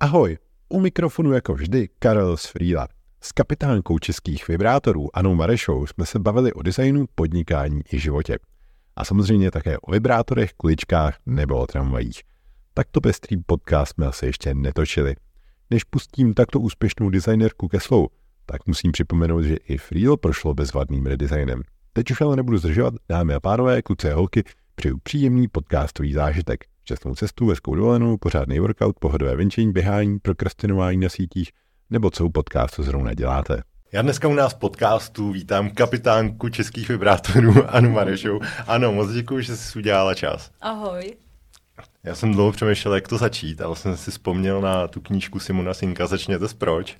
Ahoj, u mikrofonu jako vždy Karel z Frýla. S kapitánkou českých vibrátorů Anou Marešou jsme se bavili o designu, podnikání i životě. A samozřejmě také o vibrátorech, kuličkách nebo o tramvajích. Takto pestrý podcast jsme asi ještě netočili. Než pustím takto úspěšnou designerku ke slovu, tak musím připomenout, že i Freel prošlo bezvadným redesignem. Teď už ale nebudu zdržovat, dámy a pánové, kluci a holky, přeju příjemný podcastový zážitek. Šťastnou cestu, hezkou dovolenou, pořádný workout, pohodové venčení, běhání, prokrastinování na sítích, nebo co u podcastu zrovna děláte. Já dneska u nás v podcastu vítám kapitánku českých vibrátorů Anu Marešou. Ano, moc děkuji, že jsi udělala čas. Ahoj. Já jsem dlouho přemýšlel, jak to začít, ale jsem si vzpomněl na tu knížku Simona Sinka Začněte proč.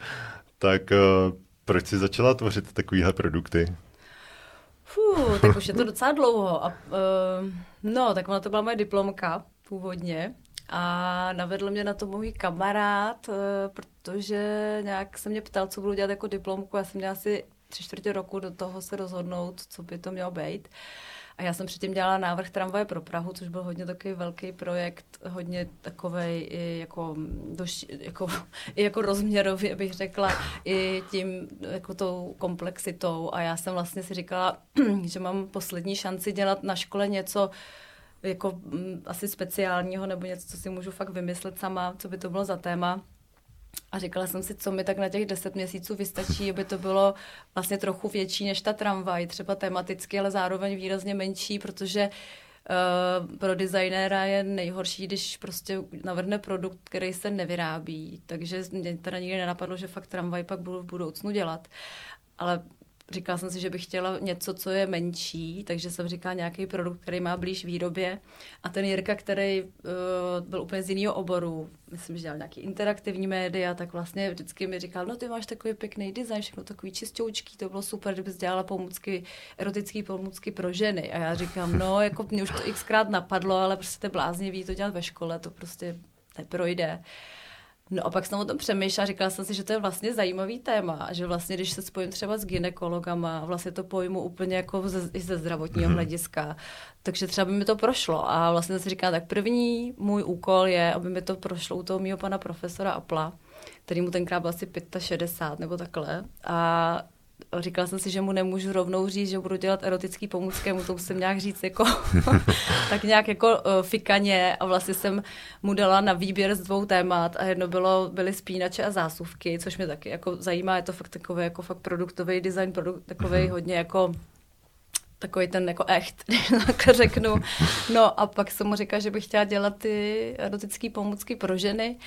Tak uh, proč jsi začala tvořit takovéhle produkty? Fuh, tak už je to docela dlouho. A, uh, no, tak ona to byla moje diplomka původně. A navedl mě na to můj kamarád, uh, protože nějak se mě ptal, co budu dělat jako diplomku. Já jsem měla asi tři čtvrtě roku do toho se rozhodnout, co by to mělo být. A já jsem předtím dělala návrh tramvaje pro Prahu, což byl hodně takový velký projekt, hodně takový jako, jako, i jako rozměrově bych řekla, i tím jako tou komplexitou. A já jsem vlastně si říkala, že mám poslední šanci dělat na škole něco, jako m, asi speciálního nebo něco, co si můžu fakt vymyslet sama, co by to bylo za téma. A říkala jsem si, co mi tak na těch deset měsíců vystačí, aby to bylo vlastně trochu větší než ta tramvaj, třeba tematicky, ale zároveň výrazně menší, protože Uh, pro designéra je nejhorší, když prostě navrhne produkt, který se nevyrábí. Takže mě teda nikdy nenapadlo, že fakt tramvaj pak budu v budoucnu dělat. Ale Říkala jsem si, že bych chtěla něco, co je menší, takže jsem říkala nějaký produkt, který má blíž výrobě. A ten Jirka, který uh, byl úplně z jiného oboru, myslím, že dělal nějaký interaktivní média, tak vlastně vždycky mi říkal, no ty máš takový pěkný design, všechno takový čistoučký, to bylo super, kdybys dělala pomůcky, erotické pomůcky pro ženy. A já říkám, no, jako mě už to xkrát napadlo, ale prostě to bláznivý to dělat ve škole, to prostě neprojde. No a pak jsem o tom přemýšlela, říkala jsem si, že to je vlastně zajímavý téma, že vlastně, když se spojím třeba s ginekologama, vlastně to pojmu úplně jako ze, i ze zdravotního mm-hmm. hlediska, takže třeba by mi to prošlo. A vlastně jsem si říkala, tak první můj úkol je, aby mi to prošlo u toho mého pana profesora Apla, který mu tenkrát byl asi 65 nebo takhle. A říkala jsem si, že mu nemůžu rovnou říct, že budu dělat erotický pomůcky, mu to musím nějak říct jako, tak nějak jako uh, fikaně a vlastně jsem mu dala na výběr z dvou témat a jedno bylo, byly spínače a zásuvky, což mě taky jako zajímá, je to fakt takový jako fakt produktový design, produkt, takový mm-hmm. hodně jako takový ten jako echt, tak řeknu. No a pak jsem mu říkala, že bych chtěla dělat ty erotické pomůcky pro ženy. Uh,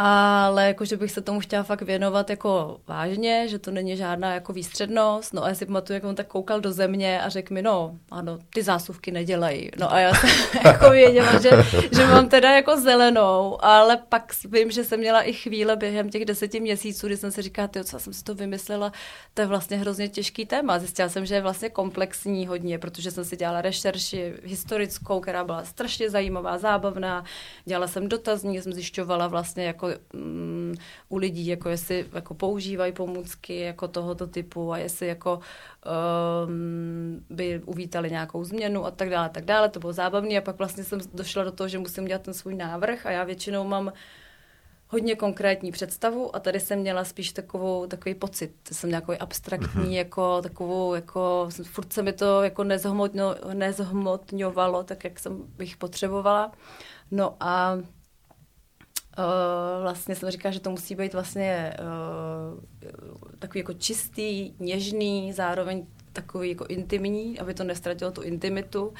ale jakože bych se tomu chtěla fakt věnovat jako vážně, že to není žádná jako výstřednost. No a já si pamatuju, jak on tak koukal do země a řekl mi, no ano, ty zásuvky nedělají. No a já jsem jako věděla, že, že mám teda jako zelenou, ale pak vím, že jsem měla i chvíle během těch deseti měsíců, kdy jsem si říkala, ty, co jsem si to vymyslela, to je vlastně hrozně těžký téma. Zjistila jsem, že je vlastně komplexní hodně, protože jsem si dělala rešerši historickou, která byla strašně zajímavá, zábavná. Dělala jsem dotazní, jsem zjišťovala vlastně jako um, u lidí, jako jestli jako používají pomůcky jako tohoto typu a jestli jako um, by uvítali nějakou změnu a tak dále, tak dále. To bylo zábavné a pak vlastně jsem došla do toho, že musím dělat ten svůj návrh a já většinou mám hodně konkrétní představu a tady jsem měla spíš takovou, takový pocit, jsem nějaký abstraktní, mm-hmm. jako takovou, jako, furt se mi to jako nezhmotňo, nezhmotňovalo, tak jak jsem bych potřebovala. No a Uh, vlastně jsem říkala, že to musí být vlastně uh, takový jako čistý, něžný, zároveň takový jako intimní, aby to nestratilo tu intimitu.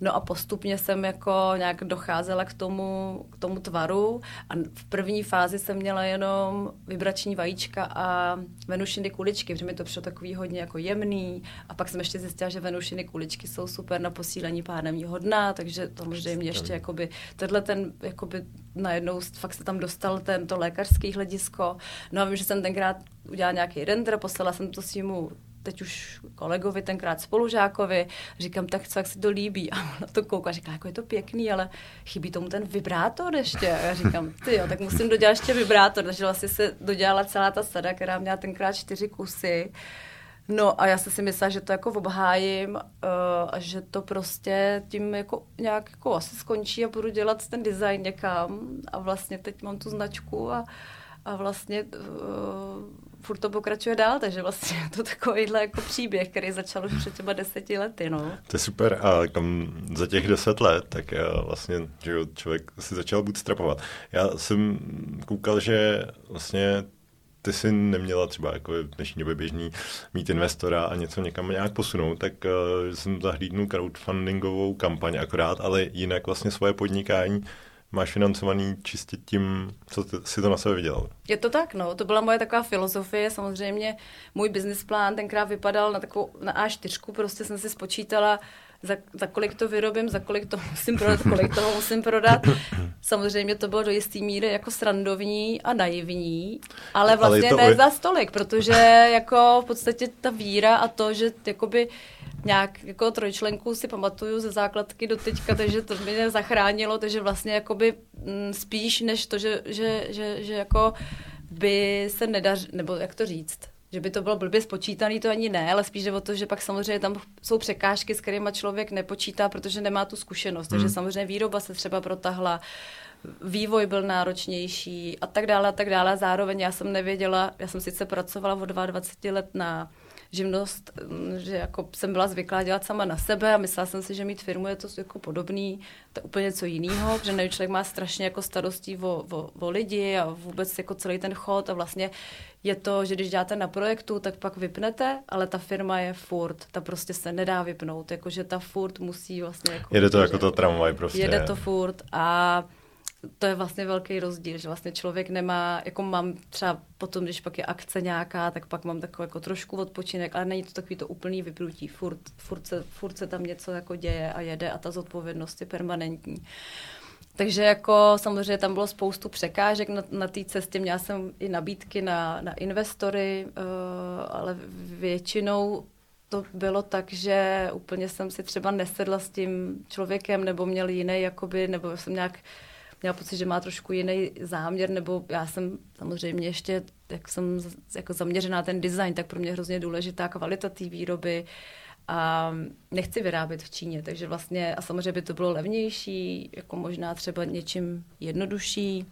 No a postupně jsem jako nějak docházela k tomu, k tomu tvaru a v první fázi jsem měla jenom vibrační vajíčka a venušiny kuličky, protože mi to přišlo takový hodně jako jemný a pak jsem ještě zjistila, že venušiny kuličky jsou super na posílení pádemního dna, takže to mě ještě jakoby, tenhle ten jakoby najednou fakt se tam dostal tento lékařský hledisko. No a vím, že jsem tenkrát udělala nějaký render, poslala jsem to svýmu teď už kolegovi, tenkrát spolužákovi, říkám, tak co, jak si to líbí? A on na to kouká, říká, jako je to pěkný, ale chybí tomu ten vibrátor ještě. A já říkám, ty jo, tak musím dodělat ještě vibrátor. Takže vlastně se dodělala celá ta sada, která měla tenkrát čtyři kusy. No a já jsem si myslela, že to jako obhájím uh, a že to prostě tím jako nějak jako asi skončí a budu dělat ten design někam a vlastně teď mám tu značku a, a vlastně uh, furt to pokračuje dál, takže vlastně je to takovýhle jako příběh, který začal už před těma deseti lety, no. To je super a kam za těch deset let, tak já vlastně, že člověk si začal strapovat. Já jsem koukal, že vlastně ty si neměla třeba jako v dnešní době běžný mít investora a něco někam nějak posunout, tak uh, jsem zahlídnul crowdfundingovou kampaň akorát, ale jinak vlastně svoje podnikání máš financovaný čistě tím, co ty, si to na sebe vydělal. Je to tak, no. To byla moje taková filozofie. Samozřejmě můj business plán tenkrát vypadal na takovou na A4, prostě jsem si spočítala, za, za kolik to vyrobím, za kolik to musím prodat, kolik toho musím prodat. Samozřejmě to bylo do jisté míry jako srandovní a naivní, ale vlastně ale ne o... za stolik, protože jako v podstatě ta víra a to, že jakoby nějak jako trojčlenku si pamatuju ze základky do teďka, takže to mě zachránilo, takže vlastně jakoby mm, spíš než to, že, že, že, že jako by se nedař, nebo jak to říct, že by to bylo blbě spočítaný, to ani ne, ale spíš jde o to, že pak samozřejmě tam jsou překážky, s kterými člověk nepočítá, protože nemá tu zkušenost. Hmm. Takže samozřejmě výroba se třeba protahla, vývoj byl náročnější a tak dále a tak dále. Zároveň já jsem nevěděla, já jsem sice pracovala od 22 let na živnost, že jako jsem byla zvyklá dělat sama na sebe a myslela jsem si, že mít firmu je to jako podobný, to je úplně něco jiného, protože nevím, člověk má strašně jako starostí o, o, o lidi a vůbec jako celý ten chod a vlastně je to, že když děláte na projektu, tak pak vypnete, ale ta firma je furt, ta prostě se nedá vypnout, jakože ta furt musí vlastně jako... Jede to jako to tramvaj prostě. Jede to furt a to je vlastně velký rozdíl, že vlastně člověk nemá, jako mám třeba potom, když pak je akce nějaká, tak pak mám takový jako trošku odpočinek, ale není to takový to úplný vypnutí, furt, furt, se, furt se tam něco jako děje a jede a ta zodpovědnost je permanentní. Takže jako samozřejmě tam bylo spoustu překážek na, na té cestě. Měla jsem i nabídky na, na investory, uh, ale většinou to bylo tak, že úplně jsem si třeba nesedla s tím člověkem, nebo měl jiný, jakoby, nebo jsem nějak měla pocit, že má trošku jiný záměr, nebo já jsem samozřejmě ještě, jak jsem jako zaměřená ten design, tak pro mě hrozně důležitá kvalita té výroby. A nechci vyrábět v Číně, takže vlastně a samozřejmě by to bylo levnější, jako možná třeba něčím jednodušší,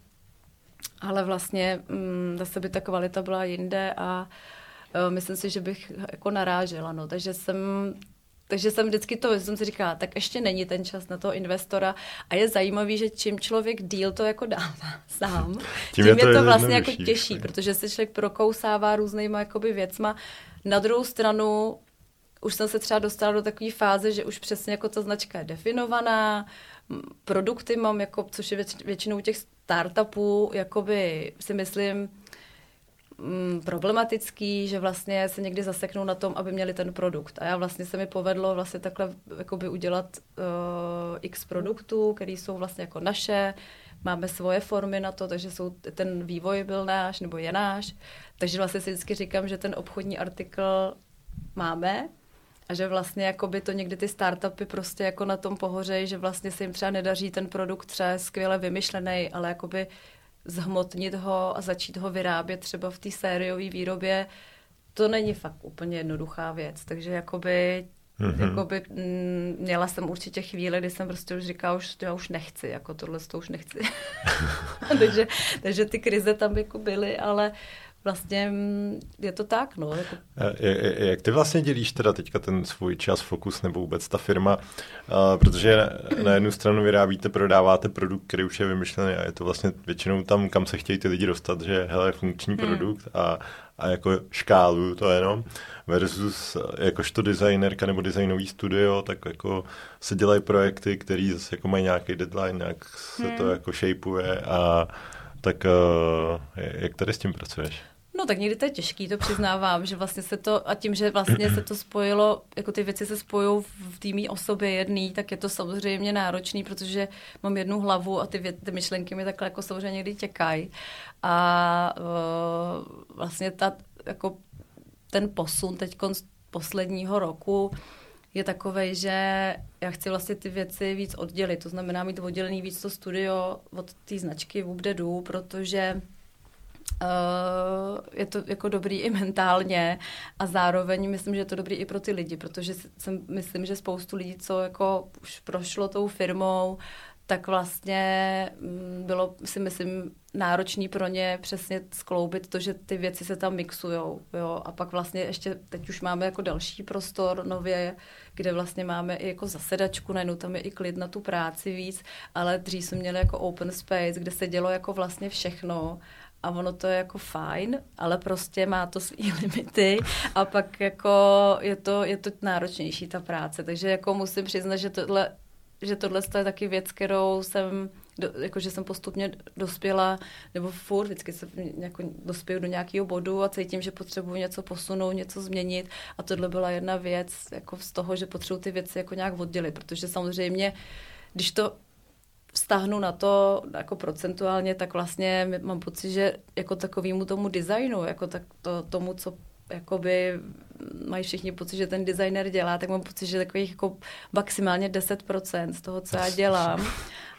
ale vlastně mm, zase by ta kvalita byla jinde a uh, myslím si, že bych jako narážela, no, takže jsem takže jsem vždycky to, jsem si říkala, tak ještě není ten čas na toho investora a je zajímavý, že čím člověk díl to jako dává sám, tím, tím je to, je to vlastně jako těžší, protože se člověk prokousává různýma jakoby věcma. Na druhou stranu už jsem se třeba dostala do takové fáze, že už přesně jako ta značka je definovaná, produkty mám, jako, což je většinou těch startupů, jakoby si myslím, mm, problematický, že vlastně se někdy zaseknou na tom, aby měli ten produkt. A já vlastně se mi povedlo vlastně takhle jakoby udělat uh, x produktů, které jsou vlastně jako naše, máme svoje formy na to, takže jsou, ten vývoj byl náš, nebo je náš. Takže vlastně si vždycky říkám, že ten obchodní artikl máme, a že vlastně jakoby to někdy ty startupy prostě jako na tom pohořejí, že vlastně se jim třeba nedaří ten produkt třeba skvěle vymyšlený, ale jakoby zhmotnit ho a začít ho vyrábět třeba v té sériové výrobě, to není fakt úplně jednoduchá věc. Takže jakoby Mm-hmm. Jakoby, m, mm, měla jsem určitě chvíli, kdy jsem prostě už říkala, už, já už nechci, jako tohle to už nechci. takže, takže ty krize tam jako byly, ale uh, vlastně mm, je to tak, no. Jako... Jak ty vlastně dělíš teda teďka ten svůj čas, fokus nebo vůbec ta firma, protože na jednu stranu vyrábíte, prodáváte produkt, který už je vymyšlený a je to vlastně většinou tam, kam se chtějí ty lidi dostat, že hele, funkční hmm. produkt a, a jako škálu to jenom, versus jakožto designerka nebo designový studio, tak jako se dělají projekty, které zase jako mají nějaký deadline, nějak se hmm. to jako shapeuje a tak uh, jak tady s tím pracuješ? No tak někdy to je těžký, to přiznávám, že vlastně se to, a tím, že vlastně se to spojilo, jako ty věci se spojují v týmí osobě jedný, tak je to samozřejmě náročný, protože mám jednu hlavu a ty, ty myšlenky mi takhle jako samozřejmě někdy těkají. A uh, vlastně ta, jako ten posun teď z posledního roku je takový, že já chci vlastně ty věci víc oddělit. To znamená mít oddělený víc to studio od té značky Whoop protože je to jako dobrý i mentálně a zároveň myslím, že je to dobrý i pro ty lidi, protože jsem, myslím, že spoustu lidí, co jako už prošlo tou firmou, tak vlastně mm, bylo, si myslím, náročný pro ně přesně skloubit to, že ty věci se tam mixujou, jo, a pak vlastně ještě, teď už máme jako další prostor nově, kde vlastně máme i jako zasedačku, najednou tam je i klid na tu práci víc, ale dřív jsme měli jako open space, kde se dělo jako vlastně všechno a ono to je jako fajn, ale prostě má to svý limity a pak jako je to, je to náročnější ta práce, takže jako musím přiznat, že tohle že tohle je taky věc, kterou jsem, do, jako že jsem postupně dospěla, nebo furt vždycky se jako dospěju do nějakého bodu a cítím, že potřebuji něco posunout, něco změnit. A tohle byla jedna věc jako z toho, že potřebuji ty věci jako nějak oddělit, protože samozřejmě, když to vztahnu na to jako procentuálně, tak vlastně mám pocit, že jako takovýmu tomu designu, jako tak to, tomu, co jakoby mají všichni pocit, že ten designer dělá, tak mám pocit, že takových jako maximálně 10% z toho, co já dělám.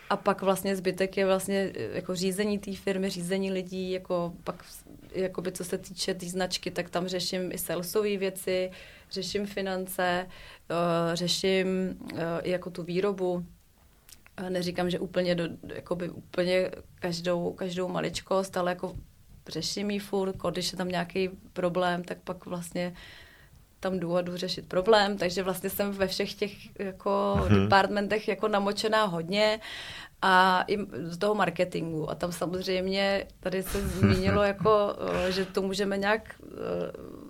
A pak vlastně zbytek je vlastně jako řízení té firmy, řízení lidí, jako pak jakoby co se týče té tý značky, tak tam řeším i salesové věci, řeším finance, uh, řeším i jako tu výrobu. Neříkám, že úplně, do, jakoby úplně každou, každou maličkost, ale jako řeším ji furt, když je tam nějaký problém, tak pak vlastně tam jdu řešit problém, takže vlastně jsem ve všech těch jako mm-hmm. departmentech jako namočená hodně a i z toho marketingu. A tam samozřejmě tady se zmínilo, jako, eh, že to můžeme nějak eh,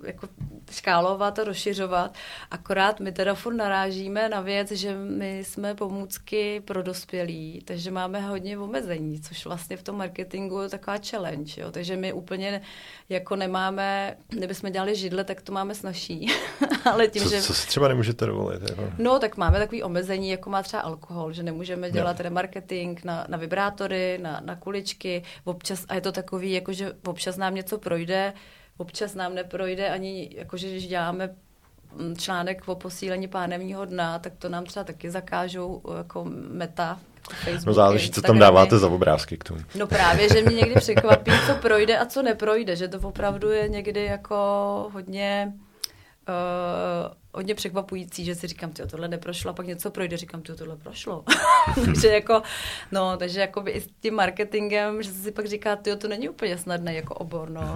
jako škálovat a rozšiřovat. Akorát my teda furt narážíme na věc, že my jsme pomůcky pro dospělí, takže máme hodně omezení, což vlastně v tom marketingu je taková challenge. Jo? Takže my úplně jako nemáme, kdybychom dělali židle, tak to máme snažší. Ale tím, co, že... co si třeba nemůžete dovolit? Jako? No, tak máme takový omezení, jako má třeba alkohol, že nemůžeme dělat remarketing na, na vibrátory, na, na kuličky, občas, a je to takový, jako že občas nám něco projde, občas nám neprojde ani, jakože když děláme mm, článek o posílení pánevního dna, tak to nám třeba taky zakážou jako meta. Facebook, no záleží, co tam dáváte za obrázky k tomu. No právě, že mě někdy překvapí, co projde a co neprojde, že to opravdu je někdy jako hodně uh, hodně překvapující, že si říkám, ty tohle neprošlo, a pak něco projde, říkám, ty tohle prošlo. takže jako, no, takže jako i s tím marketingem, že si pak říká, ty to není úplně snadné jako obor, no.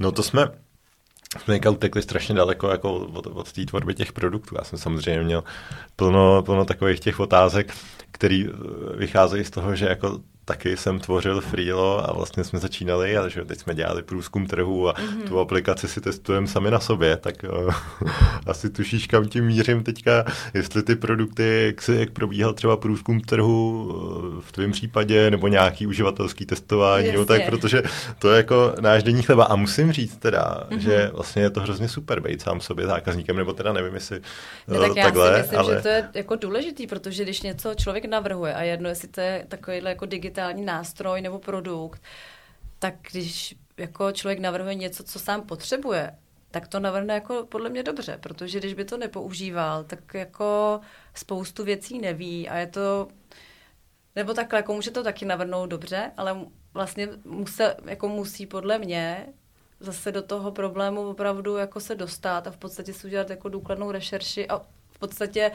No to jsme, jsme utekli strašně daleko jako od, od té tvorby těch produktů. Já jsem samozřejmě měl plno, plno takových těch otázek, které vycházejí z toho, že jako taky jsem tvořil Freelo a vlastně jsme začínali, ale že teď jsme dělali průzkum trhu a mm-hmm. tu aplikaci si testujeme sami na sobě, tak uh, asi tušíš, kam tím mířím teďka, jestli ty produkty, jak, se, jak probíhal třeba průzkum trhu uh, v tvém případě, nebo nějaký uživatelský testování, no, tak protože to je jako náš denní chleba a musím říct teda, mm-hmm. že vlastně je to hrozně super být sám sobě zákazníkem, nebo teda nevím, jestli uh, ne, tak já takhle, si myslím, ale... že to je jako důležitý, protože když něco člověk navrhuje a jedno, jestli to je takovýhle jako digitální digitální nástroj nebo produkt, tak když jako člověk navrhuje něco, co sám potřebuje, tak to navrhne jako podle mě dobře, protože když by to nepoužíval, tak jako spoustu věcí neví a je to, nebo takhle, jako může to taky navrhnout dobře, ale vlastně musí, jako musí podle mě zase do toho problému opravdu jako se dostat a v podstatě si udělat jako důkladnou rešerši a podstatě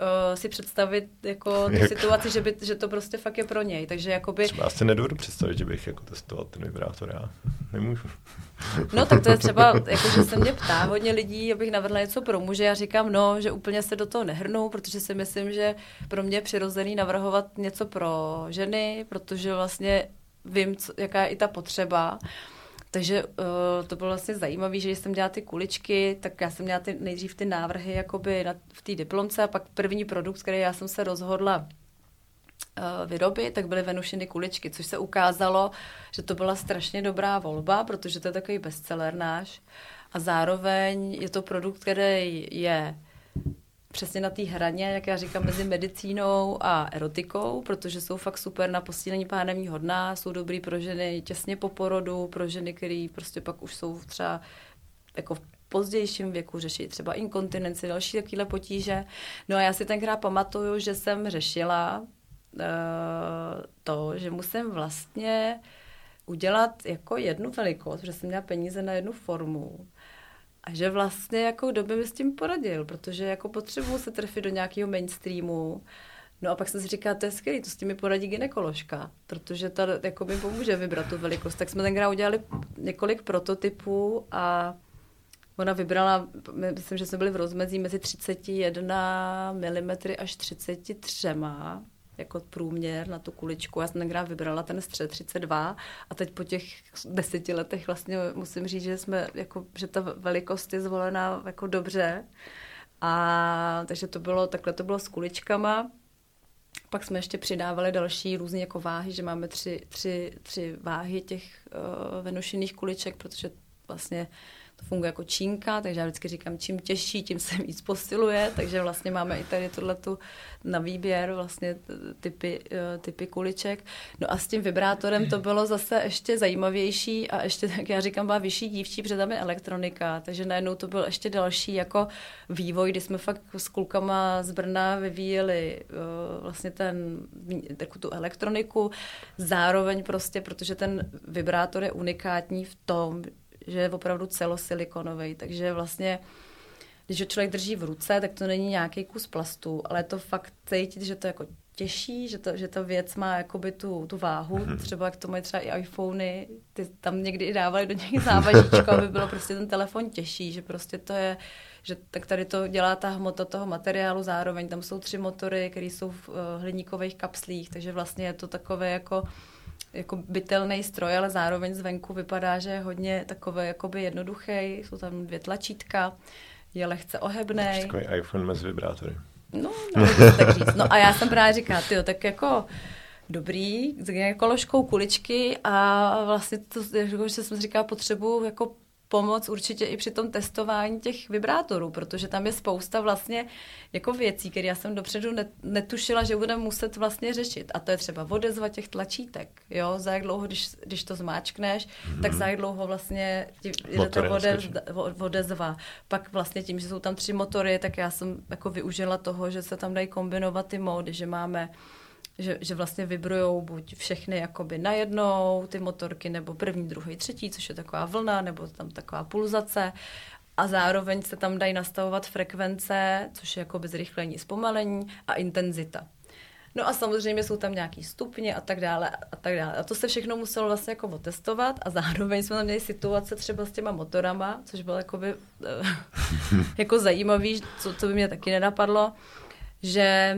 uh, si představit jako tu Jak? situaci, že, by, že to prostě fakt je pro něj. Takže jakoby... Třeba si nedovedu představit, že bych jako testoval ten vibrátor, já nemůžu. No tak to je třeba, jako, že se mě ptá hodně lidí, abych navrhla něco pro muže, já říkám, no, že úplně se do toho nehrnou, protože si myslím, že pro mě je přirozený navrhovat něco pro ženy, protože vlastně vím, co, jaká je i ta potřeba. Uh, takže uh, to bylo vlastně zajímavé, že jsem dělala ty kuličky, tak já jsem měla ty, nejdřív ty návrhy jakoby na, v té diplomce a pak první produkt, který já jsem se rozhodla uh, vyrobit, tak byly Venušiny kuličky, což se ukázalo, že to byla strašně dobrá volba, protože to je takový bestseller náš. A zároveň je to produkt, který je přesně na té hraně, jak já říkám, mezi medicínou a erotikou, protože jsou fakt super na posílení pánevního dna, jsou dobrý pro ženy těsně po porodu, pro ženy, které prostě pak už jsou třeba jako v pozdějším věku řeší třeba inkontinenci, další takovéhle potíže. No a já si tenkrát pamatuju, že jsem řešila uh, to, že musím vlastně udělat jako jednu velikost, protože jsem měla peníze na jednu formu. A že vlastně jako kdo by mi s tím poradil, protože jako potřebuju se trefit do nějakého mainstreamu. No a pak jsem si říkala, to je skvělé, to s tím mi poradí ginekoložka, protože ta jako mi pomůže vybrat tu velikost. Tak jsme tenkrát udělali několik prototypů a ona vybrala, myslím, že jsme byli v rozmezí mezi 31 mm až 33 jako průměr na tu kuličku. Já jsem tenkrát vybrala ten střed 32 a teď po těch deseti letech vlastně musím říct, že jsme, jako, že ta velikost je zvolená jako dobře. A takže to bylo, takhle to bylo s kuličkama. Pak jsme ještě přidávali další různé jako váhy, že máme tři, tři, tři váhy těch uh, venušených kuliček, protože vlastně to funguje jako čínka, takže já vždycky říkám, čím těžší, tím se víc posiluje, takže vlastně máme i tady tohletu na výběr vlastně typy, eh, typy kuliček. No a s tím vibrátorem to bylo zase ještě zajímavější a ještě, tak já říkám, byla vyšší dívčí, protože tam je elektronika, takže najednou to byl ještě další jako vývoj, kdy jsme fakt s klukama z Brna vyvíjeli uh, vlastně ten, takovou tu elektroniku, zároveň prostě, protože ten vibrátor je unikátní v tom, že je opravdu celosilikonový, takže vlastně když ho člověk drží v ruce, tak to není nějaký kus plastu, ale je to fakt cítit, že to jako těžší, že, to, že ta věc má jakoby tu, tu váhu, mm-hmm. třeba jak to mají třeba i iPhony, ty tam někdy i dávali do něj závažíčka, aby bylo prostě ten telefon těžší, že prostě to je, že tak tady to dělá ta hmota toho materiálu zároveň, tam jsou tři motory, které jsou v uh, hliníkových kapslích, takže vlastně je to takové jako jako bytelný stroj, ale zároveň zvenku vypadá, že je hodně takový jakoby jednoduchý, jsou tam dvě tlačítka, je lehce ohebný. Takový iPhone mezi vibrátory. No, no, tak říct. no a já jsem právě říkala, ty tak jako dobrý, s koložkou kuličky a vlastně to, jako, že jsem říkala, potřebuji jako pomoc určitě i při tom testování těch vibrátorů, protože tam je spousta vlastně jako věcí, které já jsem dopředu netušila, že budeme muset vlastně řešit. A to je třeba odezva těch tlačítek. Jo? Za jak dlouho, když, když to zmáčkneš, mm-hmm. tak za jak dlouho vlastně jde to odez, odezva. Pak vlastně tím, že jsou tam tři motory, tak já jsem jako využila toho, že se tam dají kombinovat ty módy, že máme že, že vlastně vibrujou buď všechny jakoby najednou ty motorky, nebo první, druhý, třetí, což je taková vlna, nebo tam taková pulzace. A zároveň se tam dají nastavovat frekvence, což je jakoby zrychlení, zpomalení a intenzita. No a samozřejmě jsou tam nějaký stupně a tak dále a tak dále. A to se všechno muselo vlastně jako otestovat a zároveň jsme tam měli situace třeba s těma motorama, což bylo jakoby, eh, jako zajímavý, co, co by mě taky nenapadlo, že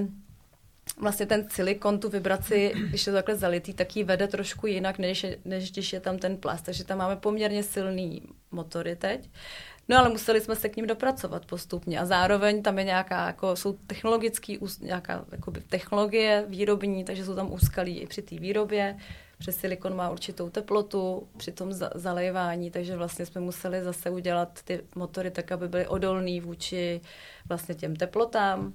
vlastně ten silikon, tu vibraci, když je to takhle zalitý, tak ji vede trošku jinak, než, než když je tam ten plast. Takže tam máme poměrně silný motory teď. No ale museli jsme se k ním dopracovat postupně a zároveň tam je nějaká, jako jsou technologický, nějaká jakoby, technologie výrobní, takže jsou tam úskalí i při té výrobě. Přes silikon má určitou teplotu při tom zalejvání, takže vlastně jsme museli zase udělat ty motory tak, aby byly odolný vůči vlastně těm teplotám.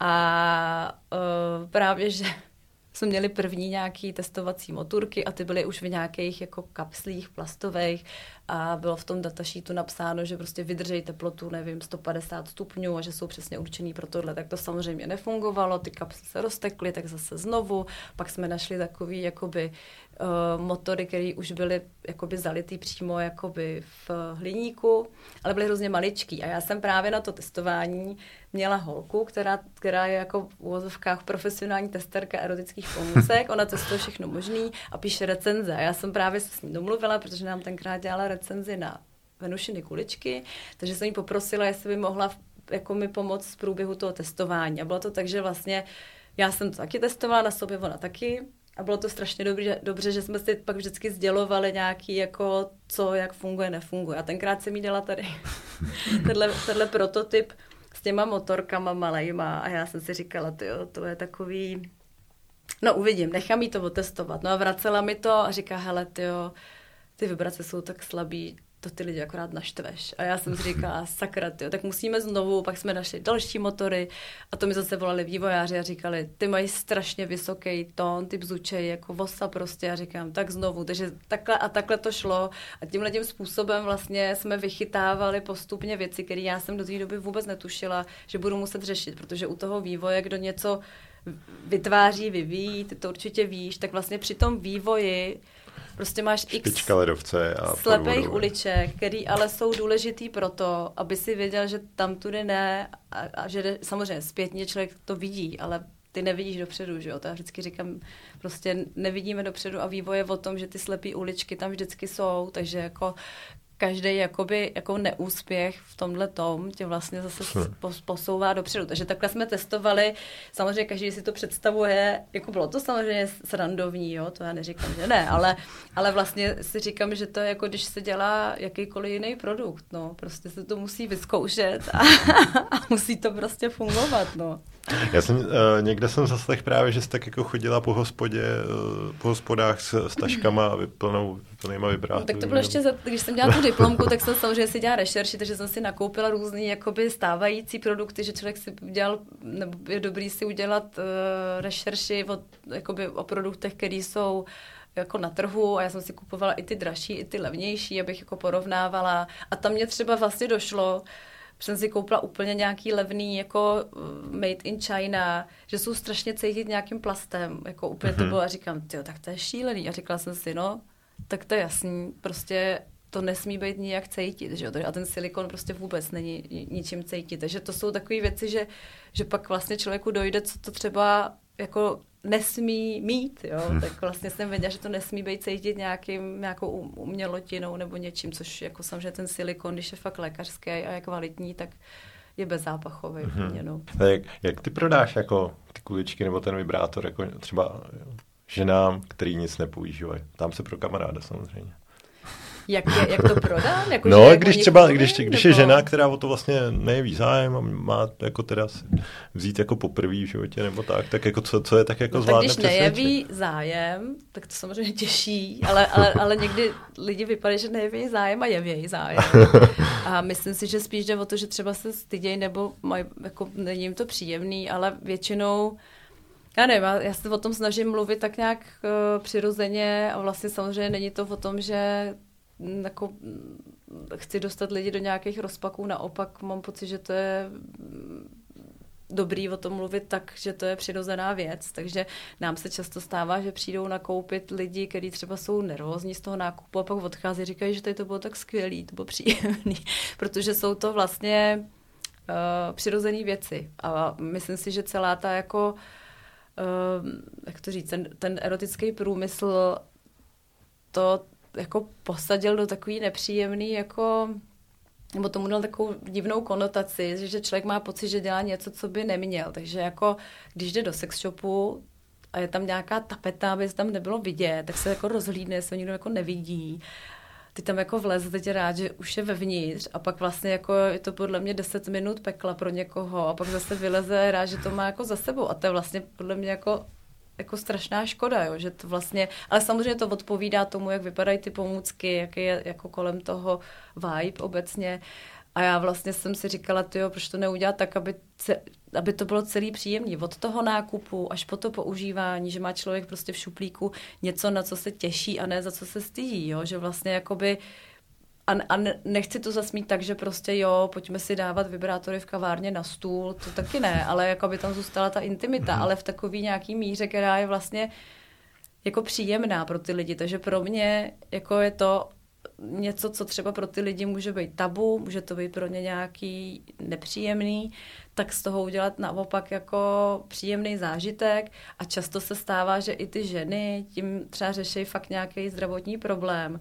A uh, právě, že jsme měli první nějaký testovací motorky a ty byly už v nějakých jako kapslích plastových a bylo v tom datasheetu napsáno, že prostě vydržej teplotu, nevím, 150 stupňů a že jsou přesně určený pro tohle. Tak to samozřejmě nefungovalo, ty kapsly se roztekly, tak zase znovu. Pak jsme našli takový jakoby uh, motory, které už byly jakoby zalitý přímo jakoby v hliníku, ale byly hrozně maličký. A já jsem právě na to testování měla holku, která, která je jako v úvozovkách profesionální testerka erotických pomůcek. Ona testuje všechno možný a píše recenze. A já jsem právě se s ní domluvila, protože nám tenkrát dělala recenzi na Venušiny kuličky, takže jsem jí poprosila, jestli by mohla jako mi pomoct v průběhu toho testování. A bylo to tak, že vlastně já jsem to taky testovala na sobě, ona taky. A bylo to strašně dobře, dobře, že jsme si pak vždycky sdělovali nějaký, jako co, jak funguje, nefunguje. A tenkrát jsem jí dala tady tenhle, tenhle prototyp s těma motorkama malejma a já jsem si říkala, tyjo, to je takový, no uvidím, nechám jí to otestovat. No a vracela mi to a říká, hele, tyjo, ty vibrace jsou tak slabý, to ty lidi akorát naštveš. A já jsem si říkala, sakra, tyjo, tak musíme znovu, pak jsme našli další motory a to mi zase volali vývojáři a říkali, ty mají strašně vysoký tón, ty bzučej jako vosa prostě a říkám, tak znovu. Takže takhle a takhle to šlo a tímhle tím způsobem vlastně jsme vychytávali postupně věci, které já jsem do té doby vůbec netušila, že budu muset řešit, protože u toho vývoje, kdo něco vytváří, vyvíjí, ty to určitě víš, tak vlastně při tom vývoji Prostě máš Špička ledovce a slepých uliček, který ale jsou důležitý proto, aby si věděl, že tam tudy ne a, a že jde, samozřejmě zpětně člověk to vidí, ale ty nevidíš dopředu, že jo? To já vždycky říkám, prostě nevidíme dopředu a vývoj je o tom, že ty slepé uličky tam vždycky jsou, takže jako každý jakoby, jako neúspěch v tomhle tom tě vlastně zase pos- posouvá dopředu. Takže takhle jsme testovali, samozřejmě každý si to představuje, jako bylo to samozřejmě srandovní, jo, to já neříkám, že ne, ale, ale vlastně si říkám, že to je jako když se dělá jakýkoliv jiný produkt, no, prostě se to musí vyzkoušet a, a musí to prostě fungovat, no. Já jsem, uh, někde jsem zaslech právě, že jsi tak jako chodila po hospodě, uh, po hospodách s, s taškama a vyplnou, plnýma vibrátorů. No, tak to bylo ještě, za, když jsem dělala tu diplomku, tak jsem samozřejmě si dělala rešerši, takže jsem si nakoupila různý jakoby stávající produkty, že člověk si udělal, nebo je dobrý si udělat uh, rešerši o, jakoby o produktech, které jsou jako na trhu a já jsem si kupovala i ty dražší, i ty levnější, abych jako porovnávala. A tam mě třeba vlastně došlo, jsem si koupila úplně nějaký levný jako uh, made in China, že jsou strašně cítit nějakým plastem, jako úplně to Mhm. bylo a říkám, tyjo, tak to je šílený. A říkala jsem si, no, tak to je jasný, prostě to nesmí být nijak cítit, že jo? a ten silikon prostě vůbec není ni- ničím cítit. Takže to jsou takové věci, že, že pak vlastně člověku dojde, co to třeba jako nesmí mít, jo? Hm. tak vlastně jsem věděla, že to nesmí být cítit nějakým, nějakou um- umělotinou nebo něčím, což jako samozřejmě ten silikon, když je fakt lékařský a je kvalitní, tak je bezzápachový. Mhm. No. A Jak, jak ty prodáš jako ty kuličky nebo ten vibrátor jako třeba ženám, který nic nepoužívají? Tam se pro kamaráda samozřejmě. Jak, je, jak to prodám? Jako, No, když oni třeba, když, když je žena, která o to vlastně nejeví zájem a má jako teda vzít jako poprvé v životě nebo tak, tak jako co, co je tak jako No, tak zvládne když přesvědčit? nejeví zájem, tak to samozřejmě těší, ale, ale, ale někdy lidi vypadají, že nejeví zájem a jevějí zájem. A myslím si, že spíš jde o to, že třeba se stydějí nebo maj, jako není jim to příjemný, ale většinou já nevím, já se o tom snažím mluvit tak nějak uh, přirozeně a vlastně samozřejmě není to o tom, že jako mm, chci dostat lidi do nějakých rozpaků, naopak mám pocit, že to je mm, dobrý o tom mluvit tak, že to je přirozená věc. Takže nám se často stává, že přijdou nakoupit lidi, kteří třeba jsou nervózní z toho nákupu a pak odchází, říkají, že tady to bylo tak skvělý, to bylo příjemný, protože jsou to vlastně uh, přirozené věci. A myslím si, že celá ta jako, uh, jak to říct, ten, ten erotický průmysl to jako posadil do takový nepříjemný jako nebo tomu dal takovou divnou konotaci, že člověk má pocit, že dělá něco, co by neměl. Takže jako, když jde do sex shopu a je tam nějaká tapeta, aby se tam nebylo vidět, tak se jako rozhlídne, jestli ho nikdo jako nevidí. Ty tam jako vleze, teď je rád, že už je vevnitř a pak vlastně jako je to podle mě 10 minut pekla pro někoho a pak zase vyleze rád, že to má jako za sebou a to je vlastně podle mě jako jako strašná škoda, jo, že to vlastně, ale samozřejmě to odpovídá tomu, jak vypadají ty pomůcky, jaký je jako kolem toho vibe obecně. A já vlastně jsem si říkala, tyjo, proč to neudělat tak, aby, ce, aby to bylo celý příjemný. Od toho nákupu až po to používání, že má člověk prostě v šuplíku něco, na co se těší a ne za co se stydí, jo? že vlastně jakoby a, a ne- nechci to zasmít tak, že prostě jo, pojďme si dávat vibrátory v kavárně na stůl, to taky ne, ale jako by tam zůstala ta intimita, ale v takový nějaký míře, která je vlastně jako příjemná pro ty lidi. Takže pro mě jako je to něco, co třeba pro ty lidi může být tabu, může to být pro ně nějaký nepříjemný, tak z toho udělat naopak jako příjemný zážitek. A často se stává, že i ty ženy tím třeba řeší fakt nějaký zdravotní problém,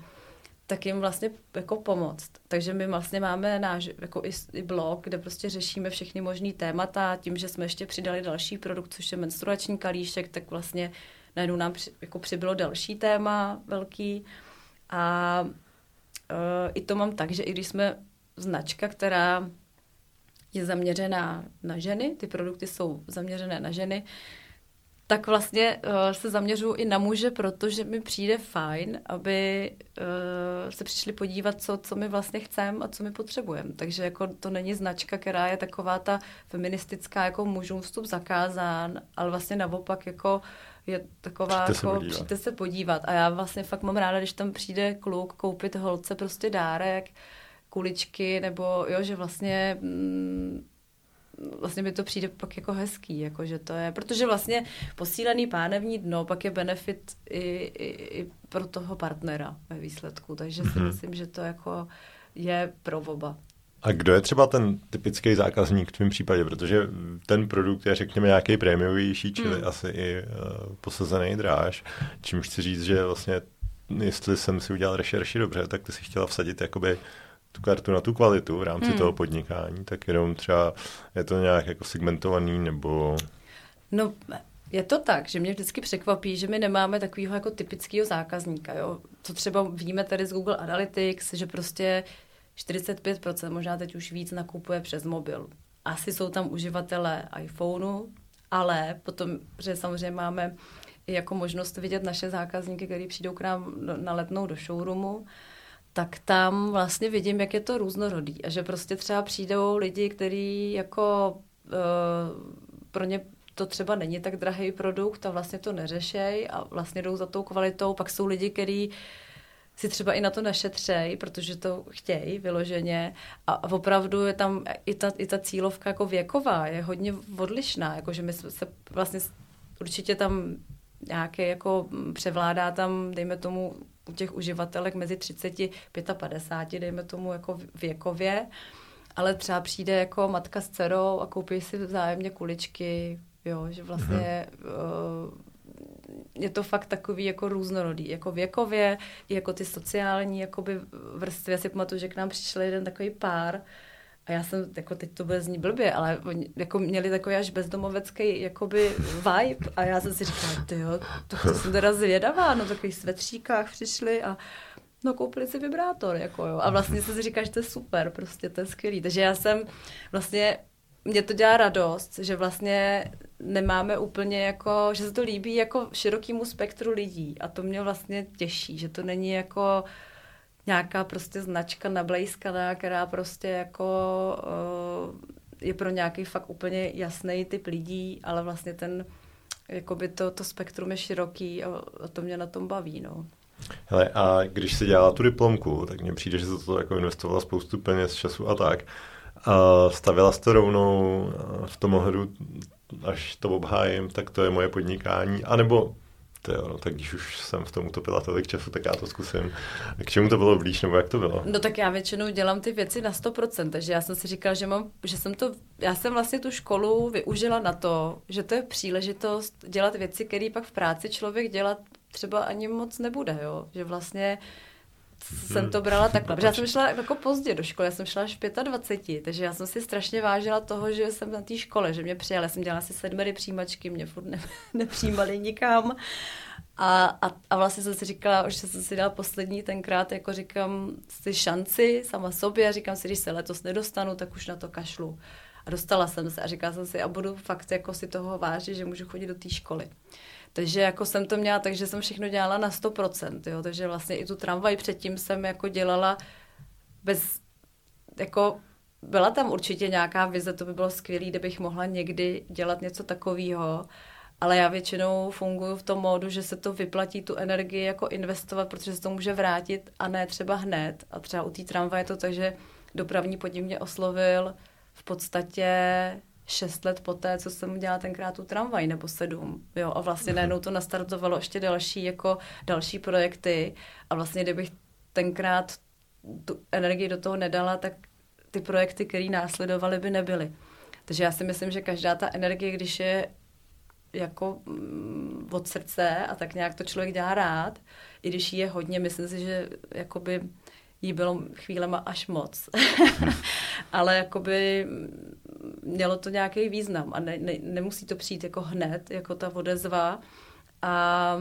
tak jim vlastně jako pomoct. Takže my vlastně máme náš jako i, i blog, kde prostě řešíme všechny možný témata. Tím, že jsme ještě přidali další produkt, což je menstruační kalíšek, tak vlastně najednou nám při, jako přibylo další téma velký. A uh, i to mám tak, že i když jsme značka, která je zaměřená na ženy, ty produkty jsou zaměřené na ženy, tak vlastně uh, se zaměřuju i na muže, protože mi přijde fajn, aby uh, se přišli podívat, co, co my vlastně chceme a co my potřebujeme. Takže jako to není značka, která je taková ta feministická, jako mužům vstup zakázán, ale vlastně naopak jako je taková, Přijďte se jako podívat. přijďte se podívat. A já vlastně fakt mám ráda, když tam přijde kluk koupit holce prostě dárek, kuličky, nebo jo, že vlastně mm, vlastně mi to přijde pak jako hezký, jako že to je, protože vlastně posílený pánevní dno pak je benefit i, i, i pro toho partnera ve výsledku, takže si mm-hmm. myslím, že to jako je pro oba. A kdo je třeba ten typický zákazník v tvém případě? Protože ten produkt je, řekněme, nějaký prémiovější, čili hmm. asi i uh, posazený dráž, čímž chci říct, že vlastně, jestli jsem si udělal rešerši dobře, tak ty si chtěla vsadit jakoby tu kartu na tu kvalitu v rámci hmm. toho podnikání, tak jenom třeba je to nějak jako segmentovaný nebo... No, je to tak, že mě vždycky překvapí, že my nemáme takového jako typického zákazníka. Jo? Co třeba víme tady z Google Analytics, že prostě 45%, možná teď už víc, nakupuje přes mobil. Asi jsou tam uživatelé iPhoneu, ale potom, že samozřejmě máme jako možnost vidět naše zákazníky, kteří přijdou k nám na letnou do showroomu, tak tam vlastně vidím, jak je to různorodý. A že prostě třeba přijdou lidi, kteří jako uh, pro ně to třeba není tak drahý produkt a vlastně to neřešej a vlastně jdou za tou kvalitou. Pak jsou lidi, kteří si třeba i na to našetřej, protože to chtějí vyloženě a opravdu je tam i ta, i ta cílovka jako věková, je hodně odlišná, jakože my se vlastně určitě tam nějaké jako převládá tam, dejme tomu, u těch uživatelek mezi 30 a 55, dejme tomu jako věkově, ale třeba přijde jako matka s dcerou a koupí si vzájemně kuličky, jo, že vlastně mm-hmm je to fakt takový jako různorodý, jako věkově, jako ty sociální jakoby vrstvy. Já si pamatuju, že k nám přišel jeden takový pár, a já jsem, jako teď to bude zní blbě, ale oni jako měli takový až bezdomovecký jakoby vibe a já jsem si říkala, ty jo, to, to jsem teda zvědavá, no takových svetříkách přišli a no koupili si vibrátor, jako jo. A vlastně jsem si říkala, že to je super, prostě to je skvělý. Takže já jsem vlastně mě to dělá radost, že vlastně nemáme úplně jako, že se to líbí jako širokému spektru lidí a to mě vlastně těší, že to není jako nějaká prostě značka nablejskaná, která prostě jako uh, je pro nějaký fakt úplně jasný typ lidí, ale vlastně ten, jakoby to, to spektrum je široký a, a to mě na tom baví, no. Hele, a když si dělala tu diplomku, tak mně přijde, že se to jako investovala spoustu peněz, času a tak. A stavila jsi to rovnou v tom ohledu, až to obhájím, tak to je moje podnikání. A nebo to jo, no, tak když už jsem v tom utopila tolik času, tak já to zkusím. K čemu to bylo blíž, nebo jak to bylo? No tak já většinou dělám ty věci na 100%, takže já jsem si říkala, že, mám, že jsem to, já jsem vlastně tu školu využila na to, že to je příležitost dělat věci, které pak v práci člověk dělat třeba ani moc nebude, jo. Že vlastně jsem to brala takhle. Protože já jsem šla jako pozdě do školy, já jsem šla až v 25, takže já jsem si strašně vážila toho, že jsem na té škole, že mě přijala. Já jsem dělala si sedmery přijímačky, mě furt ne, nepřijímali nikam. A, a, a vlastně jsem si říkala, že jsem si dala poslední tenkrát, jako říkám si šanci sama sobě a říkám si, když se letos nedostanu, tak už na to kašlu. A dostala jsem se a říkala jsem si, a budu fakt jako si toho vážit, že můžu chodit do té školy. Takže jako jsem to měla, takže jsem všechno dělala na 100%, jo, takže vlastně i tu tramvaj předtím jsem jako dělala bez, jako byla tam určitě nějaká vize, to by bylo skvělé, kdybych mohla někdy dělat něco takového, ale já většinou funguji v tom módu, že se to vyplatí tu energii jako investovat, protože se to může vrátit a ne třeba hned. A třeba u té tramvaje to tak, že dopravní podnik mě oslovil v podstatě šest let poté, co jsem dělala tenkrát tu tramvaj, nebo sedm. Jo, a vlastně najednou to nastartovalo ještě další, jako další projekty. A vlastně, kdybych tenkrát tu energii do toho nedala, tak ty projekty, které následovaly, by nebyly. Takže já si myslím, že každá ta energie, když je jako mm, od srdce a tak nějak to člověk dělá rád, i když jí je hodně, myslím si, že jakoby jí bylo chvílema až moc. Ale jakoby mělo to nějaký význam a ne, ne, nemusí to přijít jako hned, jako ta odezva. A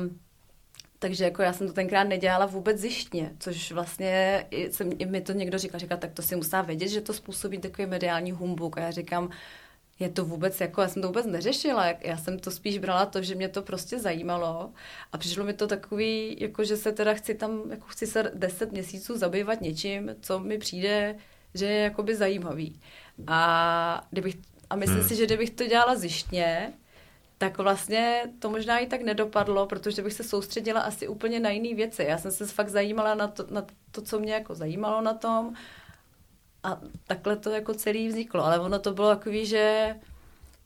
takže jako já jsem to tenkrát nedělala vůbec zjištně, což vlastně jsem, mi to někdo říkal, říkal, tak to si musá vědět, že to způsobí takový mediální humbuk. A já říkám, je to vůbec jako, já jsem to vůbec neřešila, já jsem to spíš brala to, že mě to prostě zajímalo a přišlo mi to takový, jako že se teda chci tam, jako chci se deset měsíců zabývat něčím, co mi přijde, že je jakoby zajímavý. A, kdybych, a myslím hmm. si, že kdybych to dělala zjištně, tak vlastně to možná i tak nedopadlo, protože bych se soustředila asi úplně na jiné věci. Já jsem se fakt zajímala na to, na to, co mě jako zajímalo na tom a takhle to jako celý vzniklo. Ale ono to bylo takový, že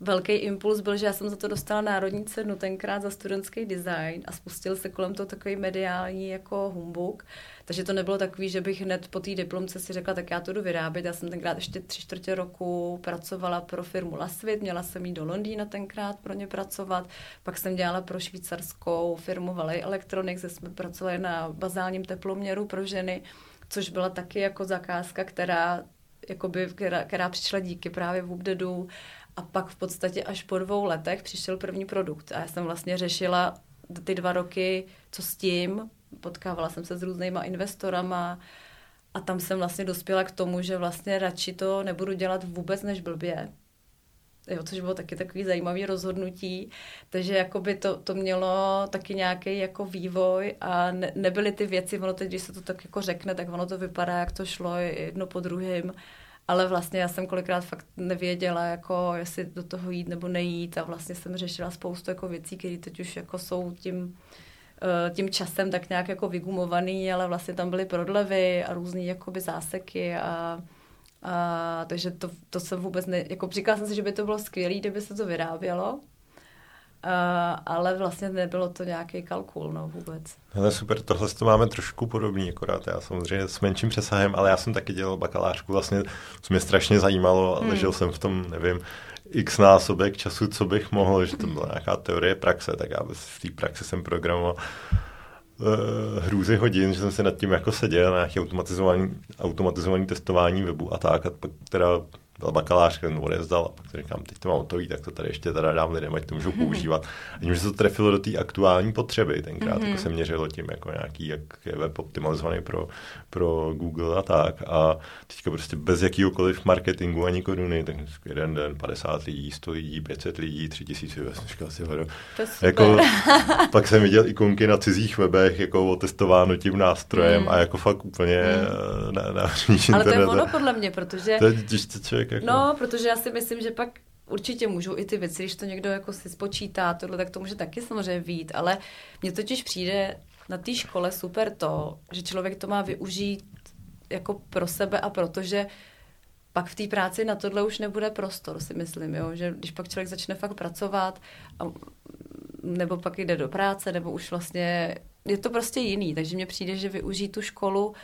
velký impuls byl, že já jsem za to dostala národní cenu tenkrát za studentský design a spustil se kolem toho takový mediální jako humbuk. Takže to nebylo takový, že bych hned po té diplomce si řekla, tak já to jdu vyrábět. Já jsem tenkrát ještě tři čtvrtě roku pracovala pro firmu Lasvit, měla jsem jít do Londýna tenkrát pro ně pracovat. Pak jsem dělala pro švýcarskou firmu Valley Electronics, kde jsme pracovali na bazálním teploměru pro ženy, což byla taky jako zakázka, která jakoby, která, která přišla díky právě v Ubdedu a pak v podstatě až po dvou letech přišel první produkt. A já jsem vlastně řešila ty dva roky, co s tím. Potkávala jsem se s různýma investorama a tam jsem vlastně dospěla k tomu, že vlastně radši to nebudu dělat vůbec než blbě. Jo, což bylo taky takový zajímavý rozhodnutí, takže jakoby to, to mělo taky nějaký jako vývoj a ne, nebyly ty věci, ono teď, když se to tak jako řekne, tak ono to vypadá, jak to šlo jedno po druhém ale vlastně já jsem kolikrát fakt nevěděla, jako jestli do toho jít nebo nejít. A vlastně jsem řešila spoustu jako věcí, které teď už jako jsou tím, eh, tím časem tak nějak jako vygumovaný, ale vlastně tam byly prodlevy a různé jakoby záseky a, a takže to, to jsem vůbec ne, jako říkala jsem si, že by to bylo skvělé, kdyby se to vyrábělo, Uh, ale vlastně nebylo to nějaký kalkul, no vůbec. Hele, super, tohle to máme trošku podobný, akorát já samozřejmě s menším přesahem, ale já jsem taky dělal bakalářku, vlastně, co mě strašně zajímalo, hmm. ležel jsem v tom, nevím, x násobek času, co bych mohl, že to byla nějaká teorie praxe, tak já v té praxi jsem programoval uh, hrůzy hodin, že jsem se nad tím jako seděl na nějaké automatizovaný, automatizovaný testování webu a tak, a pak teda byl bakalář, který odevzdal a pak to říkám, teď to mám hotový, tak to tady ještě teda dám lidem, ať to můžou používat. A tím, že se to trefilo do té aktuální potřeby, tenkrát mm-hmm. jako se měřilo tím, jako nějaký, jak je web optimalizovaný pro, pro Google a tak. A teďka prostě bez jakýhokoliv marketingu ani koruny, tak jeden den 50 lidí, 100 lidí, 500 lidí, 3000, říkal si, hodo. Jako, pak jsem viděl ikonky na cizích webech, jako otestováno tím nástrojem mm. a jako fakt úplně mm. na, na Ale to je ono podle mě, protože... To je, když to člověk jako... No, protože já si myslím, že pak určitě můžou i ty věci, když to někdo jako si spočítá, tohle, tak to může taky samozřejmě vít, ale mně totiž přijde na té škole super to, že člověk to má využít jako pro sebe a protože pak v té práci na tohle už nebude prostor, si myslím, jo? že když pak člověk začne fakt pracovat a, nebo pak jde do práce, nebo už vlastně je to prostě jiný, takže mně přijde, že využít tu školu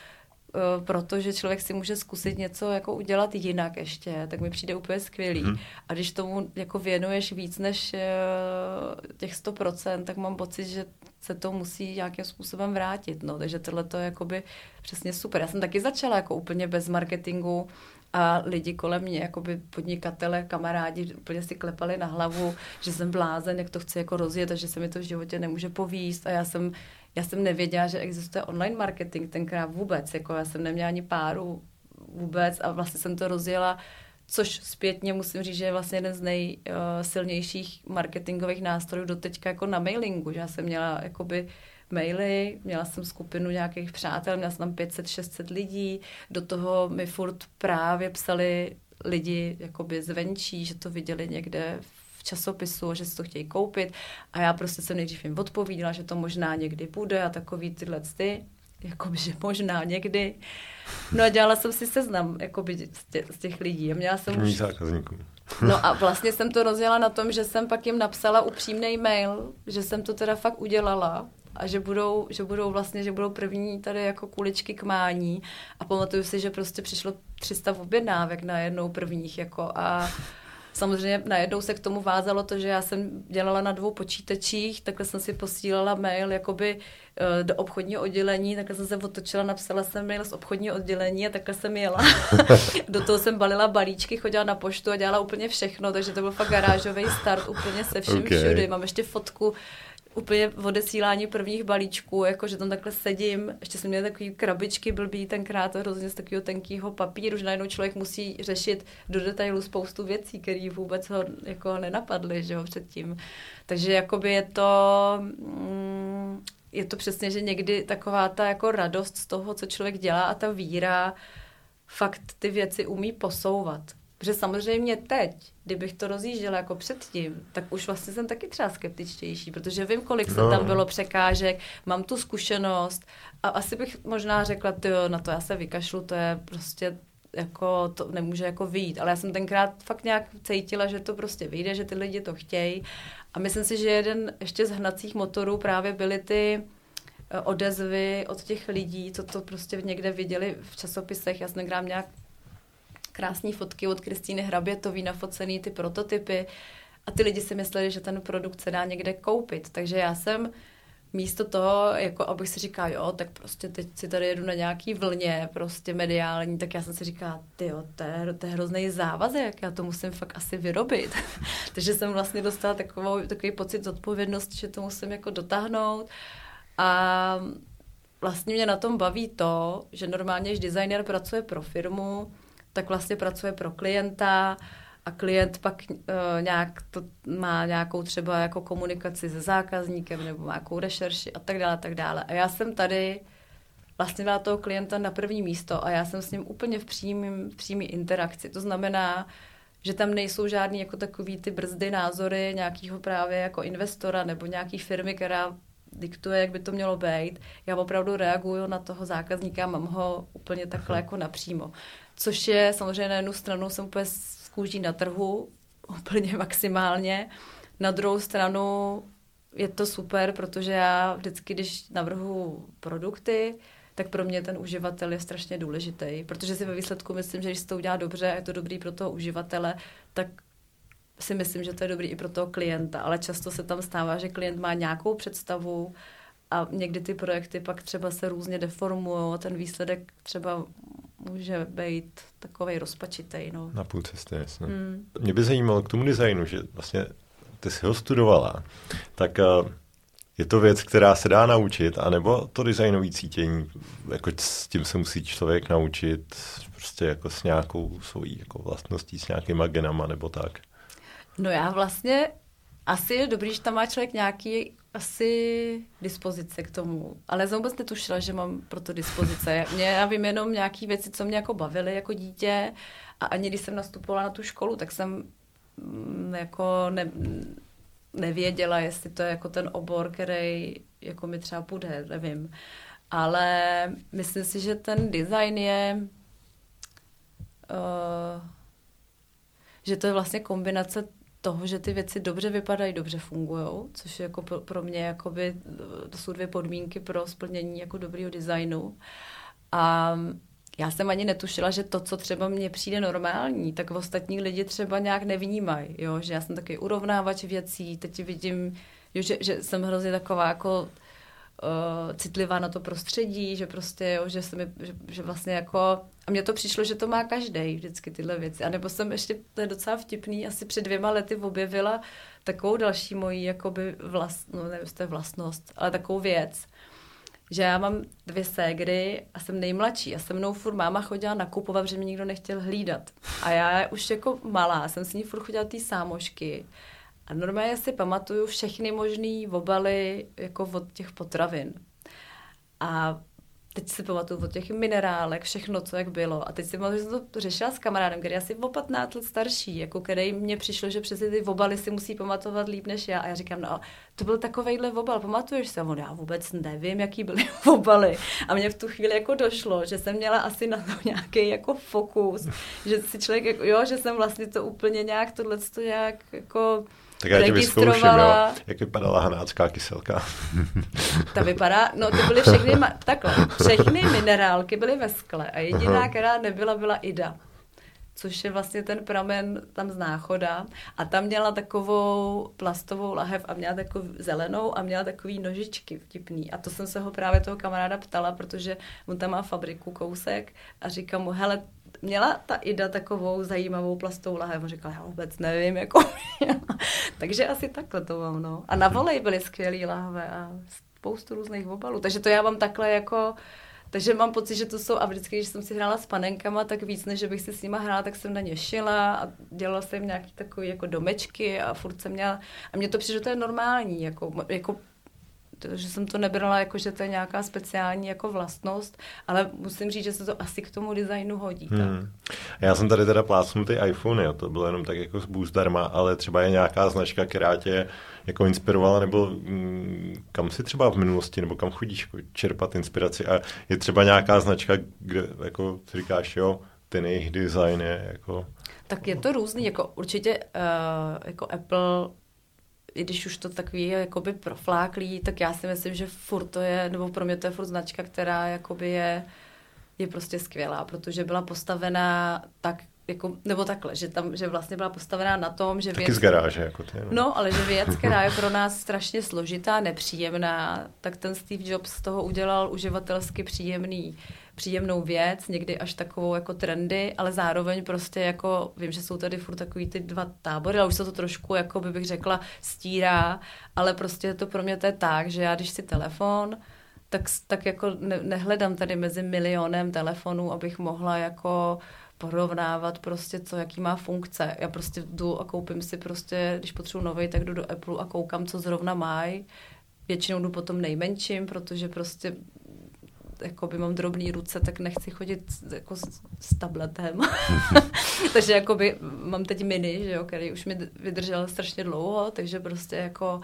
protože člověk si může zkusit něco jako udělat jinak ještě, tak mi přijde úplně skvělý. Hmm. A když tomu jako věnuješ víc než eh, těch 100%, tak mám pocit, že se to musí nějakým způsobem vrátit. No. Takže tohle to je jakoby přesně super. Já jsem taky začala jako úplně bez marketingu a lidi kolem mě, jakoby podnikatele, kamarádi, úplně si klepali na hlavu, že jsem blázen, jak to chci jako rozjet a že se mi to v životě nemůže povíst a já jsem já jsem nevěděla, že existuje online marketing tenkrát vůbec, jako já jsem neměla ani páru vůbec a vlastně jsem to rozjela, což zpětně musím říct, že je vlastně jeden z nejsilnějších marketingových nástrojů do teďka jako na mailingu, že já jsem měla jakoby maily, měla jsem skupinu nějakých přátel, měla jsem tam 500-600 lidí, do toho mi furt právě psali lidi jakoby zvenčí, že to viděli někde časopisu, že si to chtějí koupit a já prostě jsem nejdřív jim odpovídala, že to možná někdy bude a takový tyhle ty, jakoby, že možná někdy. No a dělala jsem si seznam jakoby, z, tě, z těch lidí. A měla jsem už... zákazníků. No a vlastně jsem to rozjela na tom, že jsem pak jim napsala upřímný mail, že jsem to teda fakt udělala a že budou, že budou vlastně, že budou první tady jako kuličky k mání a pamatuju si, že prostě přišlo 300 objednávek na jednou prvních jako a Samozřejmě najednou se k tomu vázalo to, že já jsem dělala na dvou počítačích, takhle jsem si posílala mail jakoby eh, do obchodního oddělení, takhle jsem se otočila, napsala jsem mail z obchodního oddělení a takhle jsem jela. do toho jsem balila balíčky, chodila na poštu a dělala úplně všechno, takže to byl fakt garážový start úplně se vším okay. všude. Mám ještě fotku úplně odesílání prvních balíčků, jako že tam takhle sedím, ještě jsem měla takový krabičky blbý tenkrát, hrozně z takového tenkého papíru, že najednou člověk musí řešit do detailu spoustu věcí, které vůbec ho jako nenapadly, že jo, předtím. Takže jakoby je to, mm, je to přesně, že někdy taková ta jako radost z toho, co člověk dělá a ta víra fakt ty věci umí posouvat. Protože samozřejmě teď, kdybych to rozjížděla jako předtím, tak už vlastně jsem taky třeba skeptičtější, protože vím, kolik no. se tam bylo překážek, mám tu zkušenost a asi bych možná řekla, ty na to já se vykašlu, to je prostě jako to nemůže jako vyjít. Ale já jsem tenkrát fakt nějak cítila, že to prostě vyjde, že ty lidi to chtějí. A myslím si, že jeden ještě z hnacích motorů právě byly ty eh, odezvy od těch lidí, co to prostě někde viděli v časopisech. Já jsem někde nějak krásné fotky od Kristýny Hrabětový, nafocený ty prototypy a ty lidi si mysleli, že ten produkt se dá někde koupit. Takže já jsem místo toho, jako abych si říkala, jo, tak prostě teď si tady jedu na nějaký vlně, prostě mediální, tak já jsem si říkala, ty to je, to je hrozný závazek, já to musím fakt asi vyrobit. Takže jsem vlastně dostala takovou, takový pocit zodpovědnosti, že to musím jako dotáhnout. A vlastně mě na tom baví to, že normálně, když designer pracuje pro firmu, tak vlastně pracuje pro klienta, a klient pak uh, nějak to má nějakou třeba jako komunikaci se zákazníkem nebo nějakou rešerši a tak dále, a tak dále. A já jsem tady vlastně dala toho klienta na první místo a já jsem s ním úplně v přímý, v přímý interakci. To znamená, že tam nejsou žádný jako takový ty brzdy názory nějakého právě jako investora nebo nějaký firmy, která diktuje, jak by to mělo být. Já opravdu reaguju na toho zákazníka, mám ho úplně takhle jako napřímo. Což je samozřejmě na jednu stranu jsem úplně kůží na trhu úplně maximálně. Na druhou stranu je to super, protože já vždycky, když navrhu produkty, tak pro mě ten uživatel je strašně důležitý, protože si ve výsledku myslím, že když se to udělá dobře a je to dobrý pro toho uživatele, tak si myslím, že to je dobrý i pro toho klienta, ale často se tam stává, že klient má nějakou představu a někdy ty projekty pak třeba se různě deformují a ten výsledek třeba může být takový rozpačitý. No. Na půl cesty, jasně. Hmm. Mě by zajímalo k tomu designu, že vlastně ty jsi ho studovala, tak uh, je to věc, která se dá naučit, anebo to designové cítění, jako s tím se musí člověk naučit prostě jako s nějakou svojí jako vlastností, s nějakýma genama nebo tak? No já vlastně asi je dobrý, že tam má člověk nějaký asi dispozice k tomu. Ale jsem vůbec netušila, že mám pro to dispozice. Mě, já vím jenom nějaké věci, co mě jako bavily jako dítě a ani když jsem nastupovala na tu školu, tak jsem mm, jako ne, nevěděla, jestli to je jako ten obor, který jako mi třeba půjde, nevím. Ale myslím si, že ten design je uh, že to je vlastně kombinace toho, že ty věci dobře vypadají, dobře fungují, což je jako pro, mě jakoby, to jsou dvě podmínky pro splnění jako dobrýho designu. A já jsem ani netušila, že to, co třeba mně přijde normální, tak ostatní lidi třeba nějak nevnímají, jo? že já jsem taky urovnávač věcí, teď vidím, jo, že, že jsem hrozně taková jako uh, citlivá na to prostředí, že prostě, jo, že, se mi, že, že vlastně jako, a mně to přišlo, že to má každý vždycky tyhle věci. A nebo jsem ještě, to je docela vtipný, asi před dvěma lety objevila takovou další mojí, jakoby vlast, no nevím, to je vlastnost, ale takovou věc, že já mám dvě ségry a jsem nejmladší a se mnou furt máma chodila nakupovat, že mi nikdo nechtěl hlídat. A já už jako malá jsem s ní furt chodila ty sámošky a normálně si pamatuju všechny možné obaly jako od těch potravin. A teď si pamatuju od těch minerálek, všechno, co jak bylo. A teď si pamatuju, že jsem to řešila s kamarádem, který je asi o 15 let starší, jako který mně přišlo, že přesně ty obaly si musí pamatovat líp než já. A já říkám, no, to byl takovejhle obal, pamatuješ se? On, já vůbec nevím, jaký byly obaly. A mě v tu chvíli jako došlo, že jsem měla asi na to nějaký jako fokus, že si člověk, jako, jo, že jsem vlastně to úplně nějak, tohle to nějak jako tak já tě vyzkouším, jo. Jak vypadala hanácká kyselka? Ta vypadá, no to byly všechny, takhle, všechny minerálky byly ve skle a jediná, Aha. která nebyla, byla Ida což je vlastně ten pramen tam z náchoda. A tam měla takovou plastovou lahev a měla takovou zelenou a měla takový nožičky vtipný. A to jsem se ho právě toho kamaráda ptala, protože on tam má fabriku kousek a říkám mu, hele, měla ta Ida takovou zajímavou plastovou lahev. On říkal, já vůbec nevím, jako Takže asi takhle to mám, no. A na volej byly skvělý lahve a spoustu různých obalů. Takže to já mám takhle jako takže mám pocit, že to jsou, a vždycky, když jsem si hrála s panenkama, tak víc, než že bych si s nima hrála, tak jsem na ně šila a dělala jsem nějaký takový jako domečky a furt jsem měla, a mně to přišlo, že to je normální, jako, jako že jsem to nebrala jako, že to je nějaká speciální jako vlastnost, ale musím říct, že se to asi k tomu designu hodí. Hmm. Tak. Já jsem tady teda plácnul ty iPhony, jo, to bylo jenom tak jako boost darma, ale třeba je nějaká značka, která tě jako inspirovala, nebo mm, kam si třeba v minulosti, nebo kam chodíš jako čerpat inspiraci a je třeba nějaká značka, kde jako si říkáš, jo, ten jejich design je jako... Tak je to různý, jako určitě uh, jako Apple i když už to takový je jakoby profláklý, tak já si myslím, že furt to je, nebo pro mě to je furt značka, která jakoby je, je prostě skvělá, protože byla postavená tak, jako, nebo takhle, že tam, že vlastně byla postavená na tom, že Taky věc... z garáže, jako ty. No. no, ale že věc, která je pro nás strašně složitá, nepříjemná, tak ten Steve Jobs z toho udělal uživatelsky příjemný příjemnou věc, někdy až takovou jako trendy, ale zároveň prostě jako, vím, že jsou tady furt takový ty dva tábory, ale už se to trošku, jako by bych řekla, stírá, ale prostě to pro mě to je tak, že já když si telefon, tak, tak jako ne, nehledám tady mezi milionem telefonů, abych mohla jako porovnávat prostě, co, jaký má funkce. Já prostě jdu a koupím si prostě, když potřebuji nový, tak jdu do Apple a koukám, co zrovna mají. Většinou jdu potom nejmenším, protože prostě jakoby mám drobné ruce, tak nechci chodit jako s, s tabletem. takže jakoby mám teď mini, že jo, který už mi vydržel strašně dlouho, takže prostě jako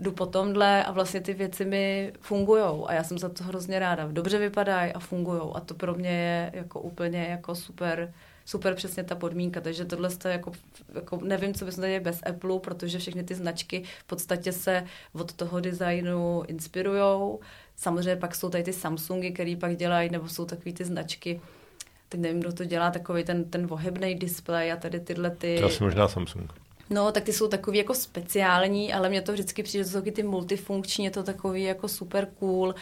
jdu po tomhle a vlastně ty věci mi fungujou a já jsem za to hrozně ráda. Dobře vypadají a fungují a to pro mě je jako úplně jako super super přesně ta podmínka, takže tohle je jako, jako nevím, co bychom tady bez Apple, protože všechny ty značky v podstatě se od toho designu inspirujou. Samozřejmě pak jsou tady ty Samsungy, který pak dělají, nebo jsou takový ty značky, teď nevím, kdo to dělá, takový ten, ten vohebný displej a tady tyhle ty... To asi možná Samsung. No, tak ty jsou takový jako speciální, ale mě to vždycky přijde, že jsou ty multifunkční, je to takový jako super cool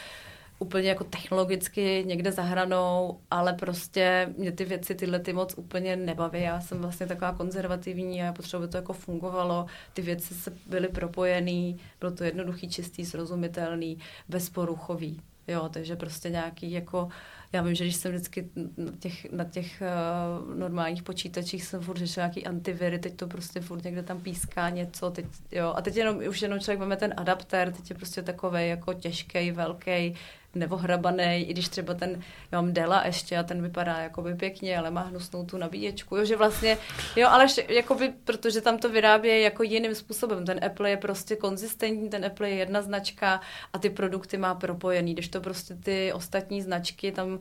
úplně jako technologicky někde za hranou, ale prostě mě ty věci tyhle ty moc úplně nebaví. Já jsem vlastně taková konzervativní a já potřebuji, to jako fungovalo. Ty věci se byly propojený, bylo to jednoduchý, čistý, srozumitelný, bezporuchový. Jo, takže prostě nějaký jako, já vím, že když jsem vždycky na těch, na těch uh, normálních počítačích jsem furt řešila nějaký antiviry, teď to prostě furt někde tam píská něco, teď, jo, a teď jenom, už jenom člověk máme ten adaptér, teď je prostě takový jako těžký, velký, nevohrabaný, i když třeba ten, já mám Dela ještě a ten vypadá jakoby pěkně, ale má hnusnou tu nabíječku, jo, že vlastně, jo, ale jakoby, protože tam to vyrábějí jako jiným způsobem, ten Apple je prostě konzistentní, ten Apple je jedna značka a ty produkty má propojený, když to prostě ty ostatní značky tam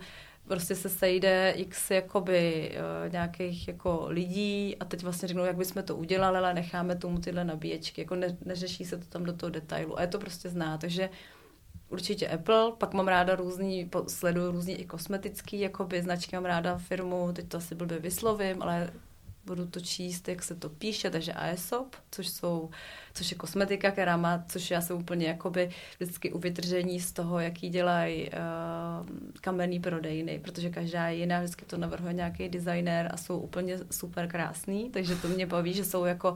prostě se sejde x jakoby uh, nějakých jako lidí a teď vlastně řeknou, jak bychom to udělali, ale necháme tomu tyhle nabíječky, jako ne, neřeší se to tam do toho detailu. A je to prostě zná, takže určitě Apple, pak mám ráda různý, sleduju různý i kosmetický jakoby značky, mám ráda firmu, teď to asi blbě vyslovím, ale budu to číst, jak se to píše, takže Aesop, což jsou, což je kosmetika, která má, což já jsem úplně jakoby vždycky u vytržení z toho, jaký dělají uh, kamenný prodejny, protože každá je jiná, vždycky to navrhuje nějaký designer a jsou úplně super krásný, takže to mě baví, že jsou jako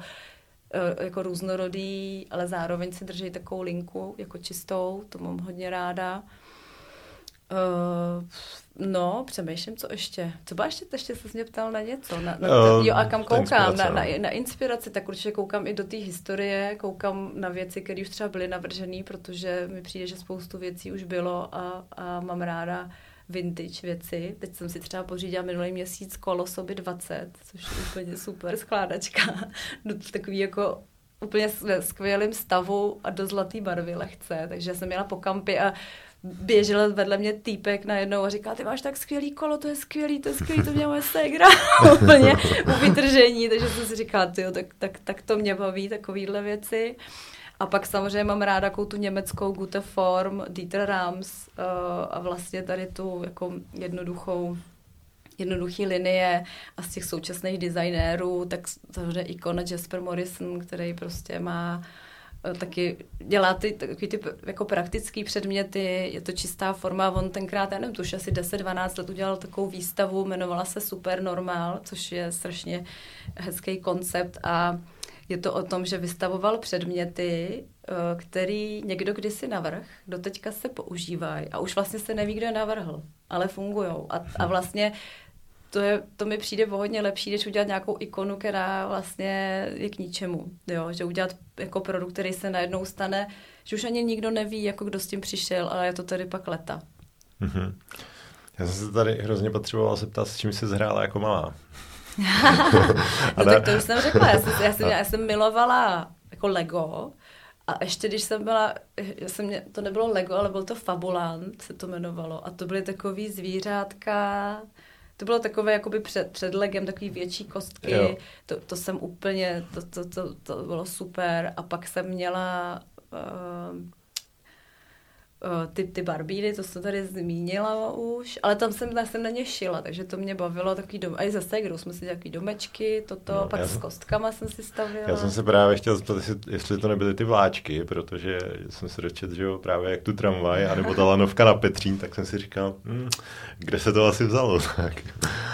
jako různorodý, ale zároveň si drží takovou linku jako čistou, to mám hodně ráda. Uh, no, přemýšlím, co ještě. Co byla ještě, ještě se mě ptal na něco? Na, na, uh, jo, a kam koukám? Na, na, na inspiraci, tak určitě koukám i do té historie, koukám na věci, které už třeba byly navržené, protože mi přijde, že spoustu věcí už bylo a, a mám ráda vintage věci. Teď jsem si třeba pořídila minulý měsíc kolo soby 20, což je úplně super skládačka. Takový jako úplně ve skvělém stavu a do zlatý barvy lehce. Takže jsem měla po kampy a běžel vedle mě týpek najednou a říká, ty máš tak skvělý kolo, to je skvělý, to je skvělý, to mě moje ségra. úplně u vytržení, takže jsem si říkala, tyjo, tak, tak, tak to mě baví, takovýhle věci. A pak samozřejmě mám ráda takovou tu německou Gute Form, Dieter Rams uh, a vlastně tady tu jako jednoduchou jednoduchý linie a z těch současných designérů, tak samozřejmě ikona Jasper Morrison, který prostě má uh, taky dělá ty, takový ty jako praktický předměty, je to čistá forma, on tenkrát, já nevím, tuž asi 10-12 let udělal takovou výstavu, jmenovala se Super Normal, což je strašně hezký koncept a je to o tom, že vystavoval předměty, eh, který někdo kdysi navrh, doteďka se používají a už vlastně se neví, kdo je navrhl, ale fungují. A, a vlastně to, je, to mi přijde hodně lepší, než udělat nějakou ikonu, která vlastně je k ničemu. Jo? Že udělat jako produkt, který se najednou stane, že už ani nikdo neví, jako kdo s tím přišel, ale je to tady pak leta. Mm-hmm. Já jsem se tady hrozně potřeboval zeptat, s čím jsi zhrála jako malá. no tak to už jsem řekla, já jsem, já jsem, já jsem milovala jako Lego, a ještě když jsem byla, já jsem mě, to nebylo Lego, ale byl to Fabulant, se to jmenovalo. A to byly takový zvířátka, to bylo takové jakoby před, před legem, takový větší kostky, to, to jsem úplně, to, to, to, to bylo super a pak jsem měla uh, ty, ty barbíny, to jsem tady zmínila už, ale tam jsem, jsem na ně šila, takže to mě bavilo, takový dom, a i zase, kdo jsme si takový domečky, toto, no, pak s kostkama jsem si stavila. Já jsem se právě chtěl zeptat, jestli, jestli to nebyly ty vláčky, protože jsem se dočet, že jo, právě jak tu tramvaj, anebo ta lanovka na Petřín, tak jsem si říkal, hm, kde se to asi vzalo, tak.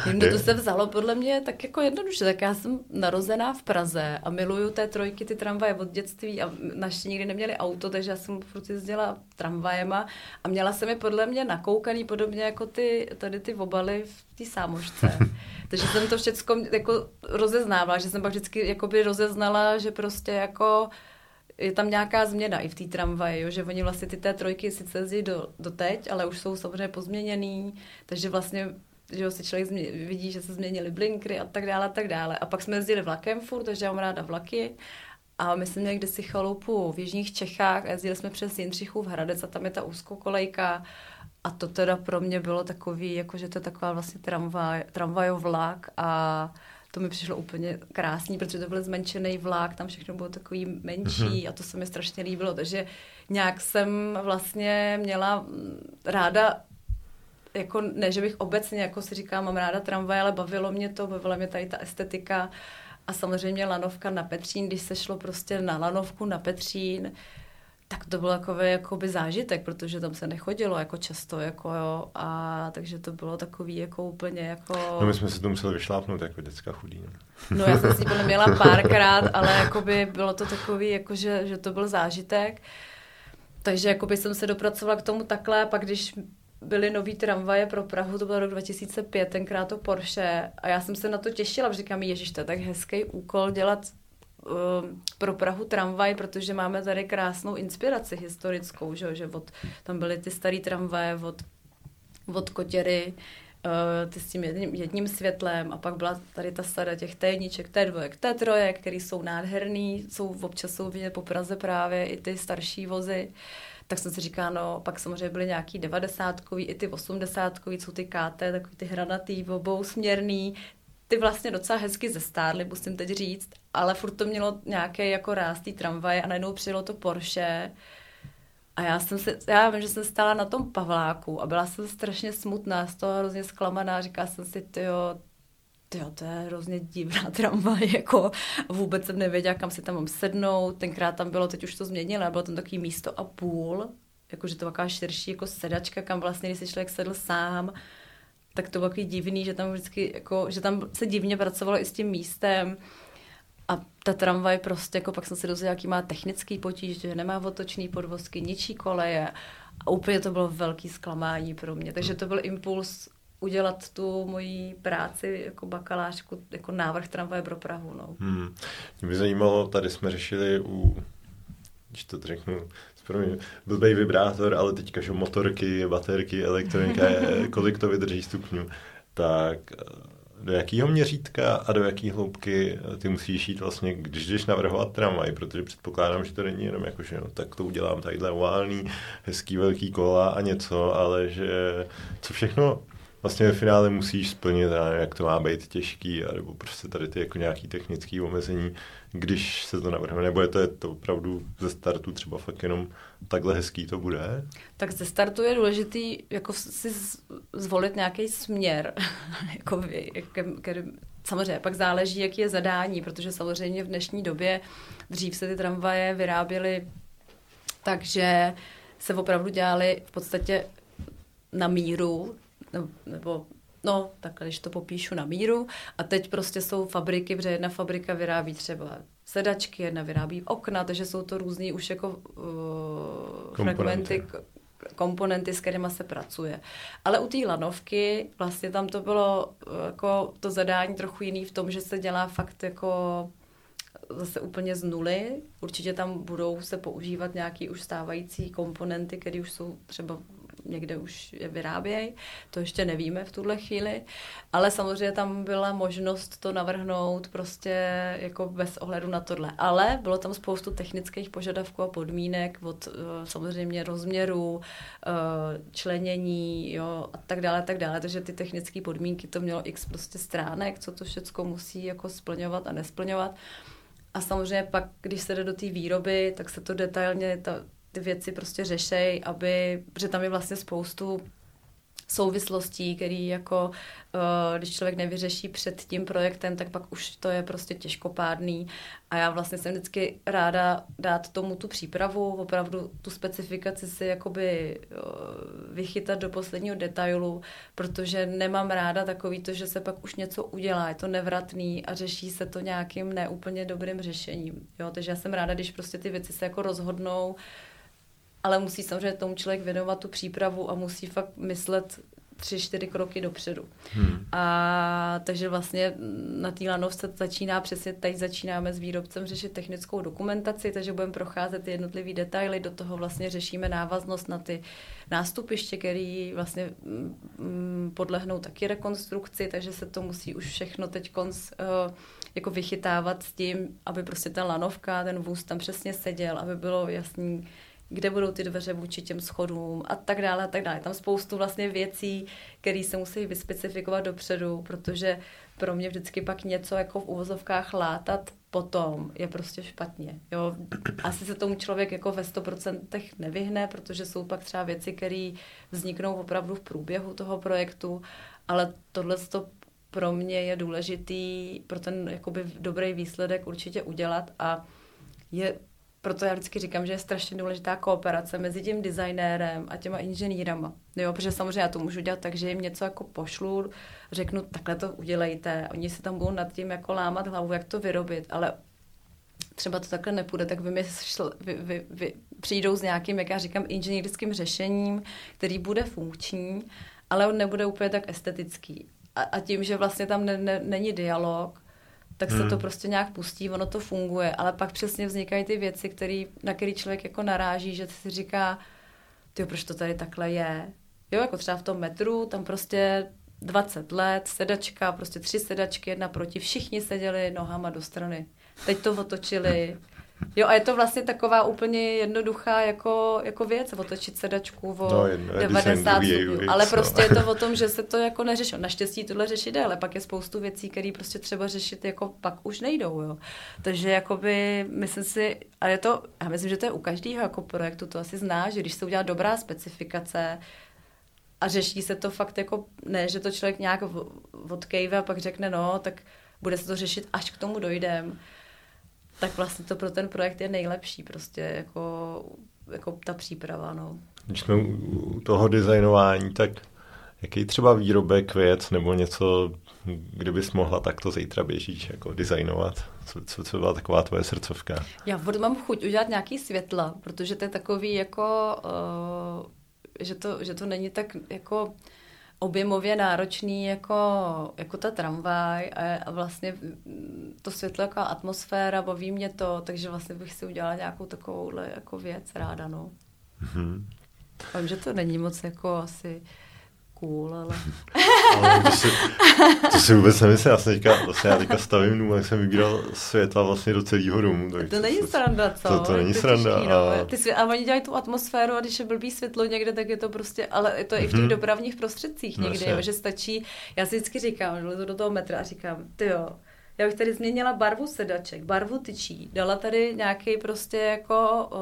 Jim to se vzalo podle mě tak jako jednoduše, tak já jsem narozená v Praze a miluju té trojky, ty tramvaje od dětství a naši nikdy neměli auto, takže já jsem furt jezdila tramvaj zájema a měla jsem je podle mě nakoukaný podobně jako ty, tady ty obaly v té sámošce. Takže jsem to všechno jako rozeznávala, že jsem pak vždycky jakoby rozeznala, že prostě jako je tam nějaká změna i v té tramvaji, jo? že oni vlastně ty té trojky sice jezdí do, do teď, ale už jsou samozřejmě pozměněný, takže vlastně že jo, si člověk změ, vidí, že se změnily blinkry a tak dále a tak dále. A pak jsme jezdili vlakem furt, takže já mám ráda vlaky a my jsme měli kdysi chalupu v Jižních Čechách a jezdili jsme přes Jindřichův Hradec a tam je ta úzkokolejka. A to teda pro mě bylo takový, jako že to je taková vlastně tramvaj, tramvajovlak a to mi přišlo úplně krásný, protože to byl zmenšený vlak, tam všechno bylo takový menší mm-hmm. a to se mi strašně líbilo, takže nějak jsem vlastně měla mm, ráda jako ne, že bych obecně, jako si říkám, mám ráda tramvaj, ale bavilo mě to, bavila mě tady ta estetika a samozřejmě lanovka na Petřín, když se šlo prostě na lanovku na Petřín, tak to byl takový jakoby zážitek, protože tam se nechodilo jako často, jako jo, a takže to bylo takový jako úplně jako... No my jsme se to museli vyšlápnout jako děcka chudý. No, no já jsem si to měla párkrát, ale jakoby bylo to takový, jako že, že to byl zážitek. Takže jakoby jsem se dopracovala k tomu takhle, pak když byly nový tramvaje pro Prahu, to byl rok 2005, tenkrát to Porsche a já jsem se na to těšila, protože říkám, ježiš, to je tak hezký úkol dělat uh, pro Prahu tramvaj, protože máme tady krásnou inspiraci historickou, že, že od, tam byly ty staré tramvaje od, od Kotěry, uh, ty s tím jedním, jedním světlem a pak byla tady ta sada těch T1, T2, T3, které jsou nádherný, jsou občas jsou vidět po Praze právě i ty starší vozy. Uh, tak jsem si říkala, no, pak samozřejmě byly nějaký devadesátkový, i ty osmdesátkový, jsou ty KT, takový ty hranatý, obou směrný, ty vlastně docela hezky zestárly, musím teď říct, ale furt to mělo nějaké jako rástý tramvaj a najednou přijelo to Porsche. A já jsem se, já vím, že jsem stála na tom Pavláku a byla jsem strašně smutná, z toho hrozně zklamaná, říkala jsem si, tyjo, jo, to je hrozně divná tramvaj, jako vůbec jsem nevěděla, kam si tam mám sednout, tenkrát tam bylo, teď už to změnilo, bylo tam takový místo a půl, jakože to taková širší jako sedačka, kam vlastně, když si člověk sedl sám, tak to bylo takový divný, že tam vždycky, jako, že tam se divně pracovalo i s tím místem, a ta tramvaj prostě, jako pak jsem se dozvěděla, jaký má technický potíž, že nemá otočný podvozky, ničí koleje. A úplně to bylo velký zklamání pro mě. Takže to byl impuls udělat tu moji práci jako bakalářku, jako návrh tramvaje pro Prahu. No. Hmm. Mě by zajímalo, tady jsme řešili u, když to řeknu, byl blbej vibrátor, ale teďka, že motorky, baterky, elektronika, kolik to vydrží stupňů, tak eh, do jakého měřítka a do jaké hloubky ty musíš jít vlastně, když jdeš navrhovat tramvaj, protože předpokládám, že to není jenom jako, že no, tak to udělám tadyhle oválný, hezký velký kola a něco, ale že co všechno vlastně ve finále musíš splnit, jak to má být těžký, nebo prostě tady ty jako nějaký technický omezení, když se to navrhne, nebo je to, je to opravdu ze startu třeba fakt jenom takhle hezký to bude? Tak ze startu je důležitý jako si zvolit nějaký směr, jako vy, který, samozřejmě pak záleží, jaký je zadání, protože samozřejmě v dnešní době dřív se ty tramvaje vyráběly takže se opravdu dělali v podstatě na míru nebo no, takhle, když to popíšu na míru. A teď prostě jsou fabriky, protože jedna fabrika vyrábí třeba sedačky, jedna vyrábí okna, takže jsou to různý už jako uh, fragmenty, komponenty, s kterými se pracuje. Ale u té lanovky vlastně tam to bylo uh, jako to zadání trochu jiný v tom, že se dělá fakt jako zase úplně z nuly. Určitě tam budou se používat nějaké už stávající komponenty, které už jsou třeba někde už je vyrábějí, to ještě nevíme v tuhle chvíli, ale samozřejmě tam byla možnost to navrhnout prostě jako bez ohledu na tohle. Ale bylo tam spoustu technických požadavků a podmínek od eh, samozřejmě rozměru, eh, členění jo, a tak dále, tak dále. Takže ty technické podmínky to mělo x prostě stránek, co to všechno musí jako splňovat a nesplňovat. A samozřejmě pak, když se jde do té výroby, tak se to detailně, ta, ty věci prostě řešej, aby, protože tam je vlastně spoustu souvislostí, který jako, uh, když člověk nevyřeší před tím projektem, tak pak už to je prostě těžkopádný. A já vlastně jsem vždycky ráda dát tomu tu přípravu, opravdu tu specifikaci si jakoby uh, vychytat do posledního detailu, protože nemám ráda takový to, že se pak už něco udělá, je to nevratný a řeší se to nějakým neúplně dobrým řešením. Jo? Takže já jsem ráda, když prostě ty věci se jako rozhodnou, ale musí samozřejmě tomu člověk věnovat tu přípravu a musí fakt myslet tři, čtyři kroky dopředu. Hmm. A takže vlastně na té lanovce začíná přesně, teď začínáme s výrobcem řešit technickou dokumentaci, takže budeme procházet ty jednotlivé detaily, do toho vlastně řešíme návaznost na ty nástupiště, které vlastně mm, podlehnou taky rekonstrukci, takže se to musí už všechno teď konc, uh, jako vychytávat s tím, aby prostě ta lanovka, ten vůz tam přesně seděl, aby bylo jasný, kde budou ty dveře vůči těm schodům a tak dále a tak dále. Tam spoustu vlastně věcí, které se musí vyspecifikovat dopředu, protože pro mě vždycky pak něco jako v uvozovkách látat potom je prostě špatně. Jo? Asi se tomu člověk jako ve 100% nevyhne, protože jsou pak třeba věci, které vzniknou opravdu v průběhu toho projektu, ale tohle to pro mě je důležitý pro ten jakoby dobrý výsledek určitě udělat a je proto já vždycky říkám, že je strašně důležitá kooperace mezi tím designérem a těma inženýrama. Jo, protože samozřejmě já to můžu dělat tak, že jim něco jako pošlu, řeknu, takhle to udělejte. Oni se tam budou nad tím jako lámat hlavu, jak to vyrobit, ale třeba to takhle nepůjde, tak vymysl, vy, vy, vy, přijdou s nějakým, jak já říkám, inženýrským řešením, který bude funkční, ale on nebude úplně tak estetický. A, a tím, že vlastně tam ne, ne, není dialog, tak se hmm. to prostě nějak pustí, ono to funguje, ale pak přesně vznikají ty věci, který, na který člověk jako naráží, že si říká, ty proč to tady takhle je. Jo, jako třeba v tom metru, tam prostě 20 let, sedačka, prostě tři sedačky, jedna proti, všichni seděli nohama do strany. Teď to otočili, Jo, a je to vlastně taková úplně jednoduchá jako, jako věc, otočit sedačku o no, jedno, 90 stupňů. Ale prostě je to o tom, že se to jako neřeší. Naštěstí tohle řešit jde, ale pak je spoustu věcí, které prostě třeba řešit jako pak už nejdou, jo. Takže jakoby, myslím si, a je to, já myslím, že to je u každého jako projektu, to asi zná, že když se udělá dobrá specifikace, a řeší se to fakt jako, ne, že to člověk nějak odkejve a pak řekne, no, tak bude se to řešit, až k tomu dojdem tak vlastně to pro ten projekt je nejlepší prostě jako, jako ta příprava, no. Když jsme u toho designování, tak jaký třeba výrobek, věc nebo něco, kdybys mohla takto zítra běžíš jako designovat? Co, co, co byla taková tvoje srdcovka? Já mám chuť udělat nějaký světla, protože to je takový jako, uh, že, to, že to není tak jako objemově náročný jako, jako ta tramvaj a, a vlastně to světlo jako atmosféra, baví mě to, takže vlastně bych si udělala nějakou takovouhle jako věc ráda, no. Mm-hmm. Vím, že to není moc jako asi cool, ale... ale to, si, to si vůbec nemyslím, já jsem teďka, vlastně já teďka stavím dům, jak jsem vybíral světla vlastně do celého domu. Tak to, to není sranda, co? To, to není to sranda. Těžký, no. a... Ty svě- a oni dělají tu atmosféru a když je blbý světlo někde, tak je to prostě, ale je to mm-hmm. i v těch mhm. dopravních prostředcích no, někdy, jo, že stačí, já si vždycky říkám, že do toho metra a říkám, ty jo, já bych tady změnila barvu sedaček, barvu tyčí, dala tady nějaký prostě jako o,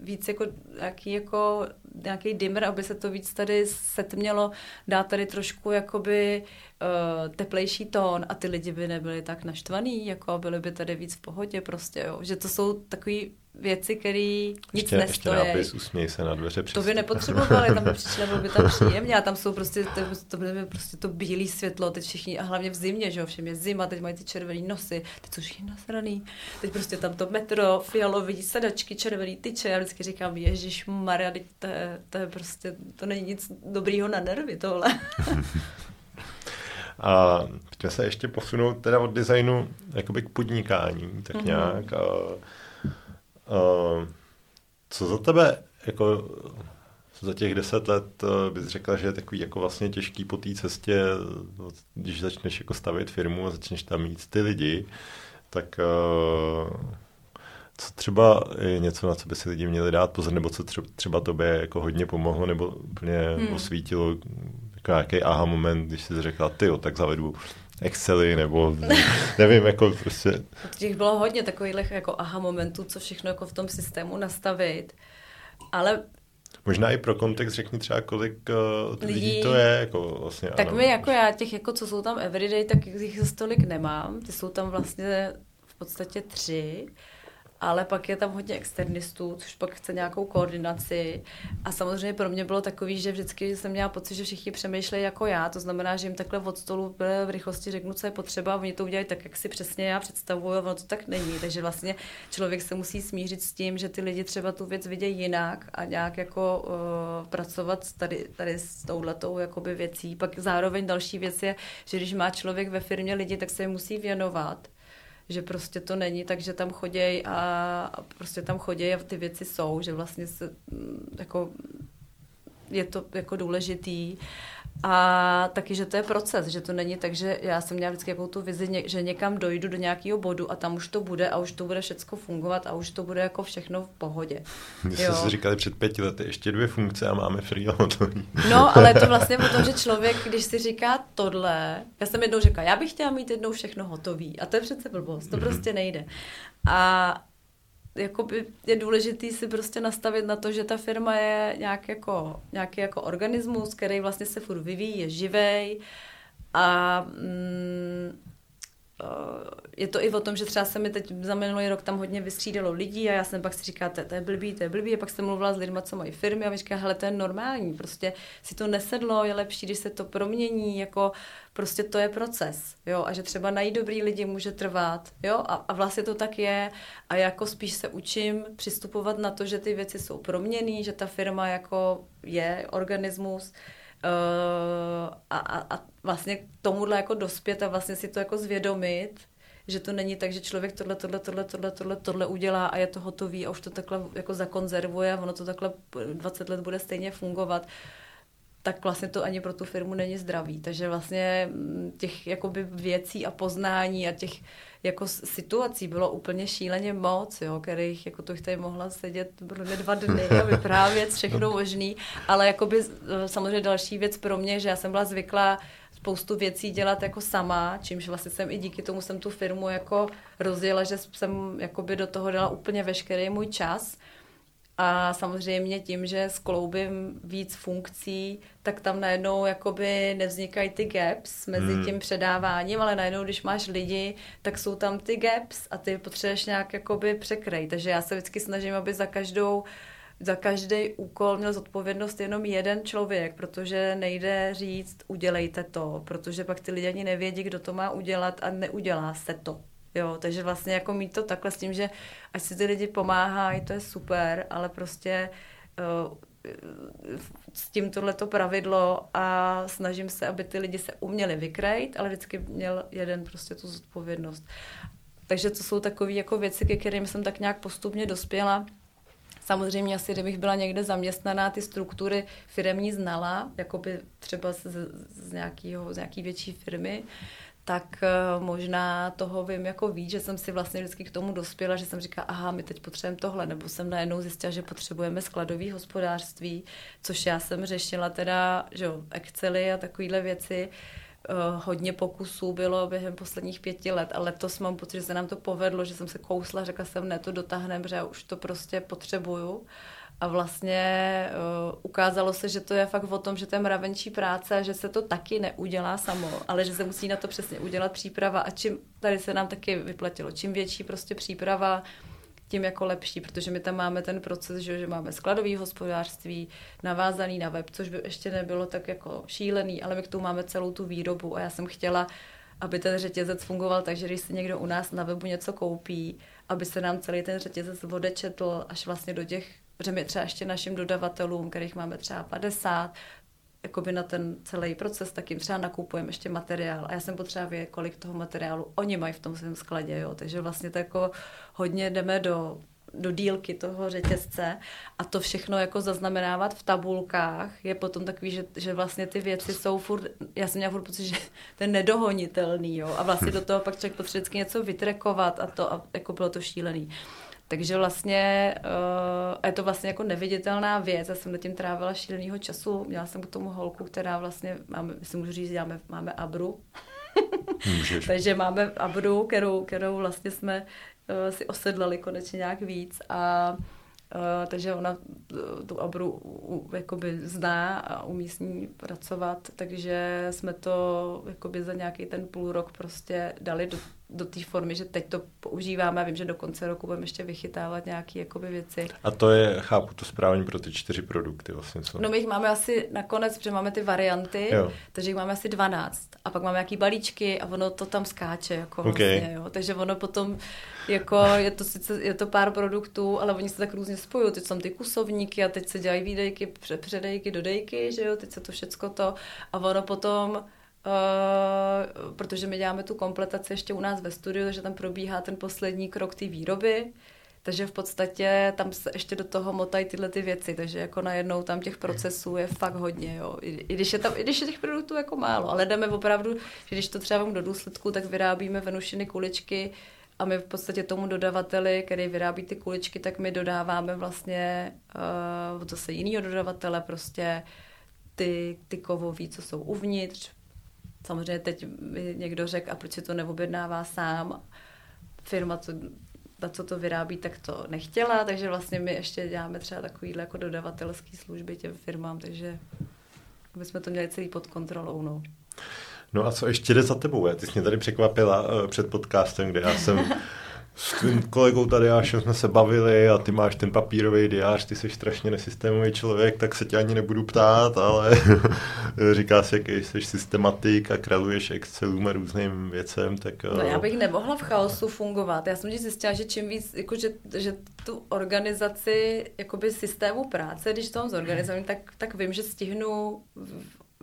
víc jako nějaký jako nějaký dimmer, aby se to víc tady setmělo, dá tady trošku jakoby uh, teplejší tón a ty lidi by nebyli tak naštvaný, jako byli by tady víc v pohodě prostě, jo. Že to jsou takový věci, které nic ještě, nestojí. Ještě nápis, usměj se na dveře přesně. To by nepotřebovali, tam by přišli, bylo by tam příjemně a tam jsou prostě, to, to by prostě to bílé světlo, teď všichni, a hlavně v zimě, že jo, všem je zima, teď mají ty červené nosy, teď jsou všichni nasraný, teď prostě tam to metro, fialový sedačky, červený tyče, já vždycky říkám, ježiš Maria, teď to, je, to je prostě, to není nic dobrýho na nervy tohle. A pojďme se ještě posunout teda od designu jakoby k podnikání, tak mm-hmm. nějak. A, a, co za tebe jako za těch deset let eh, bys řekla, že je takový jako vlastně těžký po té cestě, no, když začneš jako stavit firmu a začneš tam mít ty lidi, tak uh, co třeba je něco, na co by si lidi měli dát pozor, nebo co třeba tobě jako hodně pomohlo, nebo úplně hmm. osvítilo, jako nějaký aha moment, když jsi řekla, ty jo, tak zavedu Excely, nebo nevím, jako prostě. Těch bylo hodně takových jako aha momentů, co všechno jako v tom systému nastavit, ale Možná i pro kontext řekni třeba, kolik uh, lidí, lidí to je. Jako vlastně, tak ano, my jako já, těch, jako, co jsou tam everyday, tak jich tolik nemám. Ty jsou tam vlastně v podstatě tři ale pak je tam hodně externistů, což pak chce nějakou koordinaci. A samozřejmě pro mě bylo takový, že vždycky jsem měla pocit, že všichni přemýšlejí jako já, to znamená, že jim takhle od stolu v rychlosti řeknu, co je potřeba, oni to udělají tak, jak si přesně já představuju, a ono to tak není. Takže vlastně člověk se musí smířit s tím, že ty lidi třeba tu věc vidějí jinak a nějak jako uh, pracovat tady, tady s touhletou jakoby věcí. Pak zároveň další věc je, že když má člověk ve firmě lidi, tak se jim musí věnovat že prostě to není tak, že tam chodějí a prostě tam chodějí a ty věci jsou, že vlastně se mm, jako je to jako důležitý a taky, že to je proces, že to není tak, že já jsem měla vždycky jako tu vizi, že někam dojdu do nějakého bodu a tam už to bude a už to bude všechno fungovat a už to bude jako všechno v pohodě. My jsme si říkali před pěti lety ještě dvě funkce a máme free hotový. No, ale je to vlastně o tom, že člověk, když si říká tohle, já jsem jednou řekla, já bych chtěla mít jednou všechno hotový a to je přece blbost, to mhm. prostě nejde. A jakoby je důležitý si prostě nastavit na to, že ta firma je nějak jako, nějaký jako organismus, který vlastně se furt vyvíjí, je živej a mm, je to i o tom, že třeba se mi teď za minulý rok tam hodně vystřídalo lidí a já jsem pak si říkala, to, je blbý, to je blbý. A pak jsem mluvila s lidmi, co mají firmy a mi říká, hele, to je normální, prostě si to nesedlo, je lepší, když se to promění, jako prostě to je proces, jo, a že třeba najít dobrý lidi může trvat, jo, a, a vlastně to tak je. A jako spíš se učím přistupovat na to, že ty věci jsou proměný, že ta firma jako je organismus, a, a, a vlastně k tomuhle jako dospět a vlastně si to jako zvědomit, že to není tak, že člověk tohle, tohle, tohle, tohle, tohle, tohle udělá a je to hotový a už to takhle jako zakonzervuje a ono to takhle 20 let bude stejně fungovat tak vlastně to ani pro tu firmu není zdravý. Takže vlastně mm, těch jakoby věcí a poznání a těch jako situací bylo úplně šíleně moc, jo, kterých jako to tady mohla sedět bude dva dny a vyprávět všechno možný, ale jakoby e, samozřejmě další věc pro mě, že já jsem byla zvyklá spoustu věcí dělat jako sama, čímž vlastně jsem i díky tomu jsem tu firmu jako rozjela, že jsem jakoby do toho dala úplně veškerý můj čas a samozřejmě tím, že skloubím víc funkcí, tak tam najednou jakoby nevznikají ty gaps mezi hmm. tím předáváním, ale najednou, když máš lidi, tak jsou tam ty gaps a ty potřebuješ nějak jakoby překrej. Takže já se vždycky snažím, aby za každou za každý úkol měl zodpovědnost jenom jeden člověk, protože nejde říct, udělejte to, protože pak ty lidi ani nevědí, kdo to má udělat a neudělá se to. Jo, takže vlastně jako mít to takhle s tím, že ať si ty lidi pomáhají, to je super, ale prostě uh, s tím tohleto pravidlo a snažím se, aby ty lidi se uměli vykrejt, ale vždycky měl jeden prostě tu zodpovědnost. Takže to jsou takové jako věci, ke kterým jsem tak nějak postupně dospěla. Samozřejmě asi, kdybych byla někde zaměstnaná, ty struktury firemní znala, jako by třeba z, z, nějakého, z nějaký větší firmy, tak eh, možná toho vím jako víc, že jsem si vlastně vždycky k tomu dospěla, že jsem říkala, aha, my teď potřebujeme tohle, nebo jsem najednou zjistila, že potřebujeme skladový hospodářství, což já jsem řešila teda, že jo, Excely a takovéhle věci, Uh, hodně pokusů bylo během posledních pěti let a letos mám pocit, že se nám to povedlo, že jsem se kousla, řekla jsem, ne, to dotáhneme, že já už to prostě potřebuju. A vlastně uh, ukázalo se, že to je fakt o tom, že to je mravenčí práce, že se to taky neudělá samo, ale že se musí na to přesně udělat příprava a čím, tady se nám taky vyplatilo, čím větší prostě příprava, tím jako lepší, protože my tam máme ten proces, že, že máme skladový hospodářství, navázaný na web, což by ještě nebylo tak jako šílený, ale my k tomu máme celou tu výrobu a já jsem chtěla, aby ten řetězec fungoval tak, že když si někdo u nás na webu něco koupí, aby se nám celý ten řetězec odečetl až vlastně do těch protože my třeba ještě našim dodavatelům, kterých máme třeba 50, jakoby na ten celý proces, tak jim třeba nakupujeme ještě materiál. A já jsem potřeba vědět, kolik toho materiálu oni mají v tom svém skladě, jo. Takže vlastně to jako hodně jdeme do do dílky toho řetězce a to všechno jako zaznamenávat v tabulkách je potom takový, že, že vlastně ty věci jsou furt, já jsem měla furt pocit, že to je nedohonitelný, jo, a vlastně do toho pak člověk potřebuje něco vytrekovat a to, a jako bylo to šílený. Takže vlastně uh, je to vlastně jako neviditelná věc. Já jsem na tím trávila šílenýho času. Měla jsem k tomu holku, která vlastně, máme, si můžu říct, máme, máme Abru. Takže máme Abru, kterou, kterou vlastně jsme uh, si osedlali konečně nějak víc a Uh, takže ona tu Abru uh, jakoby zná a umí s ní pracovat, takže jsme to jakoby za nějaký ten půl rok prostě dali do do té formy, že teď to používáme a vím, že do konce roku budeme ještě vychytávat nějaké jakoby věci. A to je, chápu to správně pro ty čtyři produkty vlastně, co? No my jich máme asi nakonec, protože máme ty varianty, jo. takže jich máme asi 12 a pak máme nějaký balíčky a ono to tam skáče, jako okay. vlastně, jo. Takže ono potom, jako je to sice, je to pár produktů, ale oni se tak různě spojují, teď jsou ty kusovníky a teď se dělají výdejky, předejky, dodejky, že jo, teď se to všecko to a ono potom Uh, protože my děláme tu kompletaci ještě u nás ve studiu, takže tam probíhá ten poslední krok té výroby, takže v podstatě tam se ještě do toho motají tyhle ty věci, takže jako najednou tam těch procesů je fakt hodně, jo. I, i když je tam, i když je těch produktů jako málo, ale jdeme opravdu, že když to třeba do důsledku, tak vyrábíme venušiny kuličky a my v podstatě tomu dodavateli, který vyrábí ty kuličky, tak my dodáváme vlastně uh, zase jinýho dodavatele prostě ty, ty kovový, co jsou uvnitř, Samozřejmě teď mi někdo řekl, a proč si to neobjednává sám. Firma, co, ta, co to vyrábí, tak to nechtěla, takže vlastně my ještě děláme třeba takovýhle jako dodavatelské služby těm firmám, takže my jsme to měli celý pod kontrolou. No. No a co ještě jde za tebou? Ty jsi mě tady překvapila uh, před podcastem, kde já jsem s tvým kolegou tady až jsme se bavili a ty máš ten papírový diář, ty jsi strašně nesystémový člověk, tak se tě ani nebudu ptát, ale říká se, jaký jsi systematik a kraluješ Excelům a různým věcem, tak... No já eh, bych nemohla v chaosu fungovat. Já jsem ti zjistila, že čím víc, jako, že, že tu organizaci jakoby systému práce, když to zorganizuji, tak, tak vím, že stihnu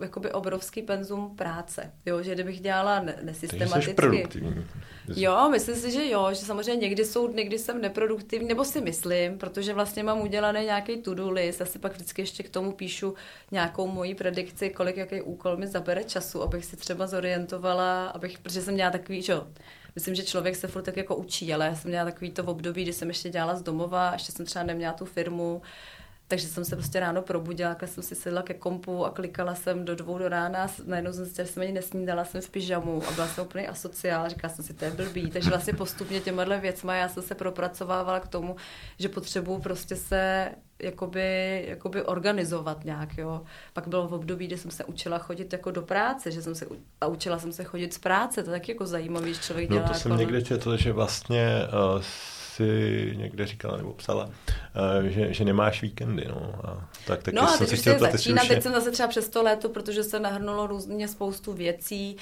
jakoby obrovský penzum práce. Jo, že kdybych dělala nesystematicky. produktivní. Jo, myslím si, že jo, že samozřejmě někdy jsou dny, kdy jsem neproduktivní, nebo si myslím, protože vlastně mám udělaný nějaký to-do list, asi pak vždycky ještě k tomu píšu nějakou moji predikci, kolik jaký úkol mi zabere času, abych si třeba zorientovala, abych, protože jsem měla takový, že jo, myslím, že člověk se furt tak jako učí, ale já jsem měla takový to v období, kdy jsem ještě dělala z domova, ještě jsem třeba neměla tu firmu, takže jsem se prostě ráno probudila, když jsem si sedla ke kompu a klikala jsem do dvou do rána, najednou jsem si že jsem ani nesnídala, jsem v pyžamu a byla jsem úplně asociál, říkala jsem si, to je blbý. Takže vlastně postupně těmahle věcma já jsem se propracovávala k tomu, že potřebuju prostě se jakoby, jakoby organizovat nějak, jo. Pak bylo v období, kdy jsem se učila chodit jako do práce, že jsem se, a učila jsem se chodit z práce, to je taky jako zajímavý, že člověk no, dělá. to jsem jako, někde četl, že vlastně uh, si někde říkala nebo psala, eh, že, že nemáš víkendy, no. A tak, tak no a teď se chtěl, začínám, teď jsem zase třeba přes to léto, protože se nahrnulo různě spoustu věcí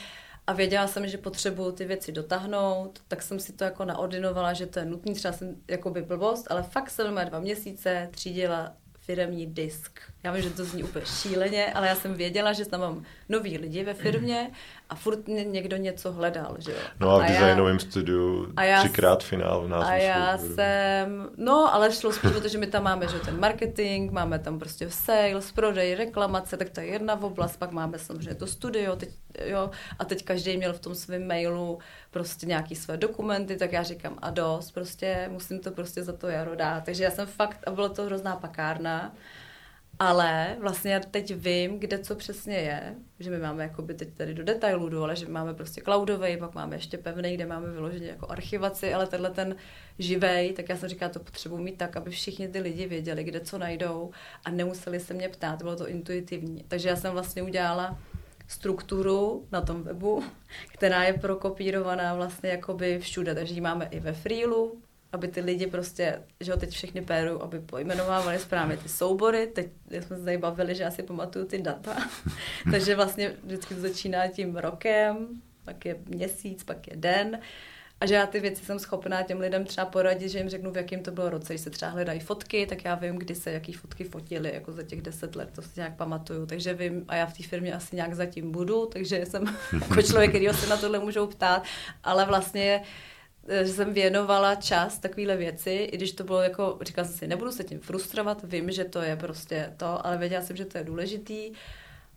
a věděla jsem, že potřebuju ty věci dotáhnout, tak jsem si to jako naordinovala, že to je nutný, třeba jsem jako by blbost, ale fakt jsem dva měsíce třídila firemní disk. Já vím, že to zní úplně šíleně, ale já jsem věděla, že tam mám noví lidi ve firmě a furt někdo něco hledal, že jo. No a v designovém studiu a já, třikrát finál v názvu. A já jsem, no ale šlo spíš o to, že my tam máme, že ten marketing, máme tam prostě sales, prodej, reklamace, tak to je jedna oblast, pak máme samozřejmě to studio, teď, jo, a teď každý měl v tom svém mailu prostě nějaký své dokumenty, tak já říkám a dost, prostě musím to prostě za to jaro dát. Takže já jsem fakt, a bylo to hrozná pakárna, ale vlastně já teď vím, kde co přesně je, že my máme jakoby teď tady do detailů ale že máme prostě cloudový, pak máme ještě pevný, kde máme vyloženě jako archivaci, ale tenhle ten živej, tak já jsem říkala, to potřebuji mít tak, aby všichni ty lidi věděli, kde co najdou a nemuseli se mě ptát, bylo to intuitivní. Takže já jsem vlastně udělala strukturu na tom webu, která je prokopírovaná vlastně jakoby všude, takže ji máme i ve Freelu, aby ty lidi prostě, že ho teď všechny péru, aby pojmenovávali správně ty soubory. Teď jsme se tady bavili, že asi pamatuju ty data. Takže vlastně vždycky to začíná tím rokem, pak je měsíc, pak je den. A že já ty věci jsem schopná těm lidem třeba poradit, že jim řeknu, v jakém to bylo roce. Když se třeba hledají fotky, tak já vím, kdy se jaký fotky fotily, jako za těch deset let, to si nějak pamatuju. Takže vím, a já v té firmě asi nějak zatím budu, takže jsem jako člověk, který se na tohle můžou ptát, ale vlastně že jsem věnovala čas takovéhle věci, i když to bylo jako, říkala jsem si, nebudu se tím frustrovat, vím, že to je prostě to, ale věděla jsem, že to je důležitý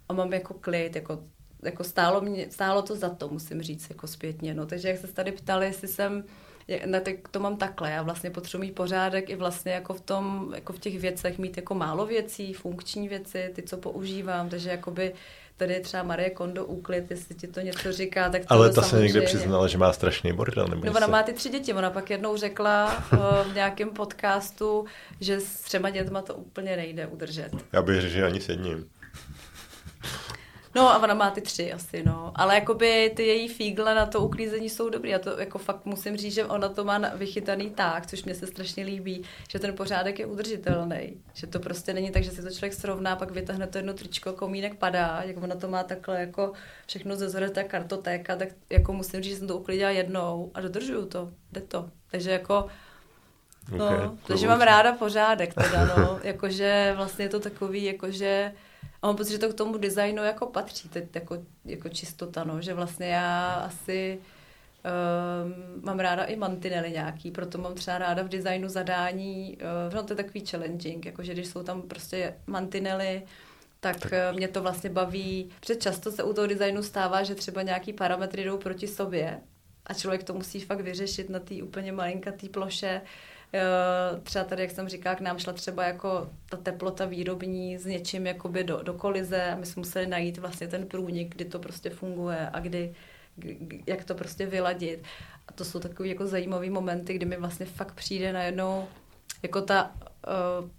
a mám jako klid, jako, jako stálo, mě, stálo to za to, musím říct, jako zpětně, no, takže jak se tady ptali, jestli jsem ne, tak to mám takhle. Já vlastně potřebuji mít pořádek i vlastně jako v tom, jako v těch věcech mít jako málo věcí, funkční věci, ty, co používám, takže jakoby tady je třeba Marie Kondo úklid, jestli ti to něco říká, tak to Ale ta se někde přiznala, že má strašný bordel. Nebo no, ona má ty tři děti, ona pak jednou řekla eh, v nějakém podcastu, že s třema dětma to úplně nejde udržet. Já bych řekl, že ani s jedním. No a ona má ty tři asi, no. Ale jakoby ty její fígle na to uklízení jsou dobrý. Já to jako fakt musím říct, že ona to má vychytaný tak, což mě se strašně líbí, že ten pořádek je udržitelný. Že to prostě není tak, že si to člověk srovná, pak vytáhne to jedno tričko, komínek padá, jak ona to má takhle jako všechno ze zhora, ta kartotéka, tak jako musím říct, že jsem to uklidila jednou a dodržuju to, jde to. Takže jako No, okay, takže mám ráda pořádek teda, no. jakože vlastně je to takový, jakože a mám pocit, že to k tomu designu jako patří, teď jako, jako čistota, no, že vlastně já asi um, mám ráda i mantinely nějaký, proto mám třeba ráda v designu zadání, uh, no to je takový challenging, jakože když jsou tam prostě mantinely, tak, tak eh, mě to vlastně baví. Před často se u toho designu stává, že třeba nějaký parametry jdou proti sobě a člověk to musí fakt vyřešit na té úplně malinkatý ploše, Eh, třeba tady, jak jsem říkala, k nám šla třeba jako ta teplota výrobní s něčím jakoby do, do kolize a my jsme museli najít vlastně ten průnik, kdy to prostě funguje a kdy, jak to prostě vyladit. A to jsou takové jako zajímavé momenty, kdy mi vlastně fakt přijde najednou jako ta uh,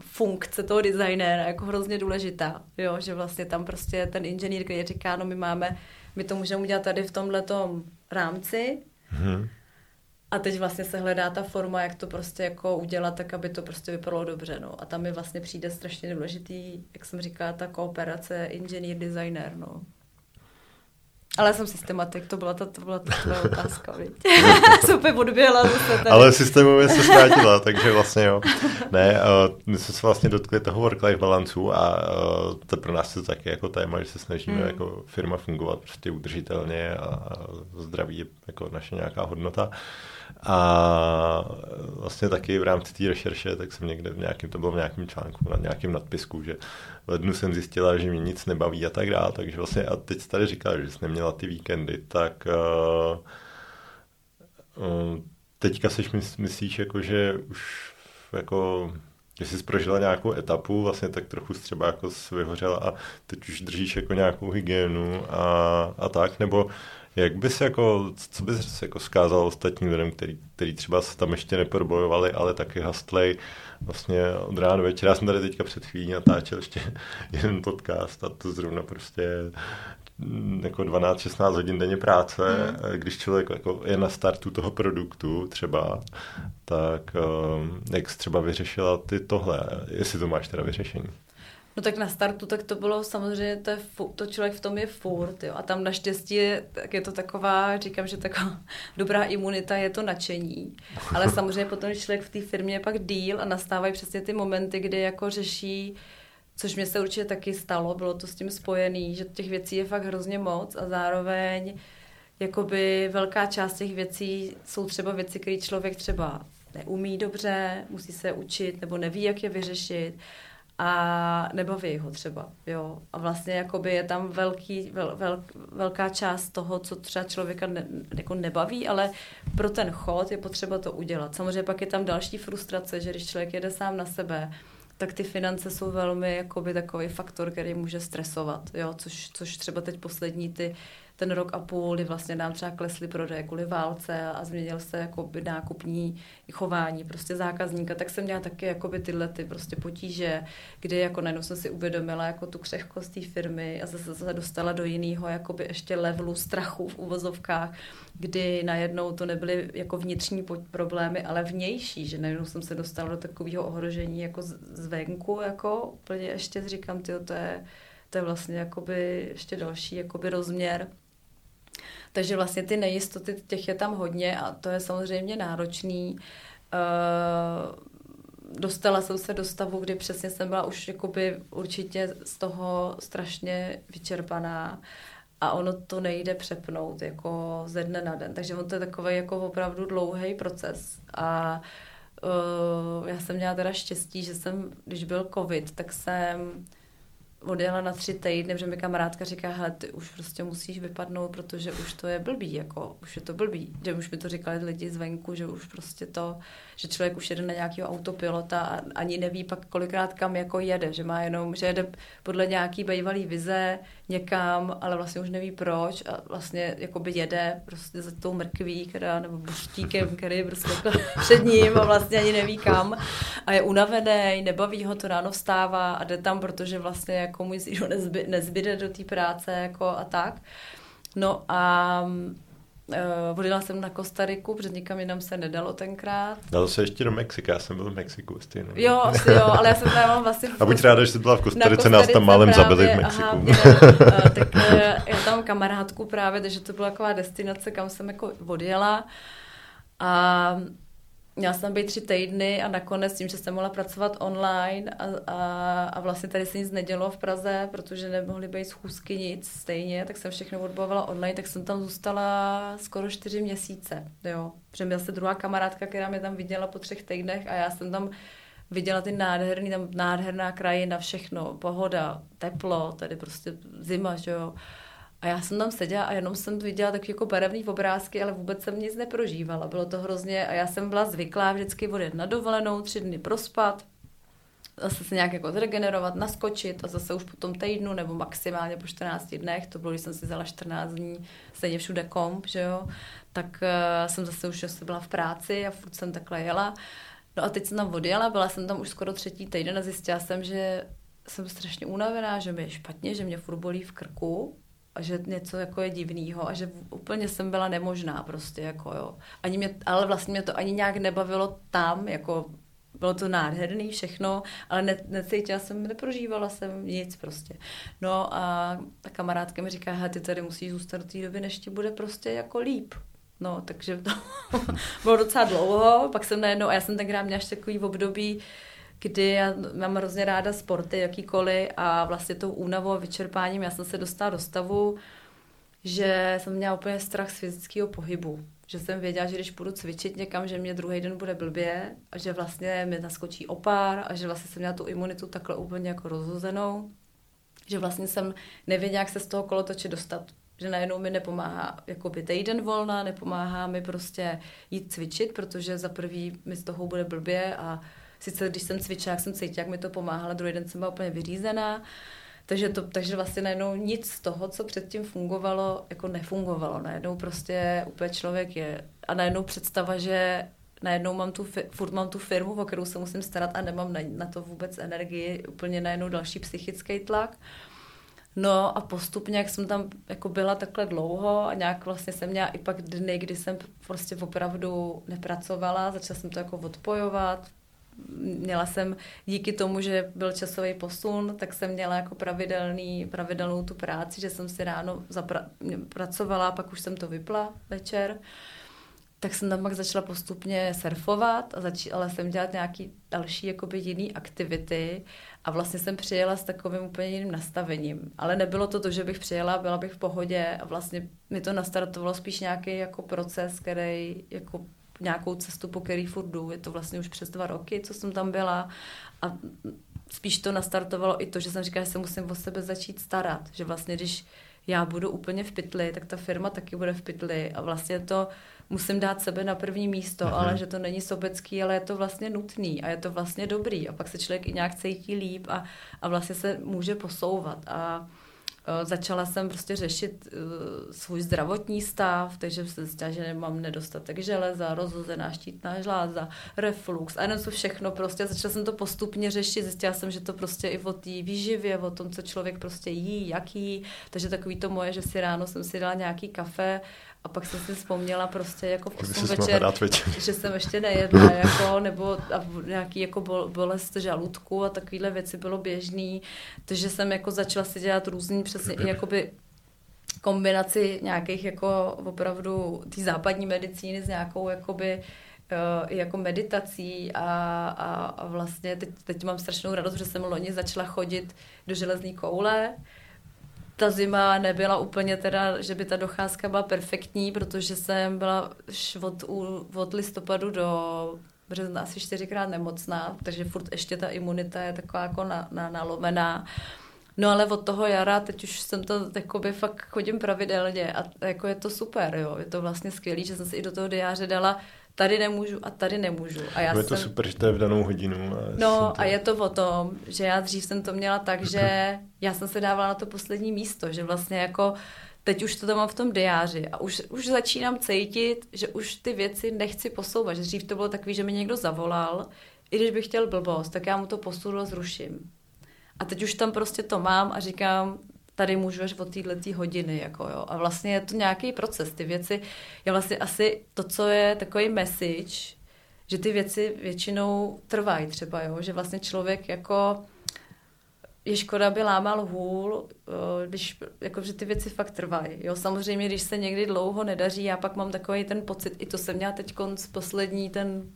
funkce toho designéra jako hrozně důležitá, jo, že vlastně tam prostě ten inženýr, který říká, no my máme, my to můžeme udělat tady v tomhle rámci, hmm a teď vlastně se hledá ta forma, jak to prostě jako udělat, tak aby to prostě vypadalo dobře. No. A tam mi vlastně přijde strašně důležitý, jak jsem říkala, ta kooperace inženýr-designer. No. Ale jsem systematik, to byla ta, to byla ta tvoje otázka, viď? jsem úplně odběhla zase tady. Ale systémově se zkrátila, takže vlastně jo. Ne, uh, my jsme se vlastně dotkli toho work-life balancu a uh, to pro nás je to taky jako téma, že se snažíme mm. jako firma fungovat prostě udržitelně a, a zdraví je jako naše nějaká hodnota. A vlastně taky v rámci té rešerše, tak jsem někde v nějakém, to bylo v nějakém článku, na nějakém nadpisku, že v lednu jsem zjistila, že mě nic nebaví a tak dále, takže vlastně a teď tady říkala, že jsi neměla ty víkendy, tak uh, teďka seš myslíš, jako, že už jako že jsi prožila nějakou etapu, vlastně tak trochu třeba jako vyhořela a teď už držíš jako nějakou hygienu a, a tak, nebo jak bys jako, co bys jako zkázal ostatním lidem, který, který třeba se tam ještě neprobojovali, ale taky hastlej vlastně od rána do večera. Já jsem tady teďka před chvílí natáčel ještě jeden podcast a to zrovna prostě jako 12-16 hodin denně práce, mm. když člověk jako je na startu toho produktu třeba, tak um, jak jsi třeba vyřešila ty tohle, jestli to máš teda vyřešení? No tak na startu, tak to bylo samozřejmě, to, je, to člověk v tom je furt, jo. A tam naštěstí je, tak je to taková, říkám, že taková dobrá imunita je to nadšení. Ale samozřejmě potom, člověk v té firmě je pak díl a nastávají přesně ty momenty, kdy jako řeší, což mě se určitě taky stalo, bylo to s tím spojený, že těch věcí je fakt hrozně moc a zároveň jakoby velká část těch věcí jsou třeba věci, které člověk třeba neumí dobře, musí se učit nebo neví, jak je vyřešit a nebaví ho třeba, jo. A vlastně jakoby je tam velký, vel, vel, velká část toho, co třeba člověka ne, jako nebaví, ale pro ten chod je potřeba to udělat. Samozřejmě pak je tam další frustrace, že když člověk jede sám na sebe, tak ty finance jsou velmi jakoby takový faktor, který může stresovat, jo, což, což třeba teď poslední ty ten rok a půl, kdy vlastně nám třeba klesly prodeje kvůli válce a změnil se jakoby nákupní chování prostě zákazníka, tak jsem měla taky jakoby tyhle ty prostě potíže, kdy jako najednou jsem si uvědomila jako tu křehkost té firmy a zase se dostala do jiného jakoby ještě levelu strachu v uvozovkách, kdy najednou to nebyly jako vnitřní problémy, ale vnější, že najednou jsem se dostala do takového ohrožení jako zvenku, jako úplně ještě říkám, tyjo, to je, to je vlastně jakoby ještě další jakoby rozměr takže vlastně ty nejistoty, těch je tam hodně a to je samozřejmě náročný. Uh, dostala jsem se do stavu, kdy přesně jsem byla už jakoby určitě z toho strašně vyčerpaná a ono to nejde přepnout jako ze dne na den. Takže on to je takový jako opravdu dlouhý proces a uh, já jsem měla teda štěstí, že jsem, když byl covid, tak jsem odjela na tři týdny, protože mi kamarádka říká, hele, ty už prostě musíš vypadnout, protože už to je blbý, jako už je to blbý. Že už mi to říkali lidi zvenku, že už prostě to, že člověk už jede na nějakého autopilota a ani neví pak kolikrát kam jako jede, že má jenom, že jede podle nějaký bývalý vize někam, ale vlastně už neví proč a vlastně jakoby jede prostě za tou mrkví, která, nebo buštíkem, který je prostě jako před ním a vlastně ani neví kam a je unavený, nebaví ho to ráno vstává a jde tam, protože vlastně jako mu nezby, nezbyde do té práce jako a tak. No a Uh, odjela jsem na Kostariku, protože nikam jinam se nedalo tenkrát. Dalo se ještě do Mexika, já jsem byl v Mexiku stejně. Jo, asi jo, ale já jsem tam vlastně... A buď ráda, že jsi byla v Kostarice, nás tam málem zabili v Mexiku. Aha, uh, tak uh, já tam kamarádku právě, takže to byla taková destinace, kam jsem jako odjela. A měla jsem tam být tři týdny a nakonec tím, že jsem mohla pracovat online a, a, a vlastně tady se nic nedělo v Praze, protože nemohly být schůzky nic stejně, tak jsem všechno odbovala online, tak jsem tam zůstala skoro čtyři měsíce, jo. Protože měla se druhá kamarádka, která mě tam viděla po třech týdnech a já jsem tam viděla ty nádherný, tam nádherná krajina, všechno, pohoda, teplo, tady prostě zima, že jo. A já jsem tam seděla a jenom jsem viděla tak jako barevný obrázky, ale vůbec jsem nic neprožívala. Bylo to hrozně a já jsem byla zvyklá vždycky odjet na dovolenou, tři dny prospat, zase se nějak jako zregenerovat, naskočit a zase už po tom týdnu nebo maximálně po 14 dnech, to bylo, když jsem si vzala 14 dní, stejně všude komp, že jo, tak uh, jsem zase už zase byla v práci a furt jsem takhle jela. No a teď jsem tam odjela, byla jsem tam už skoro třetí týden a zjistila jsem, že jsem strašně unavená, že mi je špatně, že mě furt bolí v krku, a že něco jako je divného a že úplně jsem byla nemožná prostě, jako jo. Ani mě, ale vlastně mě to ani nějak nebavilo tam, jako bylo to nádherný všechno, ale ne, necítila jsem, neprožívala jsem nic prostě. No a ta kamarádka mi říká, ty tady musíš zůstat do té doby, než ti bude prostě jako líp. No, takže to bylo docela dlouho, pak jsem najednou, a já jsem tenkrát měla ještě takový období, kdy já mám hrozně ráda sporty, jakýkoliv a vlastně tou únavou a vyčerpáním já jsem se dostala do stavu, že jsem měla úplně strach z fyzického pohybu. Že jsem věděla, že když půjdu cvičit někam, že mě druhý den bude blbě a že vlastně mi naskočí opár a že vlastně jsem měla tu imunitu takhle úplně jako rozhozenou. Že vlastně jsem nevěděla, jak se z toho kolotoče dostat. Že najednou mi nepomáhá jakoby týden volna, nepomáhá mi prostě jít cvičit, protože za prvý mi z toho bude blbě a sice když jsem cvičila, jak jsem cítila, jak mi to pomáhalo, druhý den jsem byla úplně vyřízená. Takže, to, takže vlastně najednou nic z toho, co předtím fungovalo, jako nefungovalo. Najednou prostě úplně člověk je. A najednou představa, že najednou mám tu, furt mám tu firmu, o kterou se musím starat a nemám na, na to vůbec energii, úplně najednou další psychický tlak. No a postupně, jak jsem tam jako byla takhle dlouho a nějak vlastně jsem měla i pak dny, kdy jsem prostě opravdu nepracovala, začala jsem to jako odpojovat, měla jsem díky tomu, že byl časový posun, tak jsem měla jako pravidelný, pravidelnou tu práci, že jsem si ráno zapra- pracovala, pak už jsem to vypla večer. Tak jsem tam pak začala postupně surfovat a začala jsem dělat nějaký další jakoby jiný aktivity a vlastně jsem přijela s takovým úplně jiným nastavením. Ale nebylo to to, že bych přijela, byla bych v pohodě a vlastně mi to nastartovalo spíš nějaký jako proces, který jako nějakou cestu, po který furt jdu. Je to vlastně už přes dva roky, co jsem tam byla. A spíš to nastartovalo i to, že jsem říkala, že se musím o sebe začít starat, že vlastně když já budu úplně v pytli, tak ta firma taky bude v pytli. A vlastně to musím dát sebe na první místo, mm-hmm. ale že to není sobecký, ale je to vlastně nutný a je to vlastně dobrý. A pak se člověk i nějak cítí líp a, a vlastně se může posouvat. A začala jsem prostě řešit uh, svůj zdravotní stav, takže jsem zjistila, že nemám nedostatek železa, rozhozená štítná žláza, reflux a jenom co všechno prostě. Začala jsem to postupně řešit, zjistila jsem, že to prostě i o té výživě, o tom, co člověk prostě jí, jak jí. Takže takový to moje, že si ráno jsem si dala nějaký kafe a pak jsem si vzpomněla prostě jako v 8 večer, že jsem ještě nejedla, jako, nebo a nějaký jako bol, bolest žaludku a takovéhle věci bylo běžný. Takže jsem jako začala si dělat různý přesně i jakoby kombinaci nějakých jako opravdu té západní medicíny s nějakou jakoby uh, jako meditací a, a, a vlastně teď, teď mám strašnou radost, že jsem loni začala chodit do železné koule, ta zima nebyla úplně teda, že by ta docházka byla perfektní, protože jsem byla od, od listopadu do března asi čtyřikrát nemocná, takže furt ještě ta imunita je taková jako na, na, nalomená. No ale od toho jara, teď už jsem to, jakoby fakt chodím pravidelně a jako je to super, jo. Je to vlastně skvělý, že jsem si i do toho diáře dala tady nemůžu a tady nemůžu. A já je jsem... to super, že to je v danou hodinu. A no to... a je to o tom, že já dřív jsem to měla tak, že já jsem se dávala na to poslední místo, že vlastně jako teď už to tam mám v tom diáři a už, už začínám cítit, že už ty věci nechci posouvat. Že dřív to bylo takový, že mi někdo zavolal, i když bych chtěl blbost, tak já mu to posunu zruším. A teď už tam prostě to mám a říkám, tady můžu až od této hodiny. Jako jo. A vlastně je to nějaký proces. Ty věci, je vlastně asi to, co je takový message, že ty věci většinou trvají třeba, jo? že vlastně člověk jako je škoda, aby lámal hůl, když, jako, že ty věci fakt trvají. Jo, samozřejmě, když se někdy dlouho nedaří, já pak mám takový ten pocit, i to jsem měla teď konc poslední ten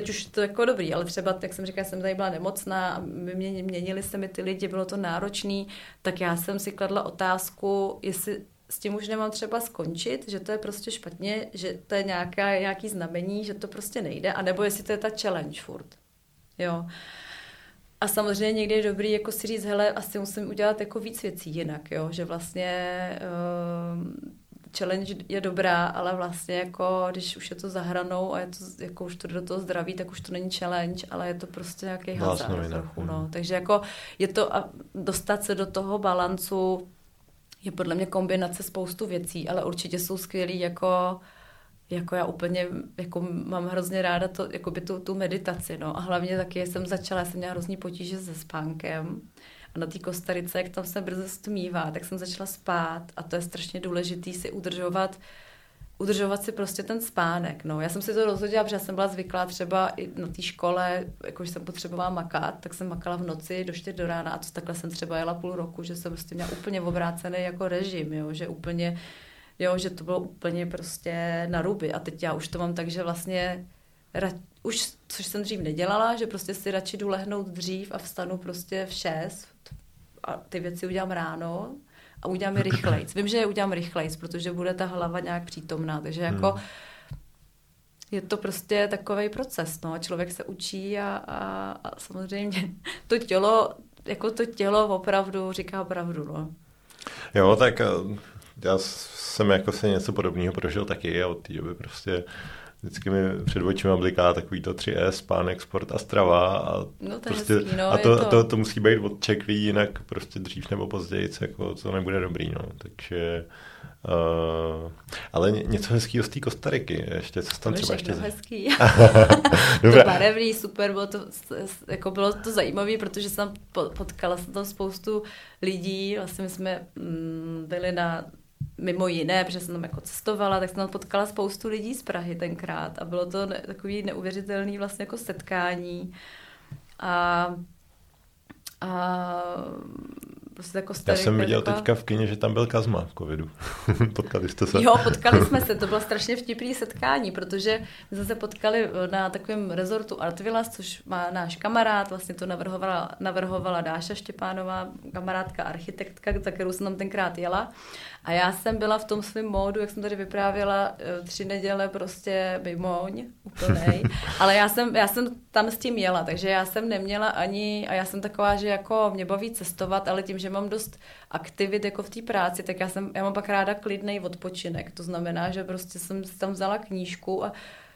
teď už to jako dobrý, ale třeba, jak jsem říkala, jsem tady byla nemocná a mě, měnili se mi ty lidi, bylo to náročný, tak já jsem si kladla otázku, jestli s tím už nemám třeba skončit, že to je prostě špatně, že to je nějaká, nějaký znamení, že to prostě nejde, anebo jestli to je ta challenge furt. Jo. A samozřejmě někdy je dobrý jako si říct, hele, asi musím udělat jako víc věcí jinak, jo, že vlastně uh, challenge je dobrá, ale vlastně jako, když už je to za hranou a je to, jako už to do toho zdraví, tak už to není challenge, ale je to prostě nějaký hazard trochu, no. Hmm. Takže jako je to, a dostat se do toho balancu je podle mě kombinace spoustu věcí, ale určitě jsou skvělý jako jako já úplně jako mám hrozně ráda to, jako by tu, tu meditaci, no. A hlavně taky jsem začala, jsem měla hrozný potíže se spánkem a na té Kostarice, jak tam se brzo stmívá, tak jsem začala spát a to je strašně důležité si udržovat udržovat si prostě ten spánek. No. Já jsem si to rozhodila, protože jsem byla zvyklá třeba i na té škole, jakože jsem potřebovala makat, tak jsem makala v noci do 4 do rána a to takhle jsem třeba jela půl roku, že jsem prostě měla úplně obrácený jako režim, jo, že úplně, jo, že to bylo úplně prostě na ruby a teď já už to mám tak, že vlastně už, což jsem dřív nedělala, že prostě si radši jdu lehnout dřív a vstanu prostě v 6 a ty věci udělám ráno a udělám je rychlejc. Vím, že je udělám rychlejc, protože bude ta hlava nějak přítomná, takže jako hmm. je to prostě takový proces, no. Člověk se učí a, a, a samozřejmě to tělo, jako to tělo opravdu říká pravdu, no. Jo, tak eh, já jsem jako se něco podobného prožil taky a od té doby prostě vždycky mi před očima bliká takový to 3S, spánek, sport a strava a, no, to prostě, hezký, no, a to, to... to, to, musí být odčeklý, jinak prostě dřív nebo později jako to nebude dobrý, no. takže Uh, ale něco hezkého z té Kostariky, ještě co tam třeba ještě... hezký. to barevný, super, bylo to, jako bylo to zajímavé, protože jsem potkala jsem tam spoustu lidí, vlastně my jsme mm, byli na mimo jiné, protože jsem tam jako cestovala, tak jsem tam potkala spoustu lidí z Prahy tenkrát a bylo to ne, takový neuvěřitelný vlastně jako setkání a, a prostě jako Já jsem viděl taková... teďka v kině, že tam byl Kazma v covidu. potkali jste se? Jo, potkali jsme se, to bylo strašně vtipný setkání, protože my jsme se potkali na takovém rezortu Artvilas, což má náš kamarád, vlastně to navrhovala, navrhovala Dáša Štěpánová, kamarádka, architektka, za kterou jsem tam tenkrát jela. A já jsem byla v tom svém módu, jak jsem tady vyprávěla, eh, tři neděle prostě mimoň, úplnej. Ale já jsem, já jsem tam s tím jela, takže já jsem neměla ani, a já jsem taková, že jako mě baví cestovat, ale tím, že mám dost aktivit jako v té práci, tak já, jsem, já mám pak ráda klidný odpočinek. To znamená, že prostě jsem si tam vzala knížku a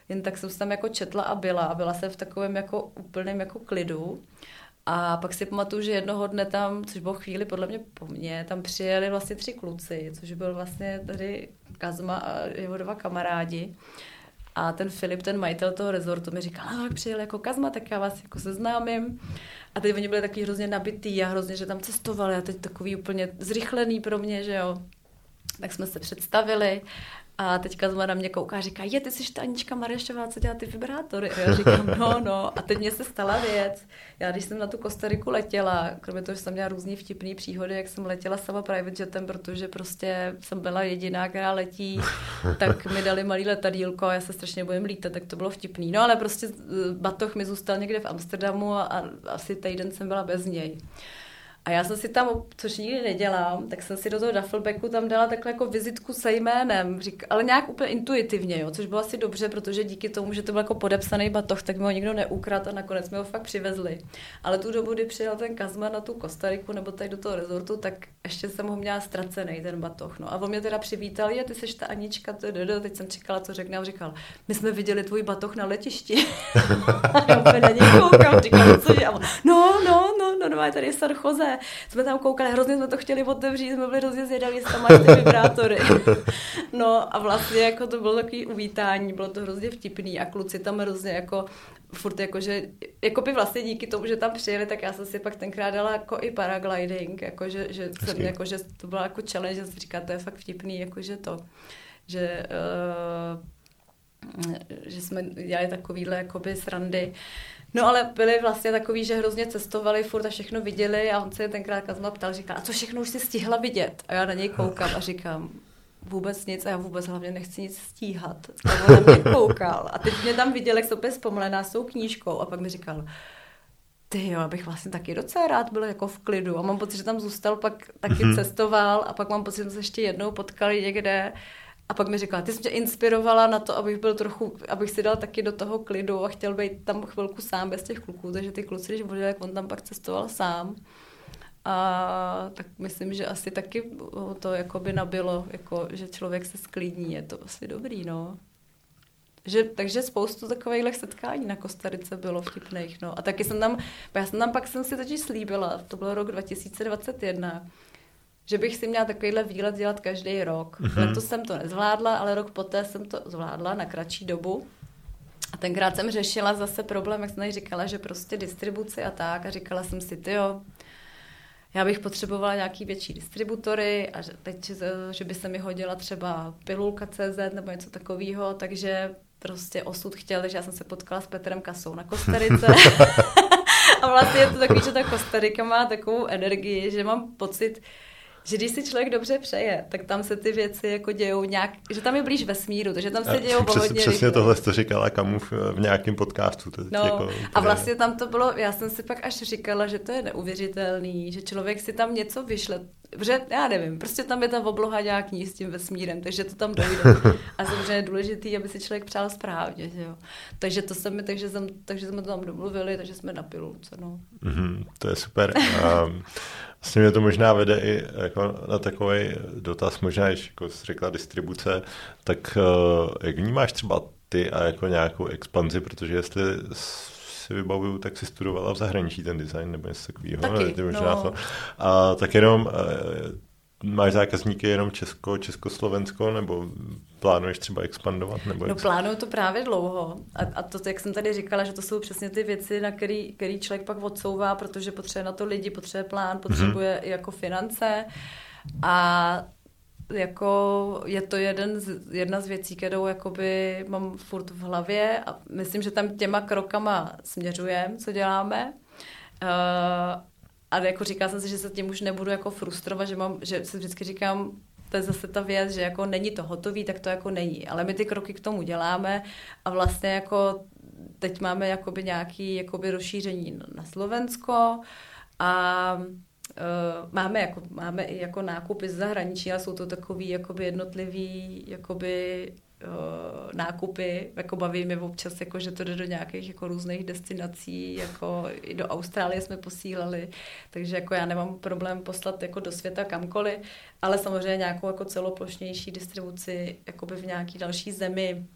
jen tak jsem si tam jako četla a byla. A byla jsem v takovém jako úplném jako klidu. A pak si pamatuju, že jednoho dne tam, což bylo chvíli podle mě po mně, tam přijeli vlastně tři kluci, což byl vlastně tady Kazma a jeho dva kamarádi. A ten Filip, ten majitel toho rezortu, mi říkal, jak přijel jako Kazma, tak já vás jako seznámím. A teď oni byli taky hrozně nabitý a hrozně, že tam cestovali a teď takový úplně zrychlený pro mě, že jo. Tak jsme se představili a teďka zma na mě kouká a říká, je, ty jsi ta Anička Marešová, co dělá ty vibrátory? A já říkám, no, no. A teď mně se stala věc. Já, když jsem na tu Kostariku letěla, kromě toho, že jsem měla různý vtipný příhody, jak jsem letěla sama private jetem, protože prostě jsem byla jediná, která letí, tak mi dali malý letadílko a já se strašně bojím lítat, tak to bylo vtipný. No ale prostě eh, batoh mi zůstal někde v Amsterdamu a, a asi týden jsem byla bez něj. A já jsem si tam, což nikdy nedělám, tak jsem si do toho duffelbacku tam dala takhle jako vizitku se jménem, řík, ale nějak úplně intuitivně, jo, což bylo asi dobře, protože díky tomu, že to byl jako podepsaný batoh, tak mi ho nikdo neukradl a nakonec mi ho fakt přivezli. Ale tu dobu, kdy přijel ten Kazma na tu Kostariku nebo tady do toho rezortu, tak ještě jsem ho měla ztracený ten batoh. No. A on mě teda přivítal, je, ty seš ta Anička, to je, teď jsem čekala, co řekne, a říkal, my jsme viděli tvůj batoh na letišti. a já úplně na něj koukám, říkal, co je? No, no, no, no, no, tady je Sarchoze. Jsme tam koukali, hrozně jsme to chtěli otevřít, jsme byli hrozně zvědaví, jestli tam máš ty vibrátory. no a vlastně jako to bylo takový uvítání, bylo to hrozně vtipný a kluci tam hrozně jako furt jako, že, jako by vlastně díky tomu, že tam přijeli, tak já jsem si pak tenkrát dala jako i paragliding, jako že, že, jsem, jako, že to byla jako challenge, že jsem říkala, to je fakt vtipný, jako že to, že uh, že jsme dělali takovýhle jakoby srandy. No ale byli vlastně takový, že hrozně cestovali, furt a všechno viděli a on se tenkrát Kazma ptal, říká, a co všechno už si stihla vidět? A já na něj koukám a říkám, vůbec nic a já vůbec hlavně nechci nic stíhat. A on na mě koukal a teď mě tam viděl, jak se opět vzpomalená s tou knížkou a pak mi říkal, ty jo, abych vlastně taky docela rád byl jako v klidu a mám pocit, že tam zůstal, pak taky mm-hmm. cestoval a pak mám pocit, že jsme se ještě jednou potkali někde a pak mi říkala, ty jsi mě inspirovala na to, abych byl trochu, abych si dal taky do toho klidu a chtěl být tam chvilku sám bez těch kluků, takže ty kluci, když bude, jak on tam pak cestoval sám. A tak myslím, že asi taky to jako by nabilo, jako, že člověk se sklidní, je to asi dobrý, no. Že, takže spoustu takových setkání na Kostarice bylo vtipných. No. A taky jsem tam, já jsem tam pak jsem si totiž slíbila, to byl rok 2021, že bych si měla takovýhle výlet dělat každý rok. Mm-hmm. Letos jsem to nezvládla, ale rok poté jsem to zvládla na kratší dobu. A tenkrát jsem řešila zase problém, jak jsem tady říkala, že prostě distribuci a tak. A říkala jsem si, ty jo, já bych potřebovala nějaký větší distributory a že teď, že by se mi hodila třeba pilulka CZ nebo něco takového, takže prostě osud chtěl, že já jsem se potkala s Petrem Kasou na Kostarice. a vlastně je to takový, že ta Kostarika má takovou energii, že mám pocit, že když si člověk dobře přeje, tak tam se ty věci jako dějou nějak, že tam je blíž vesmíru, takže tam se dějou Přes, hodně Přesně rychle. tohle to říkala Kamu v, v nějakém podcastu. To no, jako, a vlastně tam to bylo, já jsem si pak až říkala, že to je neuvěřitelný, že člověk si tam něco vyšle, Protože já nevím, prostě tam je ta obloha nějaký s tím vesmírem, takže to tam dojde. A samozřejmě je důležitý, aby si člověk přál správně, že jo. Takže to mi, takže, jsem, takže jsme to tam domluvili, takže jsme na pilulce, no. Mm-hmm, to je super. Um, Vlastně mě to možná vede i jako na takový dotaz, možná, když jako jsi řekla distribuce, tak uh, jak vnímáš třeba ty a jako nějakou expanzi, protože jestli si vybavuju, tak si studovala v zahraničí ten design nebo něco takového. Taky, možná no. to. A tak jenom uh, máš zákazníky jenom Česko, Československo, nebo plánuješ třeba expandovat? Nebo no plánuju to právě dlouho. A, a to, jak jsem tady říkala, že to jsou přesně ty věci, na který, který člověk pak odsouvá, protože potřebuje na to lidi, potřebuje plán, potřebuje mm-hmm. jako finance. A jako je to jeden z, jedna z věcí, kterou jakoby mám furt v hlavě a myslím, že tam těma krokama směřujeme, co děláme. Uh, a jako říká jsem si, že se tím už nebudu jako frustrovat, že, mám, že si vždycky říkám, to je zase ta věc, že jako není to hotový, tak to jako není. Ale my ty kroky k tomu děláme a vlastně jako teď máme jakoby nějaký jakoby rozšíření na Slovensko a máme, jako, máme i jako nákupy z zahraničí, ale jsou to takový jakoby jednotlivý jakoby uh, nákupy, jako baví mě občas, jako, že to jde do nějakých jako různých destinací, jako i do Austrálie jsme posílali, takže jako já nemám problém poslat jako do světa kamkoliv, ale samozřejmě nějakou jako celoplošnější distribuci v nějaký další zemi,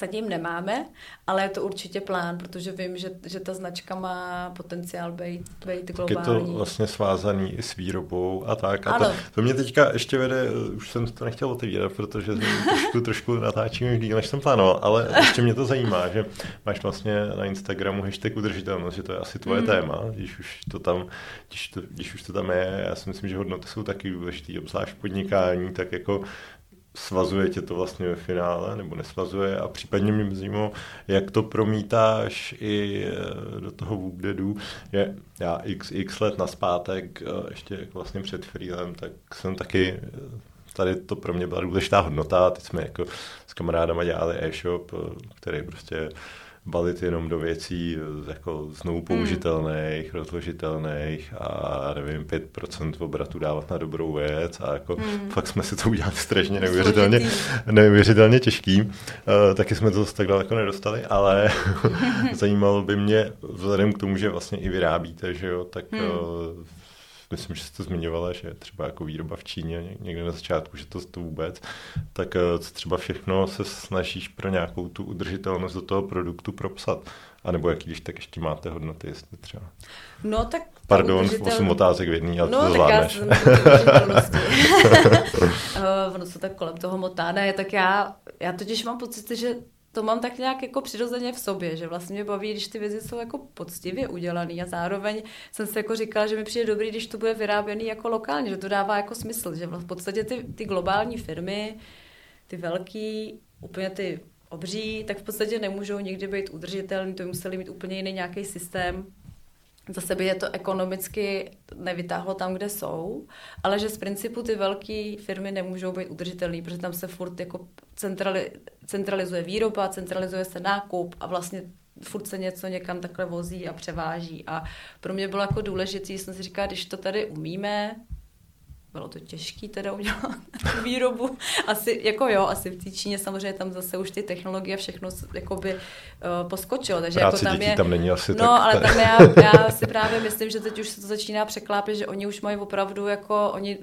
Zatím nemáme, ale je to určitě plán, protože vím, že, že ta značka má potenciál být, být globální. Tak je to vlastně svázaný i s výrobou a tak. A to, to mě teďka ještě vede, už jsem to nechtěl otevírat, protože trošku, trošku natáčím díl, než jsem plánoval, ale ještě mě to zajímá, že máš vlastně na Instagramu hashtag udržitelnost, že to je asi tvoje mm. téma, když už to tam, když, to, když už to tam je, já si myslím, že hodnoty jsou taky důležité, obzvlášť podnikání, tak jako svazuje tě to vlastně ve finále, nebo nesvazuje a případně mě zajímalo, jak to promítáš i eh, do toho Woobdeadu. Je, já x, x let naspátek, eh, ještě jako vlastně před freelem, tak jsem taky eh, tady to pro mě byla důležitá hodnota. Teď jsme jako s kamarádama dělali e-shop, který prostě balit jenom do věcí jako znovu hmm. použitelných, mm. rozložitelných a nevím, 5% obratu dávat na dobrou věc a jako mm. fakt jsme si to udělali strašně neuvěřitelně, neuvěřitelně těžký. Uh, taky jsme to tak daleko nedostali, ale zajímalo by mě, vzhledem k tomu, že vlastně i vyrábíte, že jo, tak mm. uh, myslím, že jste to zmiňovala, že třeba jako výroba v Číně někde na začátku, že to, to vůbec, tak eh, co třeba všechno se snažíš pro nějakou tu udržitelnost do toho produktu propsat? A nebo jaký, když tak ještě máte hodnoty, jestli třeba... No tak... Pardon, udržitel... osm otázek v jedný, ale no, to zvládneš. uh, ono se tak kolem toho motá, ne, tak já, já totiž mám pocit, že to mám tak nějak jako přirozeně v sobě, že vlastně mě baví, když ty věci jsou jako poctivě udělané a zároveň jsem si jako říkala, že mi přijde dobrý, když to bude vyráběný jako lokálně, že to dává jako smysl, že v podstatě ty, ty globální firmy, ty velký, úplně ty obří, tak v podstatě nemůžou nikdy být udržitelný, to by museli mít úplně jiný nějaký systém, zase by je to ekonomicky nevytáhlo tam, kde jsou, ale že z principu ty velké firmy nemůžou být udržitelné, protože tam se furt jako centrali, centralizuje výroba, centralizuje se nákup a vlastně furt se něco někam takhle vozí a převáží. A pro mě bylo jako důležité, jsem si říkala, když to tady umíme, bylo to těžké teda udělat výrobu. Asi, jako jo, asi v té Číně samozřejmě tam zase už ty technologie všechno jakoby uh, poskočilo. Takže Práci jako tam je, tam není asi No, tak... ale tam já, já si právě myslím, že teď už se to začíná překlápět, že oni už mají opravdu jako, oni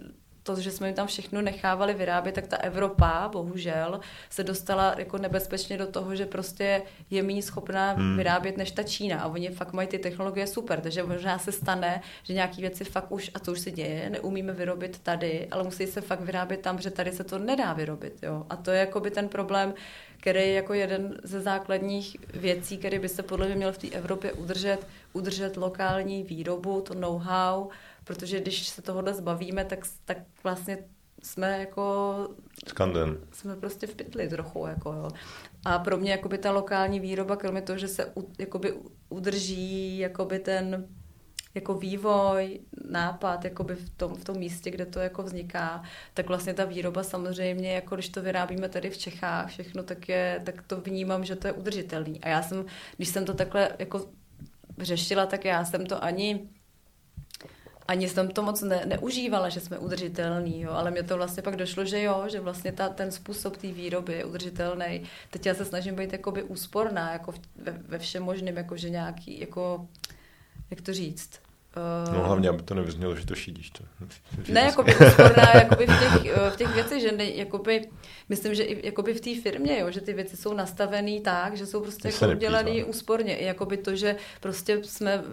to, že jsme jim tam všechno nechávali vyrábět, tak ta Evropa, bohužel, se dostala jako nebezpečně do toho, že prostě je méně schopná hmm. vyrábět než ta Čína. A oni fakt mají ty technologie super, takže možná se stane, že nějaké věci fakt už, a to už se děje, neumíme vyrobit tady, ale musí se fakt vyrábět tam, že tady se to nedá vyrobit. Jo? A to je jakoby ten problém, který je jako jeden ze základních věcí, který by se podle mě měl v té Evropě udržet, udržet lokální výrobu, to know-how, protože když se tohohle zbavíme, tak, tak vlastně jsme jako... Skanden. Jsme prostě v pytli trochu, jako jo. A pro mě jakoby ta lokální výroba, kromě toho, že se u, jakoby udrží jakoby ten jako vývoj, nápad jakoby v tom, v tom místě, kde to jako vzniká, tak vlastně ta výroba samozřejmě, jako když to vyrábíme tady v Čechách, všechno, tak, je, tak to vnímám, že to je udržitelný. A já jsem, když jsem to takhle jako řešila, tak já jsem to ani ani jsem to moc ne, neužívala, že jsme udržitelný, jo, ale mě to vlastně pak došlo, že jo, že vlastně ta, ten způsob té výroby je udržitelný. Teď já se snažím být jakoby úsporná, jako ve, ve všem možným, jakože nějaký, jako, jak to říct, Uh, no hlavně, aby to nevyznělo, že to šídíš. To. Ne, jako by úsporná jakoby v těch, v těch věcech, že ne, jakoby, myslím, že i jakoby v té firmě, jo, že ty věci jsou nastavené tak, že jsou prostě jako udělané úsporně. I jakoby to, že prostě jsme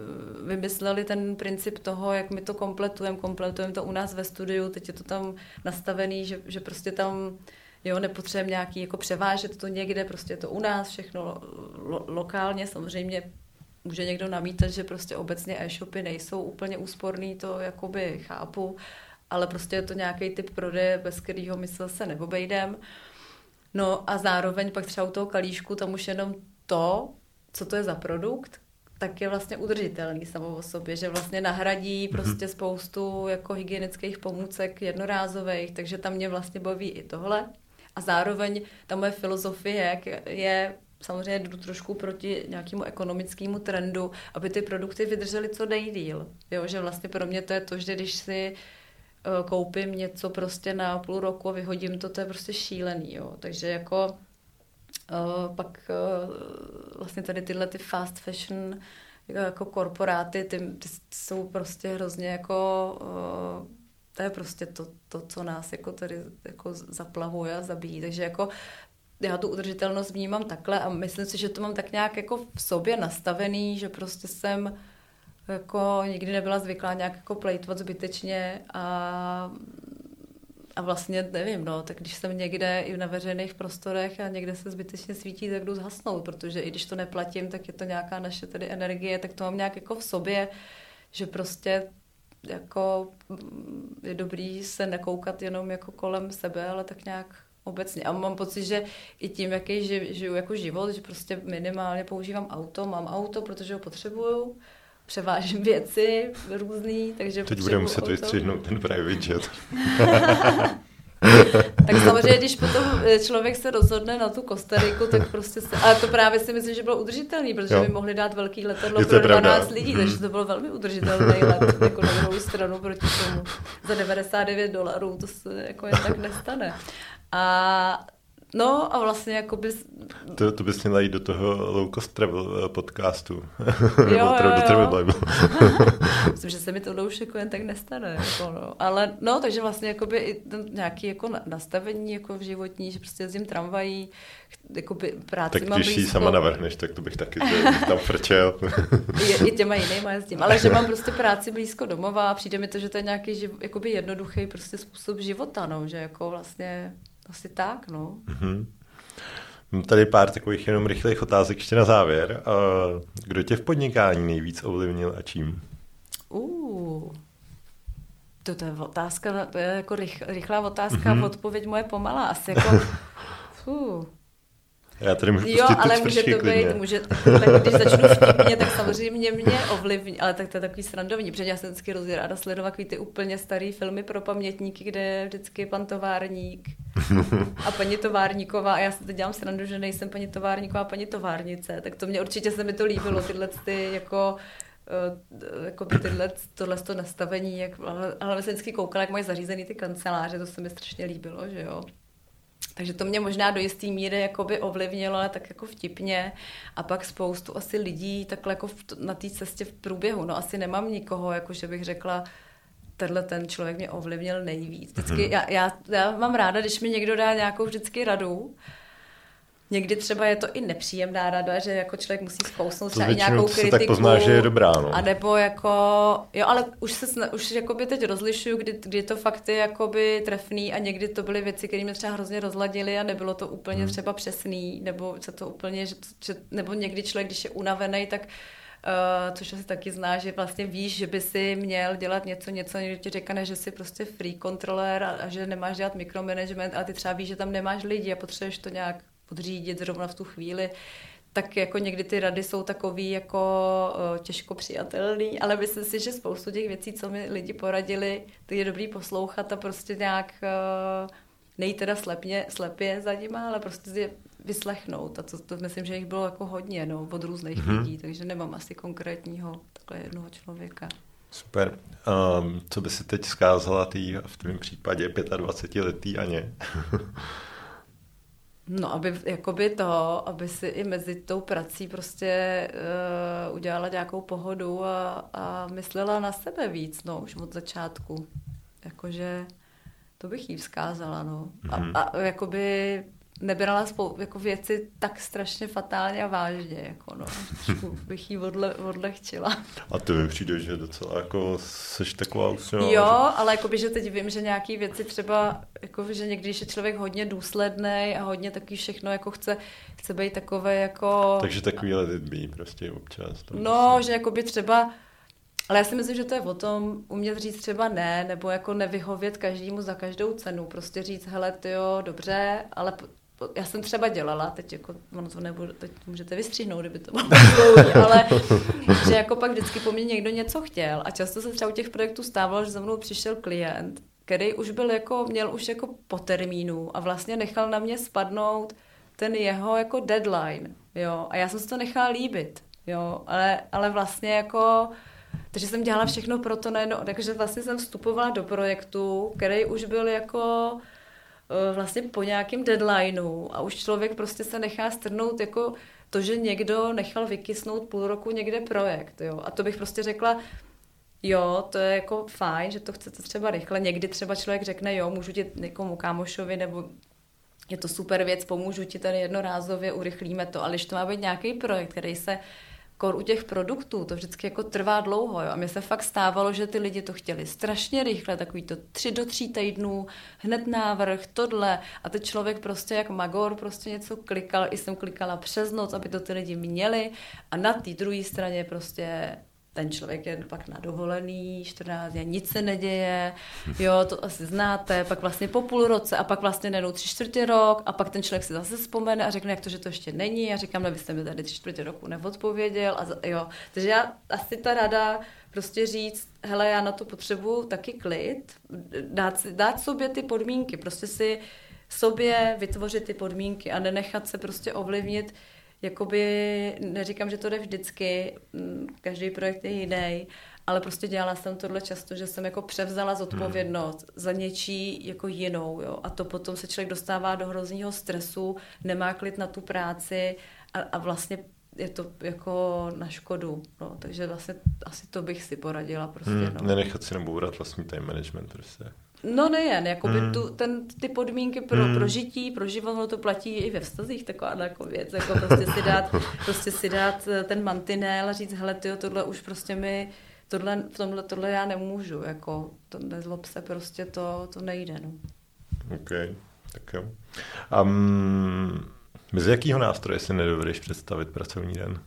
vymysleli ten princip toho, jak my to kompletujeme, kompletujeme to u nás ve studiu, teď je to tam nastavený, že, že prostě tam jo, nepotřebujeme nějaký jako převážet to někde, prostě je to u nás všechno lo, lo, lokálně, samozřejmě může někdo namítat, že prostě obecně e-shopy nejsou úplně úsporný, to jakoby chápu, ale prostě je to nějaký typ prodeje, bez kterého my se neobejdem. No a zároveň pak třeba u toho kalíšku tam už jenom to, co to je za produkt, tak je vlastně udržitelný samo o sobě, že vlastně nahradí mhm. prostě spoustu jako hygienických pomůcek jednorázových, takže tam mě vlastně baví i tohle. A zároveň ta moje filozofie je samozřejmě jdu trošku proti nějakému ekonomickému trendu, aby ty produkty vydržely co nejdíl. Jo, že vlastně pro mě to je to, že když si uh, koupím něco prostě na půl roku a vyhodím to, to je prostě šílený. Jo. Takže jako uh, pak uh, vlastně tady tyhle ty fast fashion jako, korporáty, ty, ty jsou prostě hrozně jako to je prostě to, to, co nás jako tady jako zaplavuje a zabíjí. Takže jako já tu udržitelnost vnímám takhle a myslím si, že to mám tak nějak jako v sobě nastavený, že prostě jsem jako nikdy nebyla zvyklá nějak jako plejtvat zbytečně a, a vlastně nevím, no, tak když jsem někde i na veřejných prostorech a někde se zbytečně svítí, tak jdu zhasnout, protože i když to neplatím, tak je to nějaká naše tedy energie, tak to mám nějak jako v sobě, že prostě jako je dobrý se nekoukat jenom jako kolem sebe, ale tak nějak obecně. A mám pocit, že i tím, jaký ži, žiju jako život, že prostě minimálně používám auto, mám auto, protože ho potřebuju, převážím věci různý, takže Teď budeme muset vystřihnout ten private jet. tak samozřejmě, když potom člověk se rozhodne na tu Kostariku, tak prostě se, ale to právě si myslím, že bylo udržitelný, protože jo. by mohli dát velký letadlo pro 12 pravda. lidí, takže mhm. to bylo velmi udržitelný let, jako na druhou stranu proti tomu. Za 99 dolarů to se jako jen tak nestane. A No a vlastně jako bys... To, to bys měla jít do toho low cost travel eh, podcastu. Jo, jo, jo. Travel Bible. Myslím, že se mi to už jako jen tak nestane. Jako no. Ale no, takže vlastně jakoby i nějaký jako nastavení jako v životní, že prostě jezdím tramvají, jakoby práci tak mám když blízko. sama navrhneš, tak to bych taky tam frčel. I, I těma jinýma jezdím. Ale že mám prostě práci blízko domova a přijde mi to, že to je nějaký živ, jakoby jednoduchý prostě způsob života, no, že jako vlastně asi tak, no. Mm-hmm. Mám tady pár takových jenom rychlých otázek ještě na závěr. Kdo tě v podnikání nejvíc ovlivnil a čím? Uh, to, to je otázka, to je jako rych, rychlá otázka, mm-hmm. odpověď moje pomalá. Asi jako, fuh. Já tady můžu Jo, ale může to být, může, tak když začnu vtipně, tak samozřejmě mě ovlivní, ale tak to je takový srandovní, protože já jsem vždycky ráda sledovat ty úplně staré filmy pro pamětníky, kde je vždycky pan továrník a paní továrníková. A já si teď dělám srandu, že nejsem paní továrníková a paní továrnice, tak to mě určitě se mi to líbilo, tyhle ty jako eh, jako by tyhle, tohle to nastavení, jak, ale, ale jsem vždycky koukala, jak mají zařízený ty kanceláře, to se mi strašně líbilo, že jo. Takže to mě možná do jisté míry jakoby ovlivnilo, ale tak jako vtipně. A pak spoustu asi lidí takhle jako na té cestě v průběhu. No asi nemám nikoho, jako že bych řekla, tenhle ten člověk mě ovlivnil nejvíc. Vždycky, hmm. já, já, já mám ráda, když mi někdo dá nějakou vždycky radu, Někdy třeba je to i nepříjemná rada, že jako člověk musí zkousnout třeba i nějakou kritiku. tak pozná, že je dobrá, no. A nebo jako, jo, ale už se už jakoby teď rozlišuju, kdy, kdy to fakt je jakoby trefný a někdy to byly věci, které mě třeba hrozně rozladily a nebylo to úplně hmm. třeba přesný, nebo se to úplně, že, že, nebo někdy člověk, když je unavený, tak Uh, což asi taky zná, že vlastně víš, že by si měl dělat něco, něco, někdo ti řekne, že jsi prostě free controller a, a že nemáš dělat mikromanagement, ale ty třeba víš, že tam nemáš lidi a potřebuješ to nějak podřídit zrovna v tu chvíli, tak jako někdy ty rady jsou takový jako uh, těžko přijatelný, ale myslím si, že spoustu těch věcí, co mi lidi poradili, to je dobrý poslouchat a prostě nějak uh, nejít teda slepně, slepě za nima, ale prostě je vyslechnout. A to, to myslím, že jich bylo jako hodně no, od různých mm-hmm. lidí, takže nemám asi konkrétního takhle jednoho člověka. Super. Um, co by si teď zkázala ty v tvém případě 25 letý Aně? No, aby jakoby to, aby si i mezi tou prací prostě uh, udělala nějakou pohodu a, a myslela na sebe víc, no, už od začátku. Jakože to bych jí vzkázala, no. Mm-hmm. A, mhm. a jakoby nebrala spou- jako věci tak strašně fatálně a vážně, jako no. bych jí odle, odlehčila. A to mi přijde, že docela jako seš taková usměvá. Jo, ale jakoby, že teď vím, že nějaký věci třeba, jako, že někdy, když je člověk hodně důsledný a hodně taky všechno jako chce, chce být takové jako... Takže takovýhle lidmi prostě občas. No, myslím. že jakoby třeba ale já si myslím, že to je o tom umět říct třeba ne, nebo jako nevyhovět každému za každou cenu. Prostě říct, hele, ty jo, dobře, ale já jsem třeba dělala, teď jako, ono to nebudu, teď můžete vystřihnout, kdyby to bylo dlouhý, ale že jako pak vždycky po mně někdo něco chtěl. A často se třeba u těch projektů stávalo, že za mnou přišel klient, který už byl jako, měl už jako po termínu a vlastně nechal na mě spadnout ten jeho jako deadline, jo, a já jsem si to nechala líbit, jo, ale, ale vlastně jako, takže jsem dělala všechno pro to najednou, takže vlastně jsem vstupovala do projektu, který už byl jako vlastně po nějakém deadlineu a už člověk prostě se nechá strnout jako to, že někdo nechal vykysnout půl roku někde projekt, jo. A to bych prostě řekla, jo, to je jako fajn, že to chcete třeba rychle. Někdy třeba člověk řekne, jo, můžu ti někomu kámošovi nebo je to super věc, pomůžu ti tady jednorázově, urychlíme to, ale když to má být nějaký projekt, který se kor u těch produktů to vždycky jako trvá dlouho. Jo? A mně se fakt stávalo, že ty lidi to chtěli strašně rychle, takový to tři do tří týdnů, hned návrh, tohle. A teď člověk prostě jak magor prostě něco klikal, i jsem klikala přes noc, aby to ty lidi měli. A na té druhé straně prostě ten člověk je pak na dovolený, 14 dní, nic se neděje, jo, to asi znáte, pak vlastně po půl roce a pak vlastně nenou tři čtvrtě rok a pak ten člověk si zase vzpomene a řekne, jak to, že to ještě není. Já říkám, no vy jste mi tady tři čtvrtě roku neodpověděl a jo. Takže já asi ta rada prostě říct, hele, já na to potřebuju taky klid, dát, dát sobě ty podmínky, prostě si sobě vytvořit ty podmínky a nenechat se prostě ovlivnit jakoby, neříkám, že to jde vždycky, mm, každý projekt je jiný, ale prostě dělala jsem tohle často, že jsem jako převzala zodpovědnost hmm. za něčí jako jinou, jo, a to potom se člověk dostává do hrozného stresu, nemá klid na tu práci a, a vlastně je to jako na škodu, no, takže vlastně asi to bych si poradila prostě, hmm, no. Nenechat si nabourat vlastní time management prostě. No nejen, jako mm. tu, ten, ty podmínky pro, mm. pro žití, pro život, ono to platí i ve vztazích, taková jako věc, jako prostě si dát, prostě si dát eh, ten mantinel a říct, hele, tyjo, tohle už prostě mi, tohle, v tomhle, tohle já nemůžu, jako, to nezlob se, prostě to, to nejde, no. OK, tak jo. Um, bez jakého nástroje si nedovedeš představit pracovní den?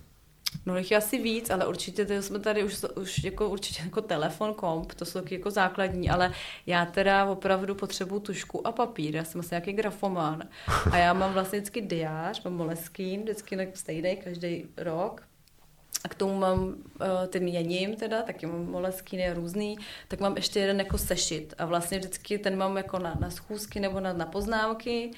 No jich je asi víc, ale určitě to jsme tady už, už jako určitě jako telefon, komp, to jsou taky jako základní, ale já teda opravdu potřebuju tušku a papír, já jsem asi nějaký grafomán. A já mám vlastně vždycky diář, mám moleskýn, vždycky stejný každý rok, a k tomu mám, uh, ty měním teda, taky mám moleskýny různý, tak mám ještě jeden jako sešit. A vlastně vždycky ten mám jako na, na schůzky nebo na, na poznámky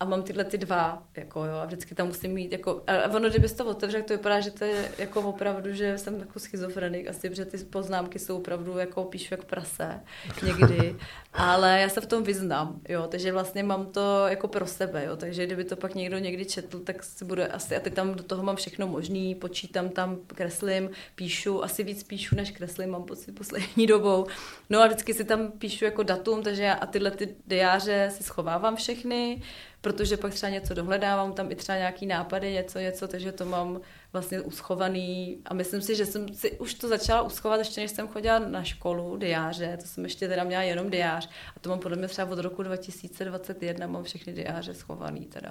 a mám tyhle ty dva, jako jo, a vždycky tam musím mít, jako, a ono, kdybys to otevřel, to vypadá, že to je jako opravdu, že jsem jako schizofrenik asi, protože ty poznámky jsou opravdu jako píšu jak prase někdy, ale já se v tom vyznám, jo, takže vlastně mám to jako pro sebe, jo, takže kdyby to pak někdo někdy četl, tak si bude asi, a teď tam do toho mám všechno možný, počítám tam, kreslím, píšu, asi víc píšu, než kreslím, mám pocit poslední dobou, no a vždycky si tam píšu jako datum, takže já a tyhle ty diáře si schovávám všechny, protože pak třeba něco dohledávám, tam i třeba nějaký nápady, něco, něco, takže to mám vlastně uschovaný a myslím si, že jsem si už to začala uschovat ještě než jsem chodila na školu, diáře, to jsem ještě teda měla jenom diář a to mám podle mě třeba od roku 2021, mám všechny diáře schovaný teda.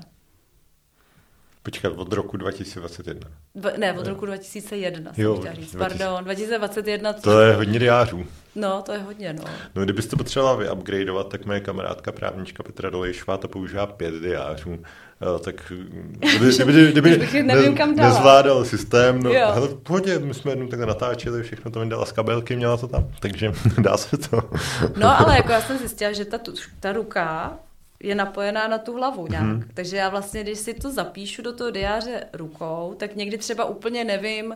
Počkat, od roku 2021. V, ne, od roku 2001 jsem jo, chtěla říct. 20... Pardon, 2021. To, to je hodně diářů. No, to je hodně, no. No, kdybyste potřebovala vyupgradeovat, tak moje kamarádka právnička Petra Dolejšová to používá pět diářů. Uh, tak kdyby, kdyby, kdyby kdyby nevím, kam dala. nezvládal systém, no, hele, v pohodě, my jsme jednou takhle natáčeli, všechno to mi dala z kabelky, měla to tam, takže dá se to. no, ale jako já jsem zjistila, že ta, ta ruka je napojená na tu hlavu nějak. Hmm. Takže já vlastně, když si to zapíšu do toho diáře rukou, tak někdy třeba úplně nevím,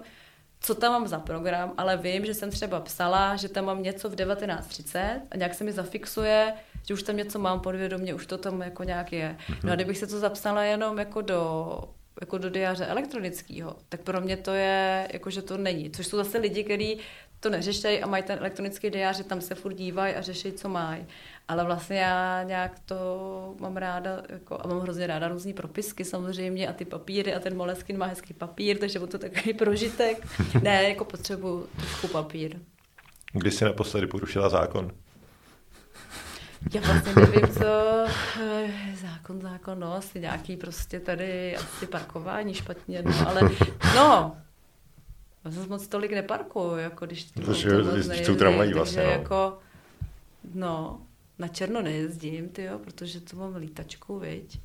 co tam mám za program, ale vím, že jsem třeba psala, že tam mám něco v 19.30 a nějak se mi zafixuje, že už tam něco mám podvědomě, už to tam jako nějak je. No a kdybych se to zapsala jenom jako do jako do diáře elektronického, tak pro mě to je, jako že to není. Což jsou zase lidi, kteří to neřešejí a mají ten elektronický diář, že tam se furt dívají a řeší, co mají. Ale vlastně já nějak to mám ráda, jako, a mám hrozně ráda různý propisky samozřejmě a ty papíry a ten Moleskin má hezký papír, takže to takový prožitek. ne, jako potřebuju trošku papír. Kdy jsi naposledy porušila zákon? Já vlastně nevím, co eh, zákon, zákon, no, asi nějaký prostě tady asi parkování špatně, no, ale no, já zase moc tolik neparkuju, jako když to, to, to, to, to vlastně, no. jako, no, na černo nejezdím, tyjo, protože to mám lítačku, viď?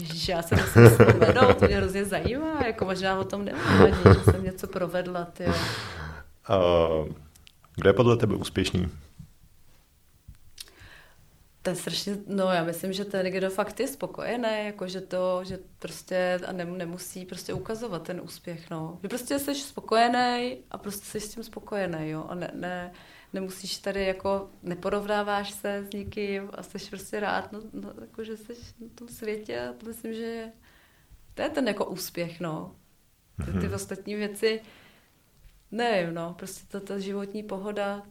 Ježíš, já se musím vzpomenout, to mě hrozně zajímá, jako možná o tom nevím ani, že jsem něco provedla, tyjo. Uh, kdo je podle tebe úspěšný? To je strašně, no já myslím, že ten, kdo fakt je spokojený, jako že to, že prostě a nemusí prostě ukazovat ten úspěch, no. Že prostě jsi spokojený a prostě jsi s tím spokojený, jo, a ne, ne, nemusíš tady jako, neporovnáváš se s nikým a jsi prostě rád, no, no jako, že jsi na tom světě a to myslím, že to je ten jako úspěch, no. Ty, ty mm-hmm. ostatní věci, nevím, no, prostě ta, ta životní pohoda,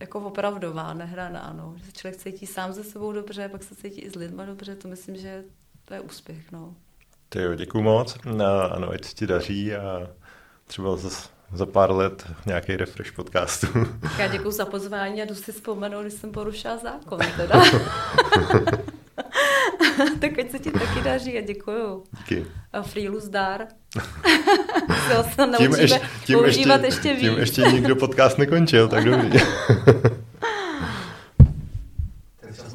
jako opravdová, nehraná, no. Že se člověk cítí sám ze sebou dobře, pak se cítí i s lidma dobře, to myslím, že to je úspěch, no. Ty jo, děkuju moc. No, ano, ať ti daří a třeba zase za pár let nějaký refresh podcastu. Já děkuji za pozvání a jdu si vzpomenout, když jsem porušila zákon teda. tak ať se ti taky daří a děkuju. Díky. A freelu zdar. se tím, ještě, tím, používat ještě, ještě víc. tím ještě nikdo podcast nekončil, tak dobrý.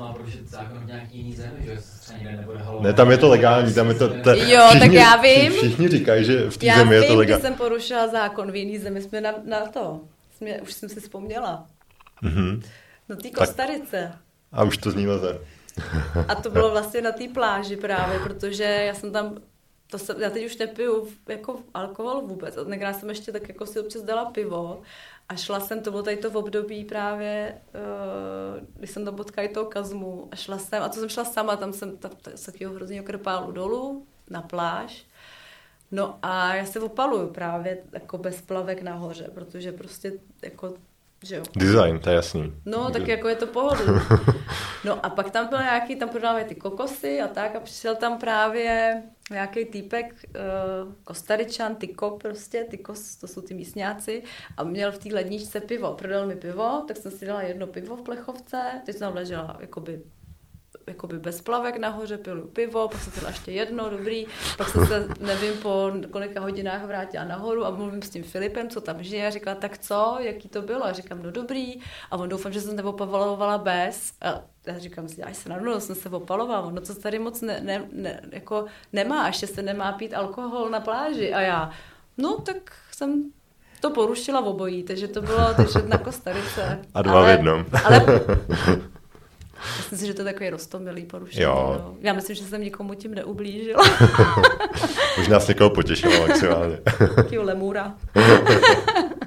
Má porušit zákon v nějaký jiný zemi, že nebude. Ne, tam je to legální, tam je to... to Jo, tak já vím. Všichni říkají, že v té Já zemi je vím, to když legální. jsem porušila zákon v jiný zemi, jsme na, na to. Jsme, už jsem si vzpomněla. Mhm. Na té Kostarice. A už to zní leze. A to bylo vlastně na té pláži právě, protože já jsem tam, to jsem, já teď už nepiju jako alkohol vůbec, a tenkrát jsem ještě tak jako si občas dala pivo a šla jsem, to bylo tady to v období právě, uh, když jsem tam potkala toho kazmu a šla jsem, a to jsem šla sama, tam jsem tam, tam, z takového hrozného krpálu dolů na pláž, No a já se opaluju právě jako bez plavek nahoře, protože prostě jako, že jo, Design, to je jasný. No, tak jako je to pohodlný. No a pak tam byl nějaký, tam prodávají ty kokosy a tak a přišel tam právě nějaký týpek, uh, kostaričan, tyko prostě, tykos, to jsou ty místňáci a měl v té ledničce pivo. Prodal mi pivo, tak jsem si dala jedno pivo v plechovce, teď jsem tam ležela jakoby jakoby bez plavek nahoře, pilu pivo, pak jsem dala ještě jedno, dobrý, pak jsem se, nevím, po kolika hodinách vrátila nahoru a mluvím s tím Filipem, co tam žije, a říkala, tak co, jaký to bylo? A říkám, no dobrý, a on doufám, že jsem neopalovala bez, a já říkám si, až se na no, jsem se opalovala, ono to tady moc ne, ne, ne, jako nemá, ještě se nemá pít alkohol na pláži. A já, no tak jsem to porušila v obojí, takže to bylo takže na Kostarice. A dva v jednom. Ale Myslím si, že to je takový rostomilý porušení. Jo. No. Já myslím, že jsem nikomu tím neublížila. Už nás někoho potěšilo maximálně. Takýho lemura.